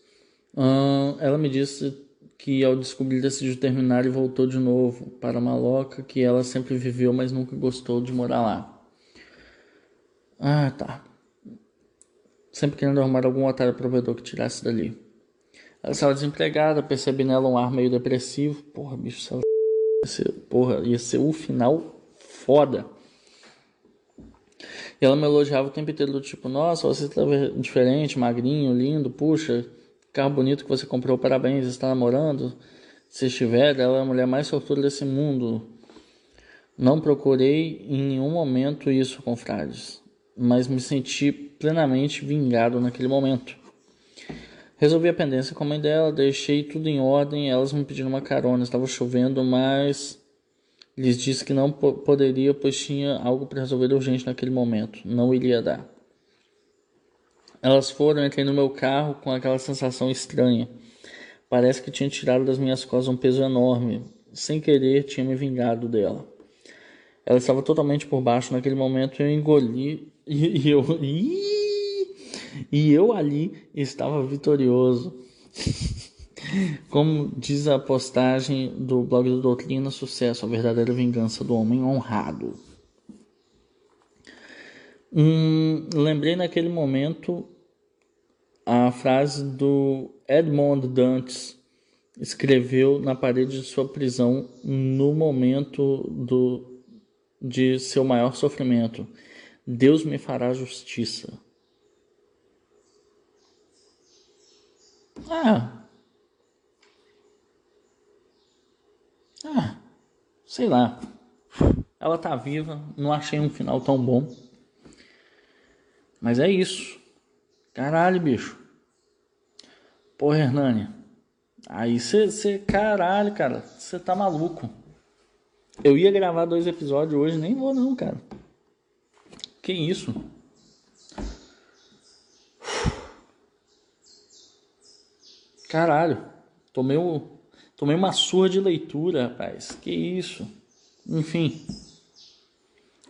ela me disse que ao descobrir decidiu terminar e voltou de novo para Maloca, que ela sempre viveu, mas nunca gostou de morar lá. Ah, tá. Sempre querendo arrumar algum otário provedor que tirasse dali. Ela estava desempregada, percebi nela um ar meio depressivo. Porra, bicho, ser, porra, ia ser o final foda. E ela me elogiava o tempo inteiro do tipo, nossa, você está diferente, magrinho, lindo, puxa, carro bonito que você comprou, parabéns, está namorando. Se estiver, ela é a mulher mais sortuda desse mundo. Não procurei em nenhum momento isso com frades, mas me senti plenamente vingado naquele momento. Resolvi a pendência com a mãe dela, deixei tudo em ordem, elas me pediram uma carona, estava chovendo, mas lhes disse que não poderia, pois tinha algo para resolver urgente naquele momento, não iria dar. Elas foram, entrei no meu carro com aquela sensação estranha. Parece que tinha tirado das minhas costas um peso enorme. Sem querer, tinha me vingado dela. Ela estava totalmente por baixo naquele momento. Eu engoli e, eu. E eu ali estava vitorioso. Como diz a postagem do blog do Doutrina Sucesso, a verdadeira vingança do homem honrado. Hum, lembrei naquele momento a frase do Edmond Dantes escreveu na parede de sua prisão no momento do, de seu maior sofrimento: Deus me fará justiça. Ah. Ah. Sei lá. Ela tá viva, não achei um final tão bom. Mas é isso. Caralho, bicho. Porra, Hernani. Aí você, caralho, cara, você tá maluco. Eu ia gravar dois episódios hoje, nem vou não, cara. Que isso? Caralho, tomei, um, tomei uma surra de leitura, rapaz. Que isso? Enfim.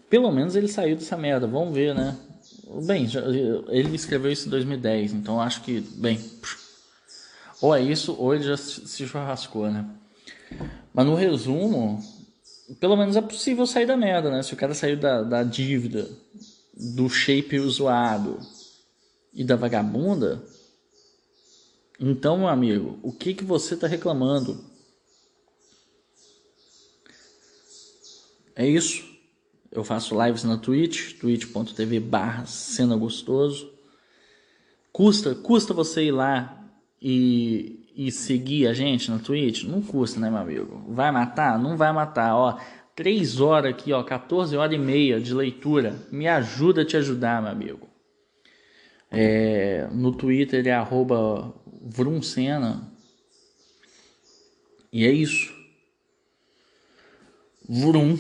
Pelo menos ele saiu dessa merda, vamos ver, né? Bem, ele escreveu isso em 2010, então acho que, bem, ou é isso, ou ele já se churrascou, né? Mas no resumo, pelo menos é possível sair da merda, né? Se o cara saiu da, da dívida, do shape zoado e da vagabunda, então, meu amigo, o que que você tá reclamando? É isso. Eu faço lives na Twitch, twitch.tv barra cena gostoso. Custa, custa você ir lá e, e seguir a gente na Twitch? Não custa, né, meu amigo? Vai matar? Não vai matar, ó. 3 horas aqui, ó, 14 horas e meia de leitura. Me ajuda a te ajudar, meu amigo. É, no Twitter é arroba E é isso. Vrum.